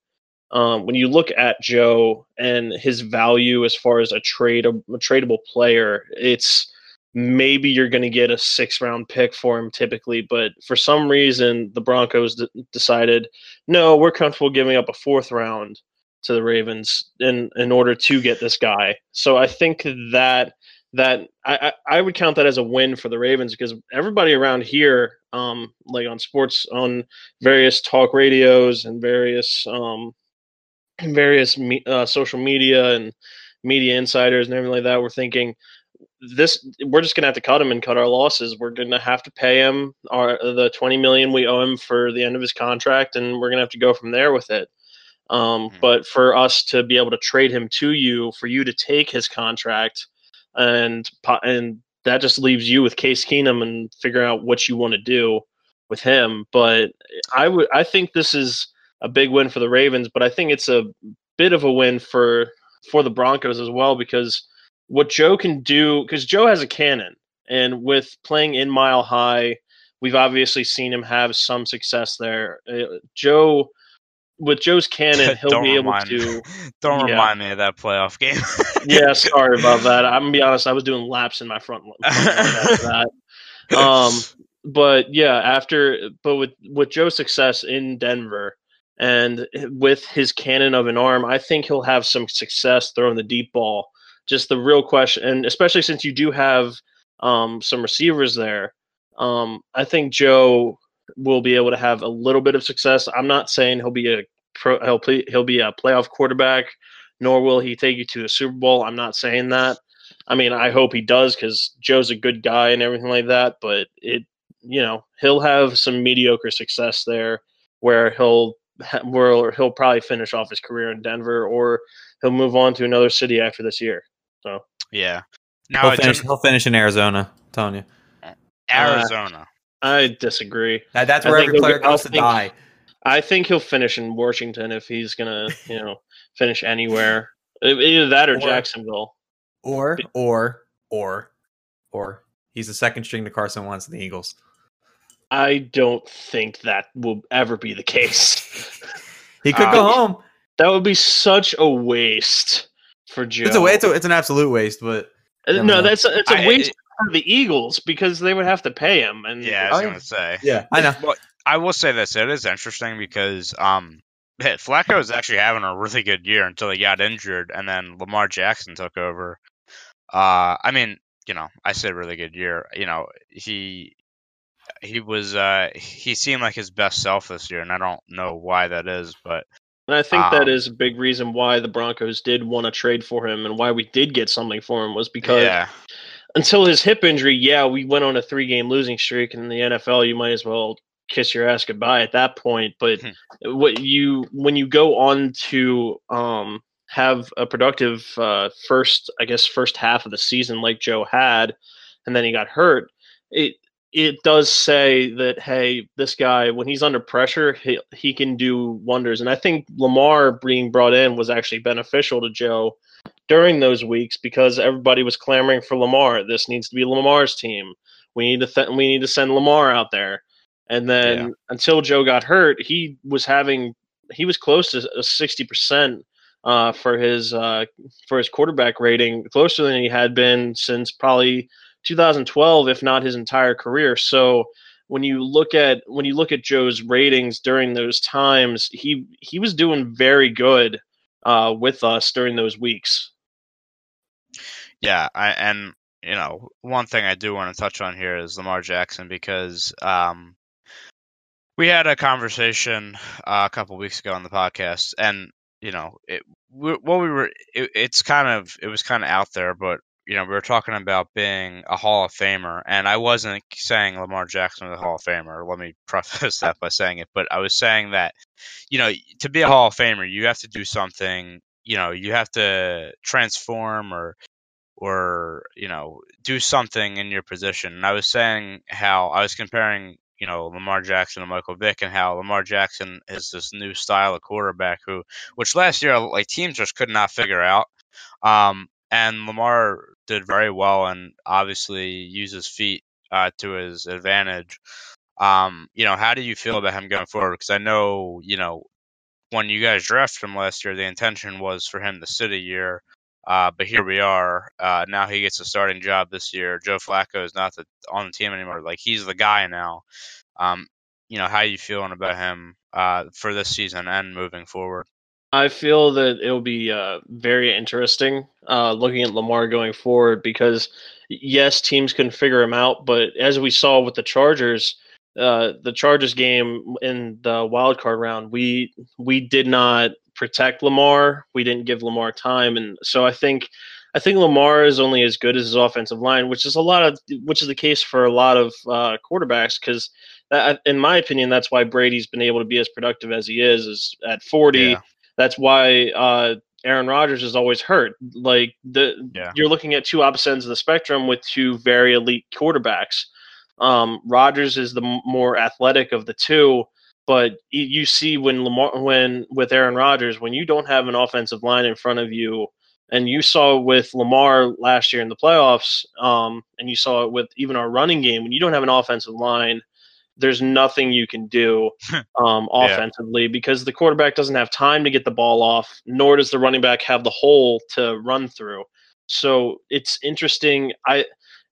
Um, when you look at Joe and his value as far as a trade a tradable player, it's maybe you're going to get a six round pick for him typically, but for some reason the Broncos d- decided no, we're comfortable giving up a fourth round to the Ravens in in order to get this guy. So I think that that I, I I would count that as a win for the Ravens because everybody around here, um, like on sports, on various talk radios and various um, various me, uh, social media and media insiders and everything like that, were thinking this we're just gonna have to cut him and cut our losses. We're gonna have to pay him our the twenty million we owe him for the end of his contract, and we're gonna have to go from there with it. Um, Mhm. But for us to be able to trade him to you, for you to take his contract, and and that just leaves you with Case Keenum and figuring out what you want to do. with him. But I would I think this is a big win for the Ravens, but I think it's a bit of a win for for the Broncos as well because what Joe can do because Joe has a cannon, and with playing in Mile High, we've obviously seen him have some success there. Uh, Joe. With Joe's cannon, he'll be able me. to Don't Yeah. remind me of that playoff game. yeah, sorry about that. I'm gonna be honest. I was doing laps in my front. front that. Um, but yeah, after but with with Joe's success in Denver and with his cannon of an arm, I think he'll have some success throwing the deep ball. Just the real question, and especially since you do have um, some receivers there, um, I think Joe will be able to have a little bit of success. I'm not saying he'll be a pro, he'll play, he'll be a playoff quarterback nor will he take you to the Super Bowl. I'm not saying that. I mean, I hope he does because Joe's a good guy and everything like that. But it, you know, he'll have some mediocre success there, where he'll where he'll probably finish off his career in Denver, or he'll move on to another city after this year. So yeah. Now He'll it's finish, he'll finish in Arizona. I'm telling you. Arizona. Uh, I disagree. That, that's where think every player goes to think- die. I think he'll finish in Washington if he's gonna, you know, finish anywhere. Either that or Or- Jacksonville. Or, or, or, or he's the second string to Carson Wentz in the Eagles. I don't think that will ever be the case. He could Uh, go home. That would be such a waste for Joe. It's a, wa- it's a it's an absolute waste, but Uh, no, know. that's a, it's a I- waste for the Eagles because they would have to pay him. And Yeah, I Oh, was yeah. gonna say. yeah, I know. Well, I will say this: it is interesting because um, Flacco was actually having a really good year until he got injured, and then Lamar Jackson took over. Uh, I mean, you know, I said really good year. You know, he he was uh he seemed like his best self this year, and I don't know why that is, but And I think that Um, is a big reason why the Broncos did want to trade for him and why we did get something for him was because yeah, until his hip injury, yeah, we went on a three game losing streak. And in the NFL, you might as well kiss your ass goodbye at that point. But Hmm. what you when you go on to um, have a productive uh, first, I guess, first half of the season like Joe had, and then he got hurt, it it does say that hey, this guy when he's under pressure, he he can do wonders. And I think Lamar being brought in was actually beneficial to Joe during those weeks because everybody was clamoring for Lamar. This needs to be Lamar's team. We need to th- we need to send Lamar out there. And then Yeah. until Joe got hurt, he was having he was close to a sixty percent uh, for his uh, for his quarterback rating, closer than he had been since probably 2012, if not his entire career. So when you look at when you look at Joe's ratings during those times, he he was doing very good uh, with us during those weeks. yeah. I, and you know, one thing I do want to touch on here is Lamar Jackson because um, we had a conversation uh, a couple weeks ago on the podcast, and you know, it we, what we were, it, it's kind of, it was kind of out there, but you know, we were talking about being a Hall of Famer, and I wasn't saying Lamar Jackson was a Hall of Famer. Let me preface that by saying it, but I was saying that, you know, to be a Hall of Famer, you have to do something. You know, you have to transform or or you know do something in your position. And I was saying how I was comparing you know Lamar Jackson to Michael Vick and how Lamar Jackson is this new style of quarterback who, which last year like teams just could not figure out. Um, and Lamar did very well and obviously used his feet uh, to his advantage. Um, you know, how do you feel about him going forward? Because I know you know when you guys drafted him last year, the intention was for him to sit a year. Uh, but here we are. Uh, now he gets a starting job this year. Joe Flacco is not the, on the team anymore. Like he's the guy now. Um, you know, how you feeling about him uh, for this season and moving forward? I feel that it'll be uh, very interesting uh, looking at Lamar going forward because yes, teams can figure him out, but as we saw with the Chargers, uh, the Chargers game in the wild card round, we we did not protect Lamar. We didn't give Lamar time, and so I think I think Lamar is only as good as his offensive line, which is a lot of which is the case for a lot of uh, quarterbacks because. In my opinion, that's why Brady's been able to be as productive as he is. Is at forty, Yeah. That's why uh, Aaron Rodgers is always hurt. Like the Yeah. you're looking at two opposite ends of the spectrum with two very elite quarterbacks. Um, Rodgers is the m- more athletic of the two, but y- you see when Lamar, when with Aaron Rodgers, when you don't have an offensive line in front of you, and you saw with Lamar last year in the playoffs, um, and you saw it with even our running game, when you don't have an offensive line, there's nothing you can do um, Yeah. offensively because the quarterback doesn't have time to get the ball off, nor does the running back have the hole to run through. So it's interesting. I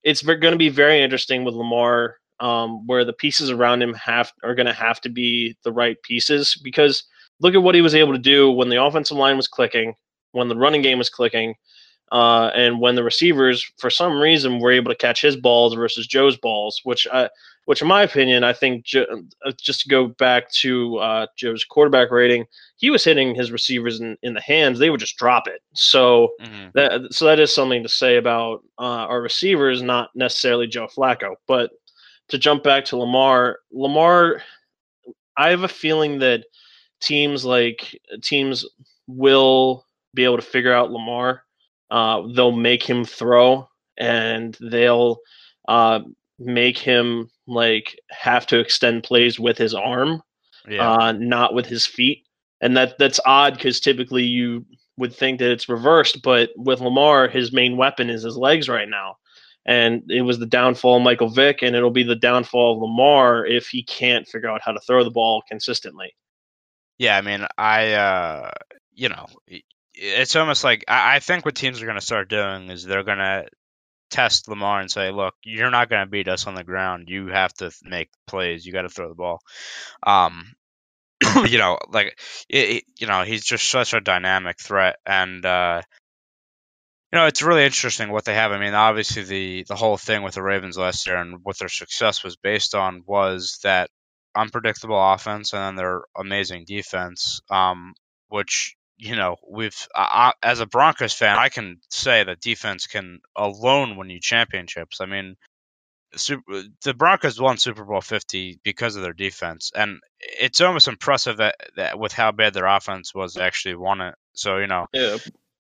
it's going to be very interesting with Lamar, um, where the pieces around him have are going to have to be the right pieces because look at what he was able to do when the offensive line was clicking, when the running game was clicking, uh, and when the receivers, for some reason, were able to catch his balls versus Joe's balls, which I, which in my opinion, I think uh, just to go back to uh, Joe's quarterback rating, he was hitting his receivers in, in the hands; they would just drop it. So Mhm. that so that is something to say about uh, our receivers, not necessarily Joe Flacco. But to jump back to Lamar, Lamar, I have a feeling that teams like teams will be able to figure out Lamar. Uh, they'll make him throw, and they'll uh, make him like have to extend plays with his arm Yeah. uh, not with his feet, and that that's odd because typically you would think that it's reversed, but with Lamar, his main weapon is his legs right now, and it was the downfall of Michael Vick, and it'll be the downfall of Lamar if he can't figure out how to throw the ball consistently. Yeah, I mean, I, uh, you know, it's almost like I, I think what teams are going to start doing is they're going to test Lamar and say, look, you're not going to beat us on the ground. You have to make plays. You got to throw the ball. Um, you know, like, it, it- you know, he's just such a dynamic threat. And, uh, you know, it's really interesting what they have. I mean, obviously the the whole thing with the Ravens last year and what their success was based on was that unpredictable offense and then their amazing defense. Um, which you know we've I, I- as a Broncos fan, I can say that defense can alone win you championships. I mean. Super, the Broncos won Super Bowl 50 because of their defense, and it's almost impressive that, that with how bad their offense was, actually won it. So you know, Yeah,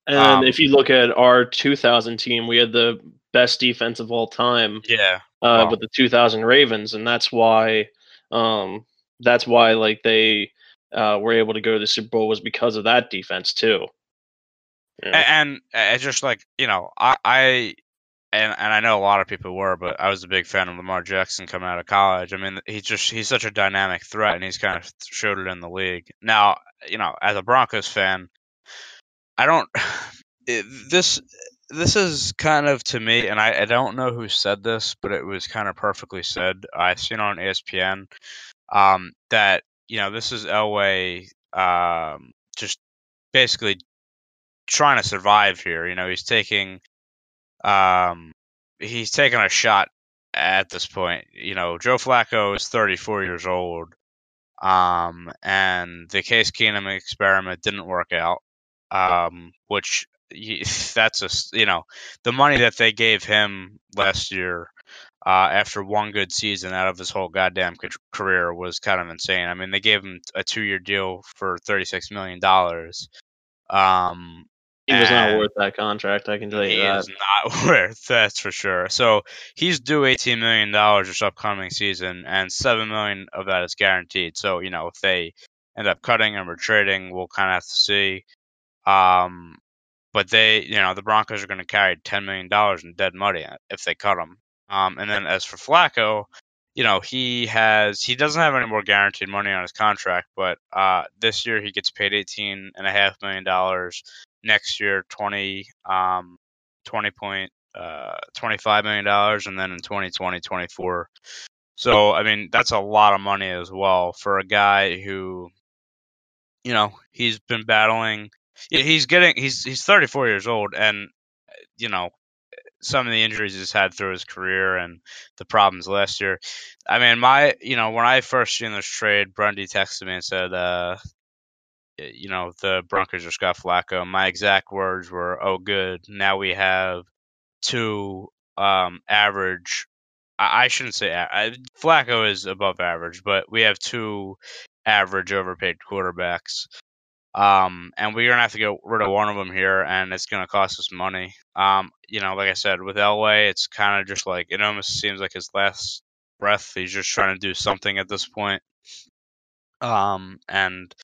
and Um, if you look at our 2000 team, we had the best defense of all time. yeah, uh, Wow. with the 2000 Ravens, and that's why um, that's why like they uh, were able to go to the Super Bowl was because of that defense too. And uh, it's just like you know I, I and and I know a lot of people were, but I was a big fan of Lamar Jackson coming out of college. I mean, he's just he's such a dynamic threat, and he's kind of showed it in the league. Now, you know, as a Broncos fan, I don't this this is kind of to me, and I, I don't know who said this, but it was kind of perfectly said. I seen on ESPN um, that you know this is Elway um, just basically trying to survive here. You know, he's taking um he's taking a shot at this point. You know, Joe Flacco is 34 years old. Um and the Case Keenum experiment didn't work out. Um which he, that's a you know, the money that they gave him last year uh, after one good season out of his whole goddamn ca- career was kind of insane. I mean, they gave him a two-year deal for thirty-six million dollars. Um, he was not worth that contract. I can tell you he that. is not worth that's for sure. So he's due eighteen million dollars this upcoming season, and seven million of that is guaranteed. So you know if they end up cutting him or trading, we'll kind of have to see. Um, but they, you know, the Broncos are going to carry ten million dollars in dead money if they cut him. Um, and then as for Flacco, you know, he has he doesn't have any more guaranteed money on his contract, but uh, this year he gets paid eighteen and a half million dollars. Next year, twenty um, twenty point uh, twenty five million dollars, and then in 2020, 24. So I mean, that's a lot of money as well for a guy who, you know, he's been battling. He's getting he's he's 34 years old, and you know some of the injuries he's had through his career and the problems last year. I mean, my you know when I first seen this trade, Grundy texted me and said, uh, you know, the Broncos just got Flacco. My exact words were, "Oh, good. Now we have two um, average." I, I shouldn't say I, Flacco is above average, but we have two average overpaid quarterbacks. Um, and we're gonna have to get rid of one of them here, and it's gonna cost us money. Um, you know, like I said, with Elway, it's kind of just like it almost seems like his last breath. He's just trying to do something at this point. Um, and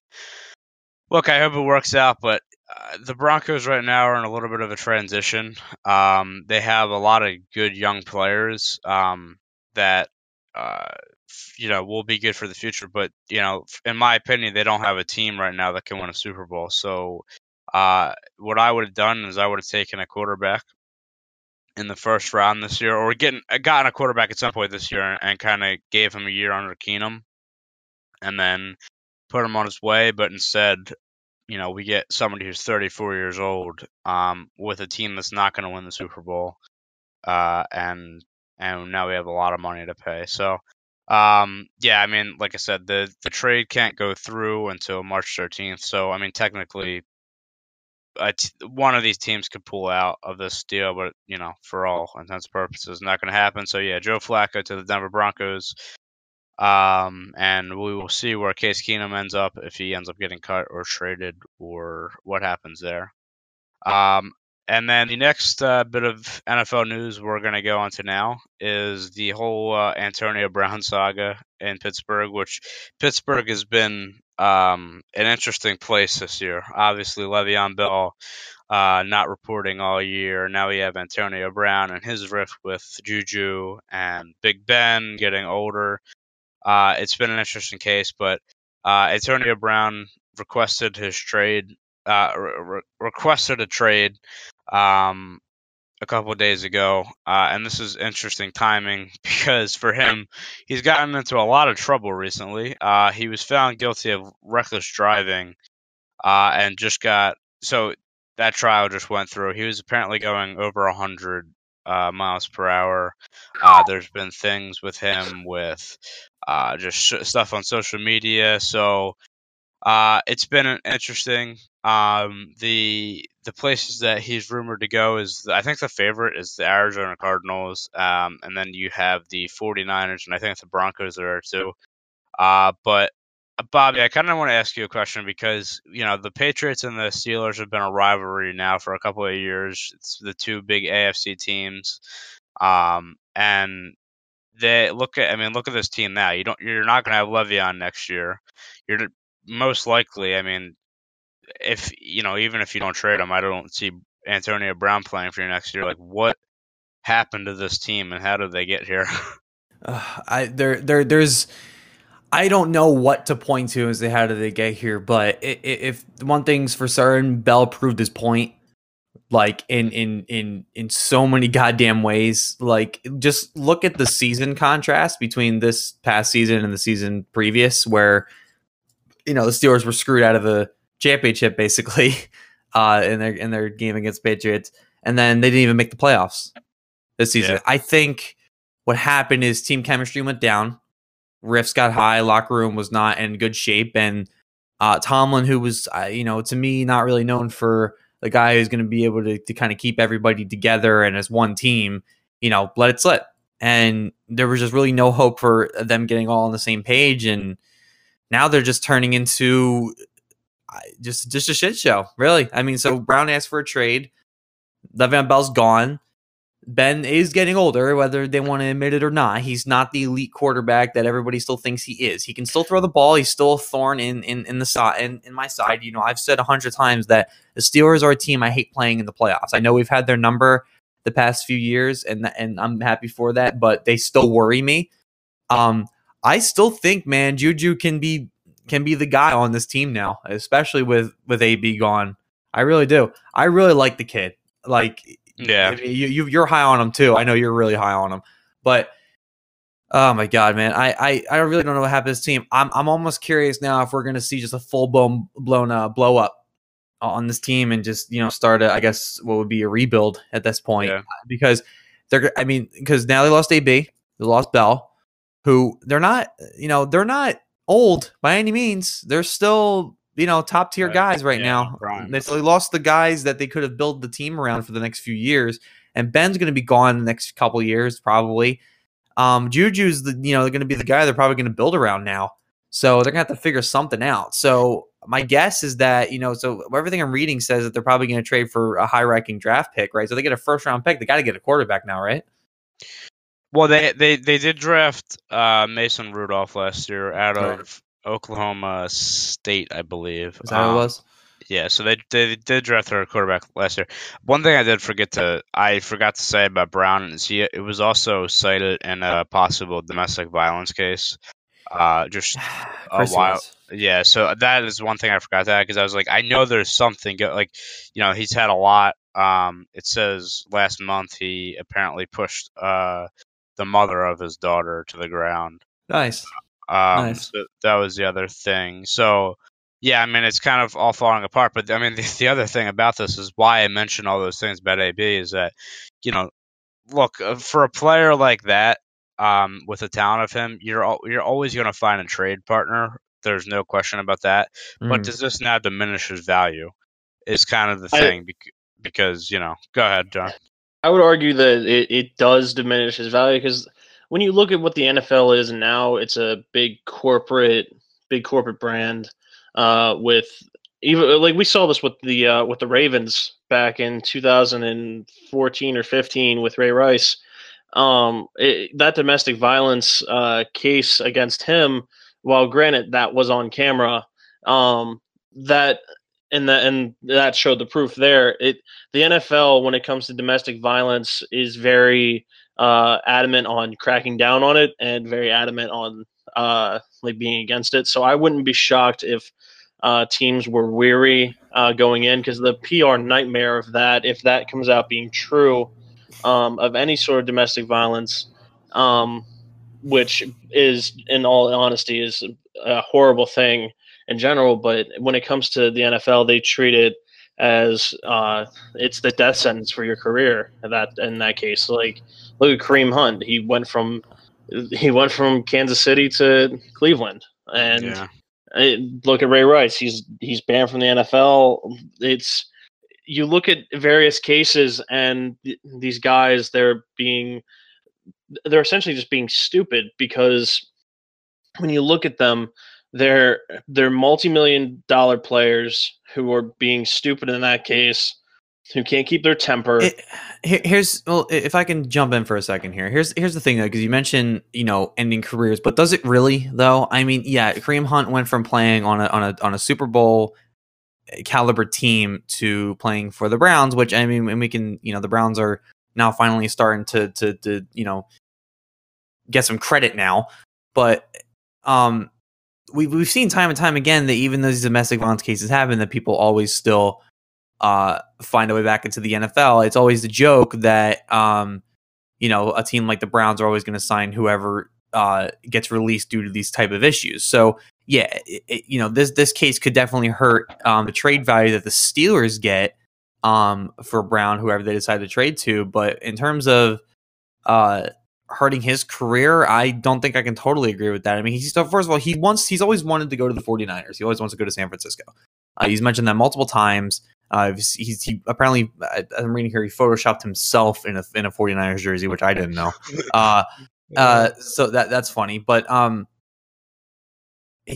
look, I hope it works out, but uh, the Broncos right now are in a little bit of a transition. Um, they have a lot of good young players um, that uh, you know will be good for the future, but you know, in my opinion, they don't have a team right now that can win a Super Bowl. So, uh, what I would have done is I would have taken a quarterback in the first round this year, or getting gotten a quarterback at some point this year, and, and kind of gave him a year under Keenum, and then put him on his way. But instead, you know, we get somebody who's 34 years old um, with a team that's not going to win the Super Bowl, uh, and and now we have a lot of money to pay. So, um, yeah, I mean, like I said, the the trade can't go through until March 13th. So, I mean, technically, one of these teams could pull out of this deal, but you know, for all intents and purposes, not going to happen. So, yeah, Joe Flacco to the Denver Broncos. Um, and we will see where Case Keenum ends up if he ends up getting cut or traded or what happens there. Um, and then the next uh, bit of NFL news we're going to go on to now is the whole uh, Antonio Brown saga in Pittsburgh, which Pittsburgh has been um, an interesting place this year. Obviously, Le'Veon Bell uh, not reporting all year. Now we have Antonio Brown and his rift with Juju and Big Ben getting older. Uh, it's been an interesting case, but uh, Antonio Brown requested his trade, uh, re- requested a trade um, a couple days ago, uh, and this is interesting timing because for him, he's gotten into a lot of trouble recently. Uh, he was found guilty of reckless driving, uh, and just got so that trial just went through. He was apparently going over a hundred uh, miles per hour. Uh, there's been things with him with just sh- stuff on social media. So uh, it's been interesting. Um, the the places that he's rumored to go is I think the favorite is the Arizona Cardinals, um, and then you have the 49ers, and I think the Broncos are there too. Uh, but Bobby, I kind of want to ask you a question because you know the Patriots and the Steelers have been a rivalry now for a couple of years. It's the two big AFC teams, um, and they look at. I mean, look at this team now. You don't. You're not going to have Le'Veon next year. You're most likely. I mean, if you know, even if you don't trade him, I don't see Antonio Brown playing for you next year. Like, what happened to this team, and how did they get here? Uh, I there there there's I don't know what to point to as to how did they get here, but if one thing's for certain, Bell proved his point, like in in in in so many goddamn ways. Like just look at the season contrast between this past season and the season previous, where you know the Steelers were screwed out of the championship basically uh, in their in their game against Patriots, and then they didn't even make the playoffs this season. Yeah. I think what happened is team chemistry went down riffs got high, locker room was not in good shape, and uh, Tomlin, who was, uh, you know, to me, not really known for the guy who's going to be able to, to kind of keep everybody together and as one team, you know, let it slip. And there was just really no hope for them getting all on the same page, and now they're just turning into just just a shit show, really. I mean, so Brown asked for a trade. Le'Veon Bell's gone. Ben is getting older, whether they want to admit it or not. He's not the elite quarterback that everybody still thinks he is. He can still throw the ball. He's still a thorn in in, in the side in, in my side. You know, I've said a hundred times that the Steelers are a team I hate playing in the playoffs. I know we've had their number the past few years, and and I'm happy for that, but they still worry me. Um, I still think, man, Juju can be can be the guy on this team now, especially with with AB gone. I really do. I really like the kid. Like Yeah. I mean, you, you you're high on him too. I know you're really high on him, but oh my god, man, I I, I really don't know what happened to this team. I'm I'm almost curious now if we're gonna see just a full blown blown uh, blow up on this team and just you know start a I guess what would be a rebuild at this point Yeah. because they're I mean because now they lost AB, they lost Bell, who they're not you know they're not old by any means. They're still you know top tier Right. guys right Yeah, now. prime. They, so they lost the guys that they could have built the team around for the next few years, and Ben's going to be gone the next couple years probably. Um, Juju's the you know they're going to be the guy they're probably going to build around now. So they're going to have to figure something out. So my guess is that you know so everything I'm reading says that they're probably going to trade for a high ranking draft pick, right? So they get a first round pick. They got to get a quarterback now, right? Well, they they they did draft uh, Mason Rudolph last year out Right. of Oklahoma State, I believe. Is that Um, it was? Yeah, so they they did draft their quarterback last year. One thing I did forget to I forgot to say about Brown is he it was also cited in a possible domestic violence case. Uh, just a while. Yeah, so that is one thing I forgot that because I was like, I know there's something go- like, you know, he's had a lot. Um, it says last month he apparently pushed uh the mother of his daughter to the ground. Nice. Um, Nice. so that was the other thing. So, yeah, I mean, it's kind of all falling apart. But I mean, the, the other thing about this is why I mentioned all those things about AB is that, you know, look uh, for a player like that, um, with the talent of him, you're al- you're always going to find a trade partner. There's no question about that. But Mm. does this now diminish his value? Is kind of the thing bec- because you know. Go ahead, John. I would argue that it, it does diminish his value because when you look at what the NFL is now, it's a big corporate, big corporate brand. Uh, with even like we saw this with the uh, with the Ravens back in 2014 or 15 with Ray Rice. Um, it, that domestic violence uh, case against him, while granted that was on camera, um, that and that and that showed the proof there. It the NFL, when it comes to domestic violence, is very uh, adamant on cracking down on it and very adamant on uh, like being against it. So I wouldn't be shocked if uh, teams were weary uh, going in because the PR nightmare of that, if that comes out being true, um, of any sort of domestic violence, um, which is, in all honesty, is a horrible thing in general. But when it comes to the NFL, they treat it as uh, it's the death sentence for your career. In that in that case, like look at Kareem Hunt. He went from he went from Kansas City to Cleveland, and yeah. look at Ray Rice. He's he's banned from the NFL. It's you look at various cases, and th- these guys they're being they're essentially just being stupid because when you look at them, they're they're multi-million dollar players who are being stupid in that case, who can't keep their temper. It, here's well, if I can jump in for a second here. Here's here's the thing though, because you mentioned you know ending careers, but does it really though? I mean, yeah, Kareem Hunt went from playing on a on a on a Super Bowl caliber team to playing for the Browns, which I mean, and we can you know the Browns are now finally starting to to to you know get some credit now, but um. We've, we've seen time and time again that even though these domestic violence cases happen, that people always still uh, find a way back into the NFL. It's always the joke that um, you know a team like the Browns are always going to sign whoever uh, gets released due to these type of issues. So yeah, it, it- you know this this case could definitely hurt um, the trade value that the Steelers get um, for Brown, whoever they decide to trade to. But in terms of uh, hurting his career, I don't think I can totally agree with that. I mean, he's so first of all, he wants he's always wanted to go to the 49ers. He always wants to go to San Francisco. Uh, he's mentioned that multiple times. Uh, he's, he apparently I- I'm reading here he photoshopped himself in a in a 49ers jersey, which I didn't know. Uh, uh, so that that's funny, but um,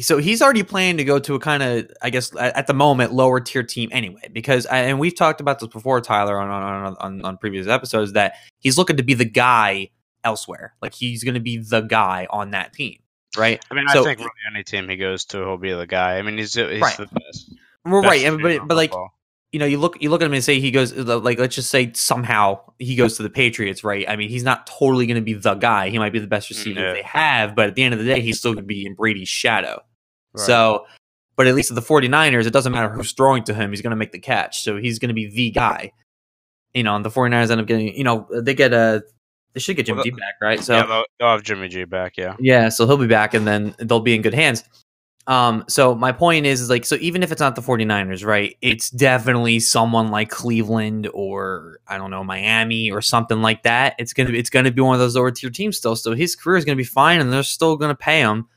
so he's already planning to go to a kind of I guess at, at the moment lower tier team anyway, because I, and we've talked about this before, Tyler, on on, on on previous episodes that he's looking to be the guy elsewhere, like he's going to be the guy on that team, right? I mean, So- I think really any team he goes to, he'll be the guy. I mean, he's he's Right. the best. Well, best right, but but like you know, you look you look at him and say he goes like let's just say somehow he goes to the Patriots, right? I mean, he's not totally going to be the guy. He might be the best receiver Yeah. they have, but at the end of the day, he's still going to be in Brady's shadow. Right. So, but at least at the 49ers, it doesn't matter who's throwing to him, he's going to make the catch. So he's going to be the guy. You know, and the 49ers end up getting, you know, they get a they should get Jimmy Well, G back, right? So yeah, they'll, they'll have Jimmy G back. Yeah. yeah, so he'll be back and then they'll be in good hands. Um, so my point is, is like, so even if it's not the 49ers, right, it's definitely someone like Cleveland or I don't know, Miami or something like that. It's gonna be it's gonna be one of those lower tier teams still. So his career is gonna be fine and they're still gonna pay him.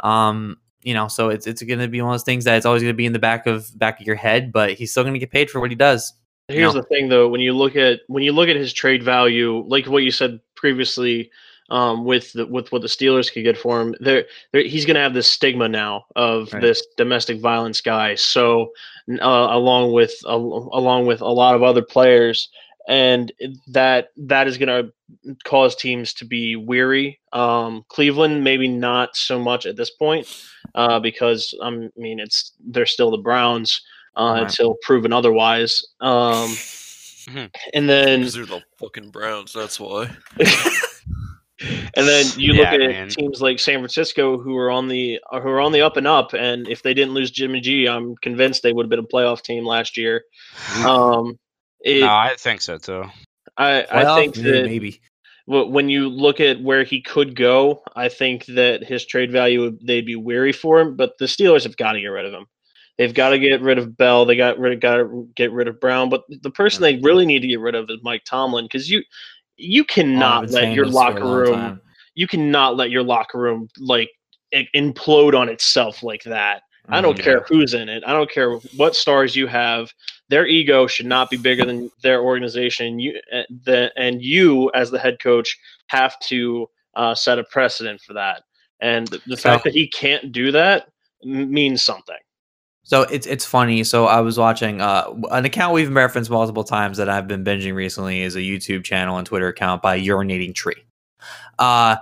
Um, you know, so it's it's gonna be one of those things that it's always gonna be in the back of back of your head, but he's still gonna get paid for what he does. Here's No. the thing, though. When you look at when you look at his trade value, like what you said previously, um, with the, with what the Steelers could get for him, there he's going to have this stigma now of Right. this domestic violence guy. So, uh, along with uh, along with a lot of other players, and that that is going to cause teams to be weary. Um, Cleveland maybe not so much at this point uh, because um, I mean it's they're still the Browns uh, Right. until proven otherwise. Um, and then Because they're the fucking Browns. That's why. and then you look at man. teams like San Francisco who are on the who are on the up and up, and if they didn't lose Jimmy G, I'm convinced they would have been a playoff team last year. Um, it, no, I think so too. I, I Playoff? think Yeah, that maybe. wh- when you look at where he could go, I think that his trade value they'd be weary for him. But the Steelers have got to get rid of him. They've got to get rid of Bell. They got rid got to get rid of Brown. But the person they really need to get rid of is Mike Tomlin because you you cannot let your this for a locker room time. you cannot let your locker room like implode on itself like that. I don't Mhm. care who's in it. I don't care what stars you have. Their ego should not be bigger than their organization. You, uh, the, and you, as the head coach, have to uh, set a precedent for that. And the, the fact So- that he can't do that m- means something. So it's it's funny. So I was watching uh, an account we've referenced multiple times that I've been binging recently is a YouTube channel and Twitter account by Urinating Tree. Uh,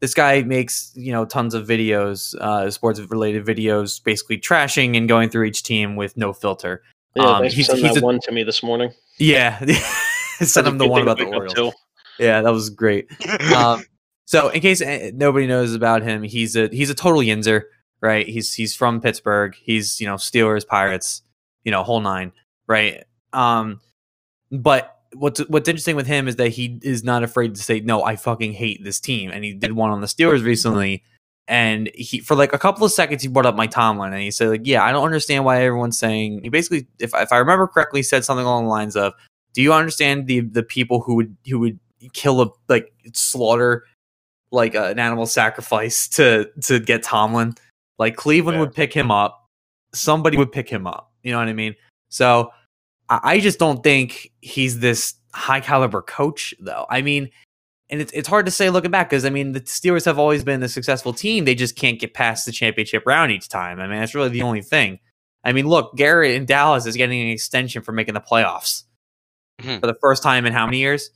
this guy makes you know tons of videos, uh, sports related videos, basically trashing and going through each team with no filter. Yeah, Um, he's- he's that a- one to me this morning. Yeah, send him the one about the Orioles. Yeah, that was great. um, so in case uh, nobody knows about him, he's a he's a total yinzer, right? He's he's from Pittsburgh. He's you know Steelers, Pirates, you know whole nine, right? Um, but what's what's interesting with him is that he is not afraid to say no. I fucking hate this team, and he did one on the Steelers recently. And he for like a couple of seconds he brought up Mike Tomlin and he said like yeah I don't understand why everyone's saying he basically if if I remember correctly said something along the lines of do you understand the the people who would who would kill a like slaughter like uh, an animal sacrifice to to get Tomlin. Like Cleveland Yeah. would pick him up, somebody would pick him up. You know what I mean? So I, I just don't think he's this high caliber coach, though. I mean, and it's it's hard to say looking back because I mean the Steelers have always been a successful team. They just can't get past the championship round each time. I mean that's really the only thing. I mean, look, Garrett in Dallas is getting an extension for making the playoffs Mhm. for the first time in how many years?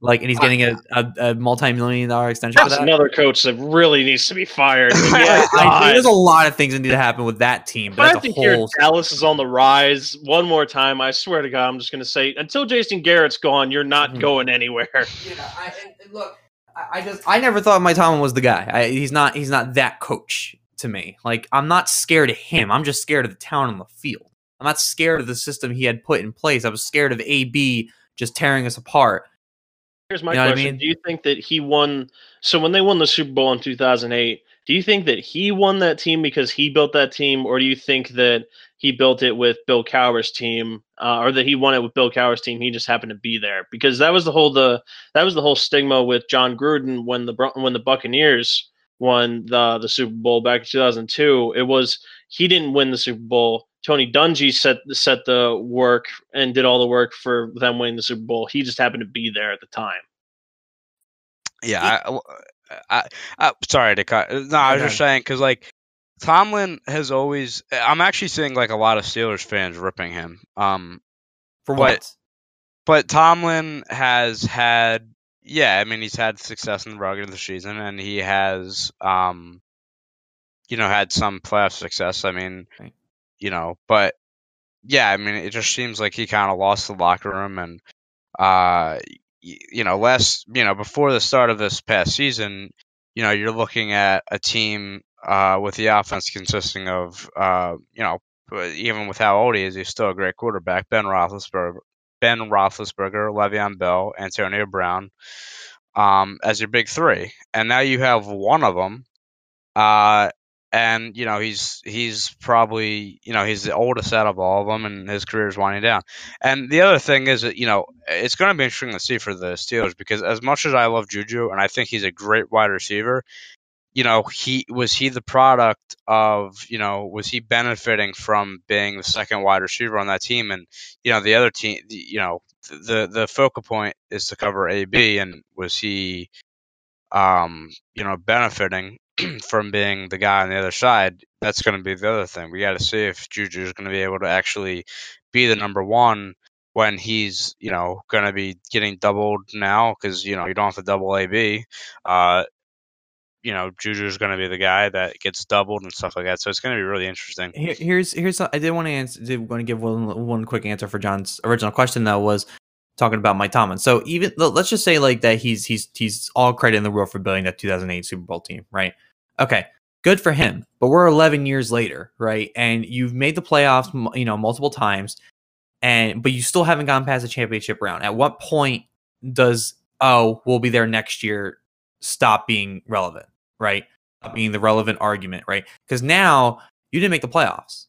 Like, and he's getting a, a, a multi-million dollar extension for That's that. another coach that really needs to be fired. yeah, Yeah, I think there's a lot of things that need to happen with that team, But I but have that's to a hear whole. Dallas is on the rise one more time. I swear to God, I'm just going to say until Jason Garrett's gone, you're not Mhm. going anywhere. Yeah, I, and- and look, I, I just I never thought Mike Tomlin was the guy. I, he's not. He's not that coach to me. Like I'm not scared of him. I'm just scared of the talent on the field. I'm not scared of the system he had put in place. I was scared of AB just tearing us apart. Here's my You know what I question: mean? Do you think that he won? So when they won the Super Bowl in 2008, do you think that he won that team because he built that team, or do you think that he built it with Bill Cowher's team, uh, or that he won it with Bill Cowher's team? He just happened to be there because that was the whole the that was the whole stigma with Jon Gruden when the when the Buccaneers won the the Super Bowl back in 2002. It was he didn't win the Super Bowl. Tony Dungy set set the work and did all the work for them winning the Super Bowl. He just happened to be there at the time. Yeah, I, I, I, sorry to cut. No, I was Okay. just saying because like Tomlin has always. I'm actually seeing like a lot of Steelers fans ripping him. Um, For what? but Tomlin has had. Yeah, I mean he's had success in the regular season, and he has, um, you know, had some playoff success. I mean, Right. You know, but yeah, I mean it just seems like he kind of lost the locker room, and uh, you know, last, you know, before the start of this past season, you know, you're looking at a team uh, with the offense consisting of, uh, you know, even with how old he is, he's still a great quarterback. Ben Roethlisberger, Ben Roethlisberger, Le'Veon Bell, Antonio Brown, um, as your big three, and now you have one of them, uh, and you know he's he's probably you know he's the oldest out of all of them, and his career is winding down. And the other thing is that you know it's going to be interesting to see for the Steelers because as much as I love Juju and I think he's a great wide receiver, you know he was he the product of you know was he benefiting from being the second wide receiver on that team and you know the other team you know the the focal point is to cover AB and was he um you know benefiting from being the guy on the other side that's going to be the other thing we got to see if Juju is going to be able to actually be the number one when he's you know going to be getting doubled now because you know you don't have to double AB. Uh, you know, Juju's going to be the guy that gets doubled and stuff like that. So it's going to be really interesting. Here, here's here's I did want to answer. Did want to give one one quick answer for John's original question though was talking about Mike Tomlin. So even let's just say like that he's he's he's all credit in the world for building that 2008 Super Bowl team, right? Okay, good for him. But we're 11 years later, right? And you've made the playoffs, you know, multiple times, and but you still haven't gone past the championship round. At what point does oh we'll be there next year stop being relevant, right? Stop being the relevant argument, right? Because now you didn't make the playoffs.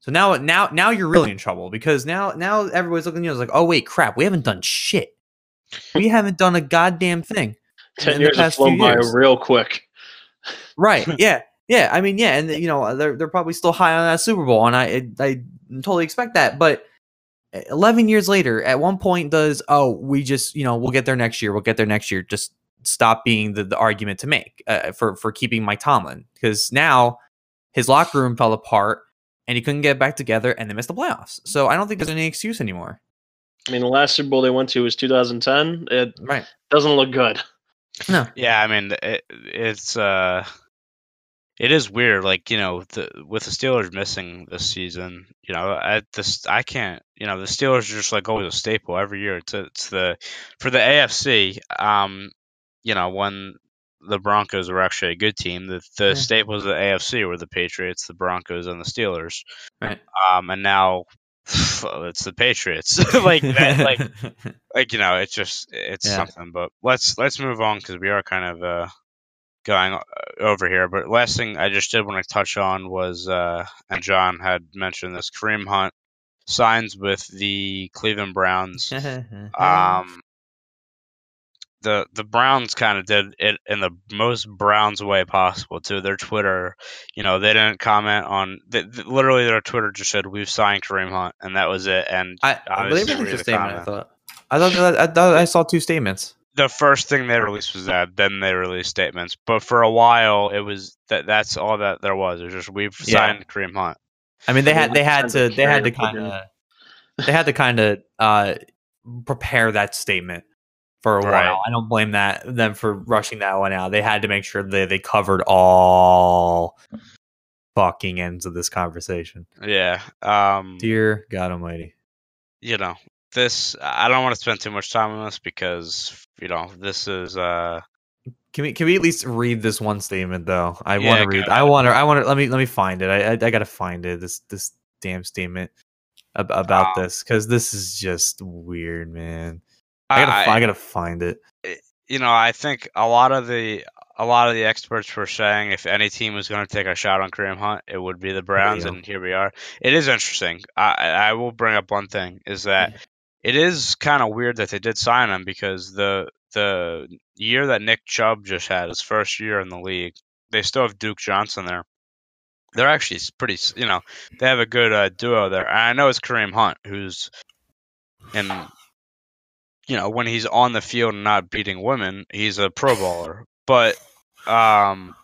So now, now, now you're really in trouble because now, now everybody's looking at you it's like, oh wait, crap, we haven't done shit. We haven't done a goddamn thing. Ten years past flown by years. real quick. Right? Yeah, yeah. I mean, yeah, and you know they're they're probably still high on that Super Bowl, and I I totally expect that. But eleven years later, at one point, does oh we just you know we'll get there next year, we'll get there next year. Just stop being the, the argument to make uh, for for keeping Mike Tomlin because now his locker room fell apart and he couldn't get back together, and they missed the playoffs. So I don't think there's any excuse anymore. I mean, the last Super Bowl they went to was 2010. It Right? doesn't look good. No. Yeah, I mean it, it's uh it is weird like, you know, the, with the Steelers missing this season, you know, at this I can't, you know, the Steelers are just like always a staple every year. It's it's the for the AFC, um, you know, when the Broncos were actually a good team, the the Yeah. staples of the AFC were the Patriots, the Broncos and the Steelers. Right. Um and now it's the Patriots. like that like like you know it's just it's Yeah. something but let's let's move on because we are kind of uh going uh, over here but last thing i just did want to touch on was uh and john had mentioned this kareem hunt signs with the cleveland browns um the the browns kind of did it in the most browns way possible too their twitter you know they didn't comment on th- th- literally their twitter just said we've signed kareem hunt and that was it and I, I believe it was read a the statement. I thought. I thought I thought I saw two statements. The first thing they released was that. Then they released statements. But for a while, it was that. That's all that there was. It was just we've Yeah. signed Kareem Hunt. I mean, they had they had to they had to kind of they had to kind of uh, prepare that statement for a Right. while. I don't blame that them for rushing that one out. They had to make sure they they covered all fucking ends of this conversation. Yeah. Um. Dear God Almighty. You know this. I don't want to spend too much time on this because you know this is. uh Can we can we at least read this one statement though? I Yeah, want to read. I want to. I want to. Let me let me find it. I I, I gotta find it. This this damn statement ab- about Um, this because this is just weird, man. I gotta I, I gotta find it. you know, I think a lot of the a lot of the experts were saying if any team was going to take a shot on Kareem Hunt, it would be the Browns, and here we are. It is interesting. I I will bring up one thing is that it is kind of weird that they did sign him because the the year that Nick Chubb just had his first year in the league, they still have Duke Johnson there. They're actually pretty, you know, they have a good uh, duo there. And I know it's Kareem Hunt who's in you know, when he's on the field and not beating women, he's a pro bowler. But um,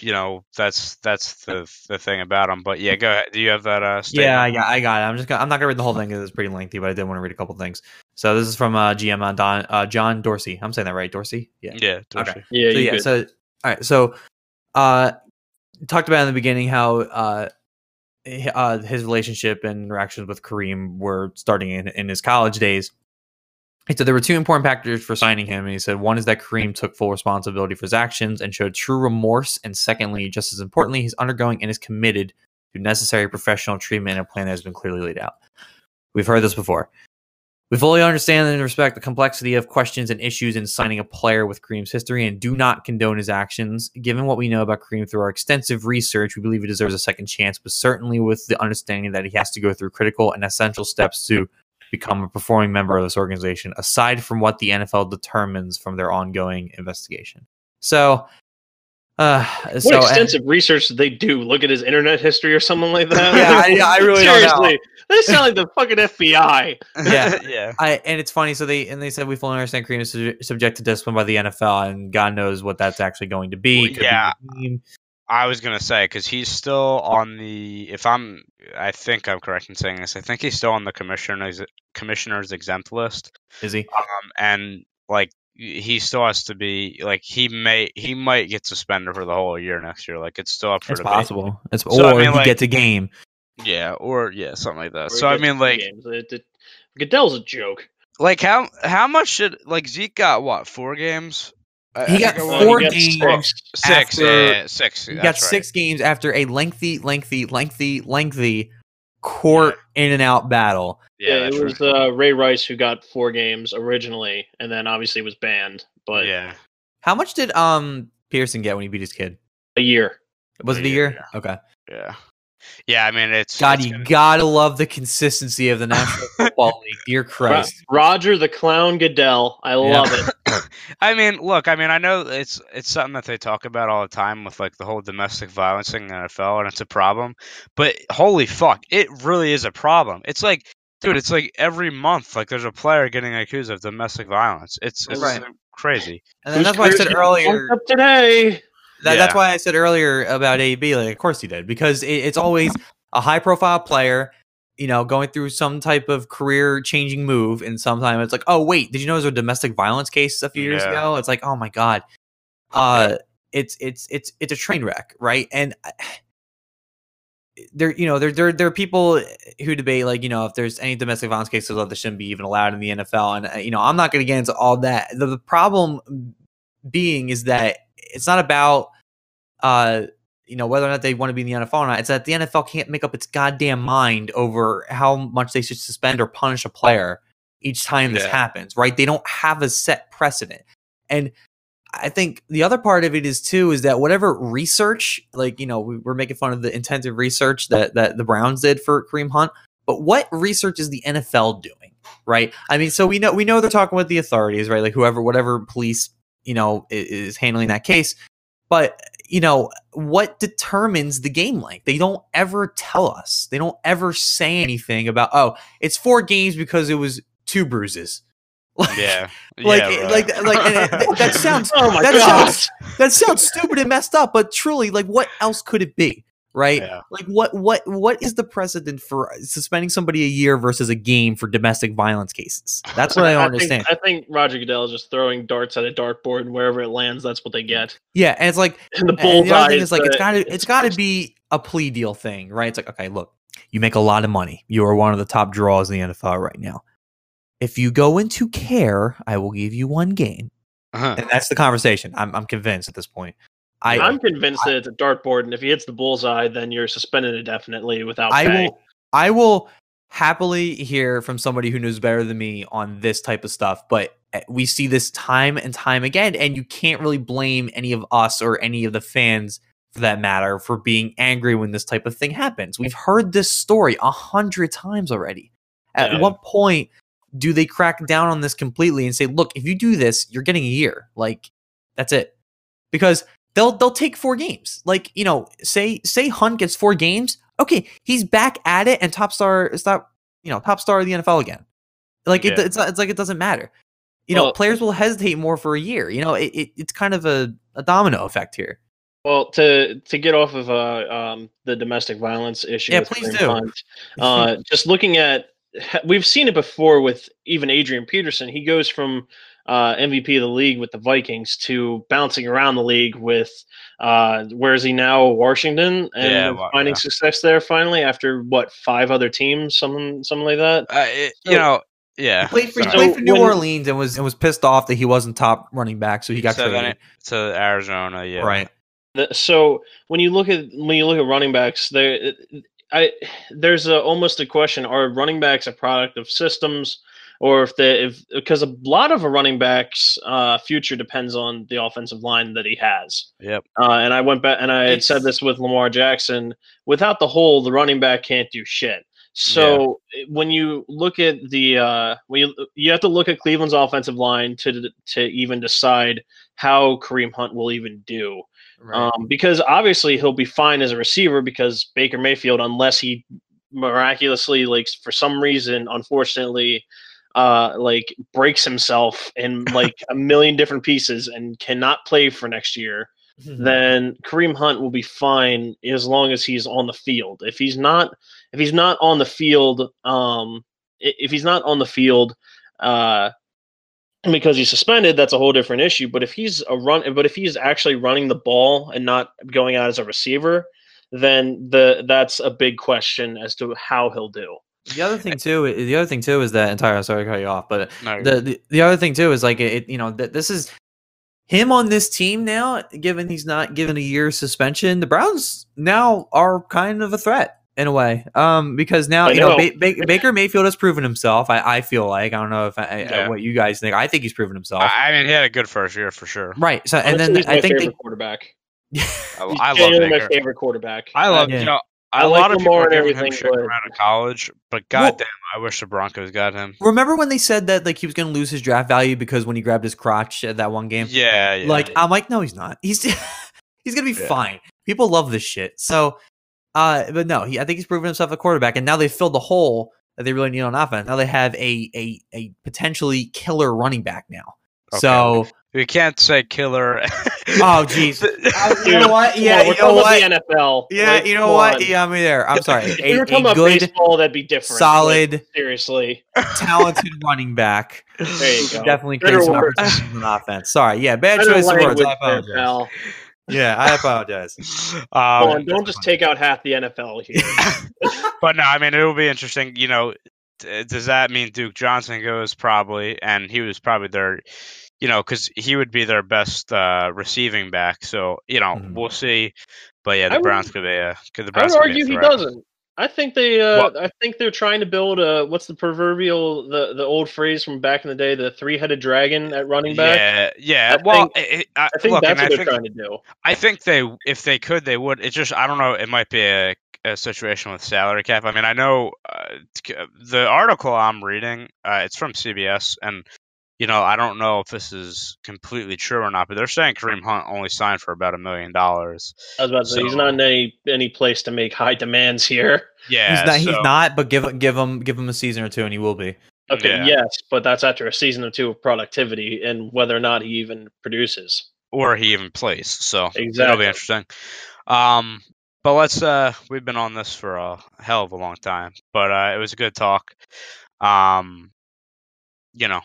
you know, that's that's the the thing about him. But yeah, go ahead. Do you have that uh statement? Yeah, I got, I got it. I'm just gonna, I'm not gonna read the whole thing because it's pretty lengthy, but I did want to read a couple things. So this is from uh, GM on Don, uh, John Dorsey. I'm saying that right, Dorsey? Yeah. Yeah, Dorsey. Yeah, so yeah, could. so all right, so uh, talked about in the beginning how uh, uh, his relationship and interactions with Kareem were starting in, in his college days. He said there were two important factors for signing him. And he said one is that Kareem took full responsibility for his actions and showed true remorse, and secondly, just as importantly, he's undergoing and is committed to necessary professional treatment and a plan that has been clearly laid out. We've heard this before. We fully understand and respect the complexity of questions and issues in signing a player with Kareem's history and do not condone his actions. Given what we know about Kareem through our extensive research, we believe he deserves a second chance, but certainly with the understanding that he has to go through critical and essential steps to become a performing member of this organization, aside from what the NFL determines from their ongoing investigation. So, uh, What so extensive research did they do? Look at his internet history or something like that? Yeah, I- I really don't know. Seriously, they sound like the fucking FBI. Yeah. yeah. I and it's funny. So they and they said we fully understand Kareem is su- subject to discipline by the NFL, and God knows what that's actually going to be. Well, Could be yeah. the team. I was gonna say because he's still on the. If I'm I think I'm correct in saying this. I think he's still on the commissioner's commissioner's exempt list. Is he? Um, and like he still has to be like he may he might get suspended for the whole year next year. Like it's still up for It's debate. possible. It's So, I or mean, he like- gets a game. Yeah, or yeah, something like that. Or So I mean, like, games. It- it- Goodell's a joke. like how how much should like Zeke got what four games? I- He got think it was- four games six. Six, after- yeah, yeah, six. He got right. six games after a lengthy, lengthy, lengthy, lengthy court in and out battle. Yeah, Yeah, it was right. uh, Ray Rice who got four games originally, and then obviously was banned. But yeah, How much did um Pearson get when he beat his kid? a year. Was it a A year? year, Okay. yeah, yeah. I mean, it's God, it's you gonna- gotta love the consistency of the National Football League. Dear Ro- Christ. Roger the Clown Goodell. I love it. I mean, look, I mean, I know it's it's something that they talk about all the time with like the whole domestic violence thing in the NFL, and it's a problem. But holy fuck, it really is a problem. It's like, dude, it's like every month, like there's a player getting accused of domestic violence. It's it's Right. crazy. And then that's why I said earlier. up today. That, That's why I said earlier about AB. Like, of course he did, because it, it's always a high profile player, you know, going through some type of career changing move, and sometimes it's like, oh wait, did you know there was a domestic violence case a few years Yeah. ago? It's like, oh my god, uh, it's it's it's it's a train wreck, right? And there, you know, there there there are people who debate like, you know, if there's any domestic violence cases that shouldn't be even allowed in the NFL, and uh, you know, I'm not going to get into all that. The, the problem being is that it's not about uh you know whether or not they want to be in the NFL or not. It's that the NFL can't make up its goddamn mind over how much they should suspend or punish a player each time this Yeah. happens. Right? They don't have a set precedent, and I think the other part of it is too is that whatever research, like you know, we, we're making fun of the intensive research that that the Browns did for Kareem Hunt, but what research is the NFL doing? Right? I mean, so we know we know they're talking with the authorities, right? Like whoever, whatever police you know i- is handling that case but you know what determines the game length? They don't ever tell us. They don't ever say anything about oh it's four games because it was two bruises. Like, Yeah, like yeah, right. like like that, sounds Oh my that god. sounds that sounds stupid and messed up but truly like what else could it be right Yeah. like what what what is the precedent for suspending somebody a year versus a game for domestic violence cases that's what i don't understand Think, I think Roger Goodell is just throwing darts at a dartboard, and wherever it lands, that's what they get. yeah and it's like And the And the other thing is like it's the- got to it's got to be a plea deal thing, right? It's like okay, look, you make a lot of money. You are one of the top draws in the NFL right now. If you go into care, I will give you one game, Uh-huh. and that's the conversation. I'm I'm convinced at this point. I I'm convinced that it's a dartboard, and if he hits the bullseye, then you're suspended indefinitely without I pay. will I will happily hear from somebody who knows better than me on this type of stuff, but eh, we see this time and time again, and you can't really blame any of us or any of the fans for that matter for being angry when this type of thing happens. We've heard this story a hundred times already. At Yeah. what point do they crack down on this completely and say, look, if you do this, you're getting a year. Like, that's it. Because they'll they'll take four games. Like, you know, say say Hunt gets four games. Okay, he's back at it and top star is not, you know, top star of the NFL again. Like it, Yeah. it's not, it's like it doesn't matter. You know, players will hesitate more for a year. You know, it, it it's kind of a, a domino effect here. Well, to to get off of uh, um, the domestic violence issue, Yeah, please do. Hunt, uh, just looking at, we've seen it before with even Adrian Peterson. He goes from uh, MVP of the league with the Vikings to bouncing around the league with, uh, where is he now? Washington, and Yeah, wa- finding yeah. success there finally after what five other teams, something something like that. Uh, it- So- you know, yeah. He played for, he played for New when- Orleans and was and was pissed off that he wasn't top running back, so he got So traded. to Arizona, yeah. Right. The- so when you look at when you look at running backs, there, I there's a, almost a question: Are running backs a product of systems, or if they if because a lot of a running back's uh, future depends on the offensive line that he has. Yep. Uh, and I went back and I had said this with Lamar Jackson. Without the hole, the running back can't do shit. So when you look at the uh, when you you have to look at Cleveland's offensive line to to even decide how Kareem Hunt will even do. Um, because obviously he'll be fine as a receiver because Baker Mayfield, unless he miraculously, like for some reason, unfortunately, uh, like breaks himself in like a million different pieces and cannot play for next year. then Kareem Hunt will be fine as long as he's on the field. If he's not, if he's not on the field, um, if he's not on the field, uh, because he's suspended, that's a whole different issue. But if he's a run, but if he's actually running the ball and not going out as a receiver, then the that's a big question as to how he'll do. The other thing too, the other thing too is that entire. Sorry to cut you off, but No, the, the the other thing too is like it, you know that this is him on this team now. Given he's not given a year suspension, the Browns now are kind of a threat in a way. Um, because now I you know, know. ba- ba- Baker Mayfield has proven himself. I, I feel like I don't know if I, Yeah. what you guys think. I think he's proven himself. I I mean, he had a good first year for sure. right. So and Honestly, then he's my I think favorite they, quarterback. I, I love genuinely my favorite quarterback. I love Yeah. you know. I a like lot of people Lamar and everything, shit but- of college, but Well- goddamn, I wish the Broncos got him. remember when they said that like he was going to lose his draft value because when he grabbed his crotch at that one game. Yeah, yeah. Like I'm like, no, he's not. He's he's gonna be Yeah. fine. People love this shit. So, uh, but no, he, I think he's proven himself a quarterback, and now they filled the hole that they really need on offense. Now they have a a a potentially killer running back now. Okay. So, we can't say killer. oh jeez, Uh, you know what? Yeah, on, you know talking what? the NFL. Yeah, Like, you know come what? on. Yeah, I'm there. I'm sorry. If A, we were talking about good, baseball, that'd be different. solid, Like, seriously, talented running back. there you go. Definitely Better creates some words. opportunities on offense. Sorry, yeah, bad Better choice of words. I apologize. pal. Yeah, I apologize. Come um, on, don't just take out half the NFL here. but no, I mean it will be interesting. You know, d- does that mean Duke Johnson goes probably, and he was probably their, you know, because he would be their best uh, receiving back. So you know, Mhm. we'll see. But yeah, the I would- Browns could be a. Could the I would Browns be a argue he doesn't. I think they, uh, I think they're trying to build a. What's the proverbial the the old phrase from back in the day? The three headed dragon at running back. Yeah, yeah. I well, think- it, it- I, I think look, that's what I they're think trying to do. I think they, if they could, they would. It's just I don't know. It might be a, a situation with salary cap. I mean, I know uh, the article I'm reading. Uh, it's from CBS, and you know, I don't know if this is completely true or not, but they're saying Kareem Hunt only signed for about a million dollars. I was about to say he's not in any any place to make high demands here. Yeah, he's not. He's not. But give give him give him a season or two, and he will be. Okay, Yeah. yes, but that's after a season or two of productivity and whether or not he even produces. or he even plays. So that'll be interesting. Um, but let's. Uh, we've been on this for a hell of a long time, but uh, it was a good talk. Um, you know,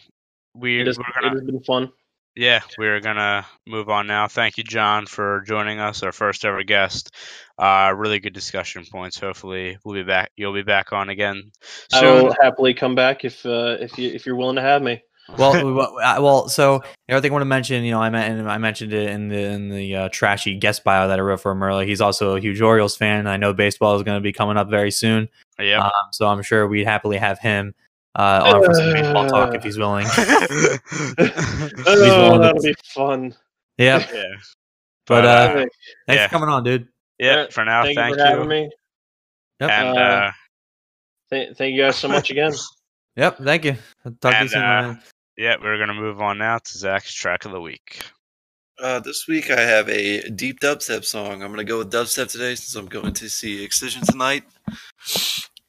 we It, is, we're it gonna. has been fun. Yeah, we're gonna move on now. Thank you, John, for joining us, our first ever guest. Uh, really good discussion points. Hopefully, we'll be back. You'll be back on again I will happily come back if uh, if you if you're willing to have me. Well, we- well, uh, so the other thing I want to mention, you know, I meant I mentioned it in the in the uh, trashy guest bio that I wrote for him earlier. He's also a huge Orioles fan. I know baseball is going to be coming up very soon, yeah. um, so I'm sure we'd happily have him uh, on for some baseball talk if he's willing. Oh, willing to- that'll be fun. Yeah, yeah. but uh, Hey, thanks yeah. for coming on, dude. Yeah. For now, thank, thank, you for having me. Yep. And Uh, uh, Th- thank you guys so much again. Yep, thank you. I'll talk to you soon. uh, man. yeah, we're gonna move on now to Zach's track of the week. Uh, this week I have a deep dubstep song. I'm gonna go with dubstep today since I'm going to see Excision tonight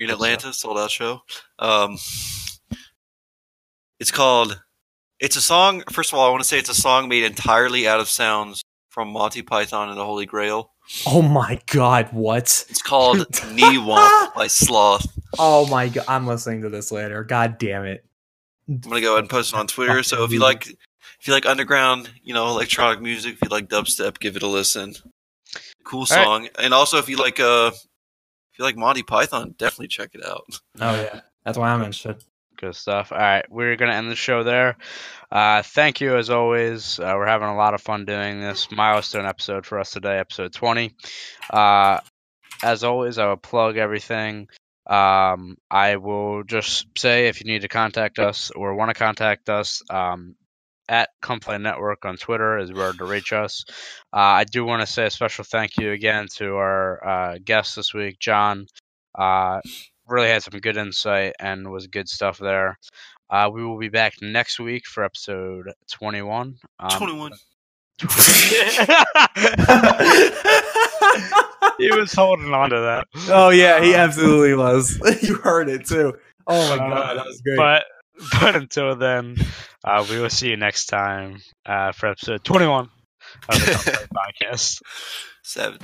in Atlanta, sold out show. Um, it's called. It's a song. First of all, I want to say it's a song made entirely out of sounds from Monty Python and the Holy Grail. Oh my god, what? It's called Knee Womp by Sloth. Oh my god, I'm listening to this later. God damn it. I'm gonna go ahead and post it on Twitter. So if you like, if you like underground, you know, electronic music, if you like dubstep, give it a listen. Cool All right. song, and also if you like, uh, if you like Monty Python, definitely check it out. Oh yeah, that's why I'm interested. Good stuff. All right, we're gonna end the show there. Uh, thank you as always. Uh, we're having a lot of fun doing this milestone episode for us today, episode twenty. Uh, as always, I will plug everything. Um, I will just say if you need to contact us or want to contact us, um, at Complain Network on Twitter is where to reach us. Uh, I do want to say a special thank you again to our uh, guest this week, John. Uh, really had some good insight and was good stuff there. Uh, we will be back next week for episode 21. Um, Twenty-one. he was holding on to that. Oh yeah, he absolutely was. you heard it too. Oh my Uh, god, that was great. But but until then, uh, we will see you next time uh, for episode 21. of the podcast. Seven.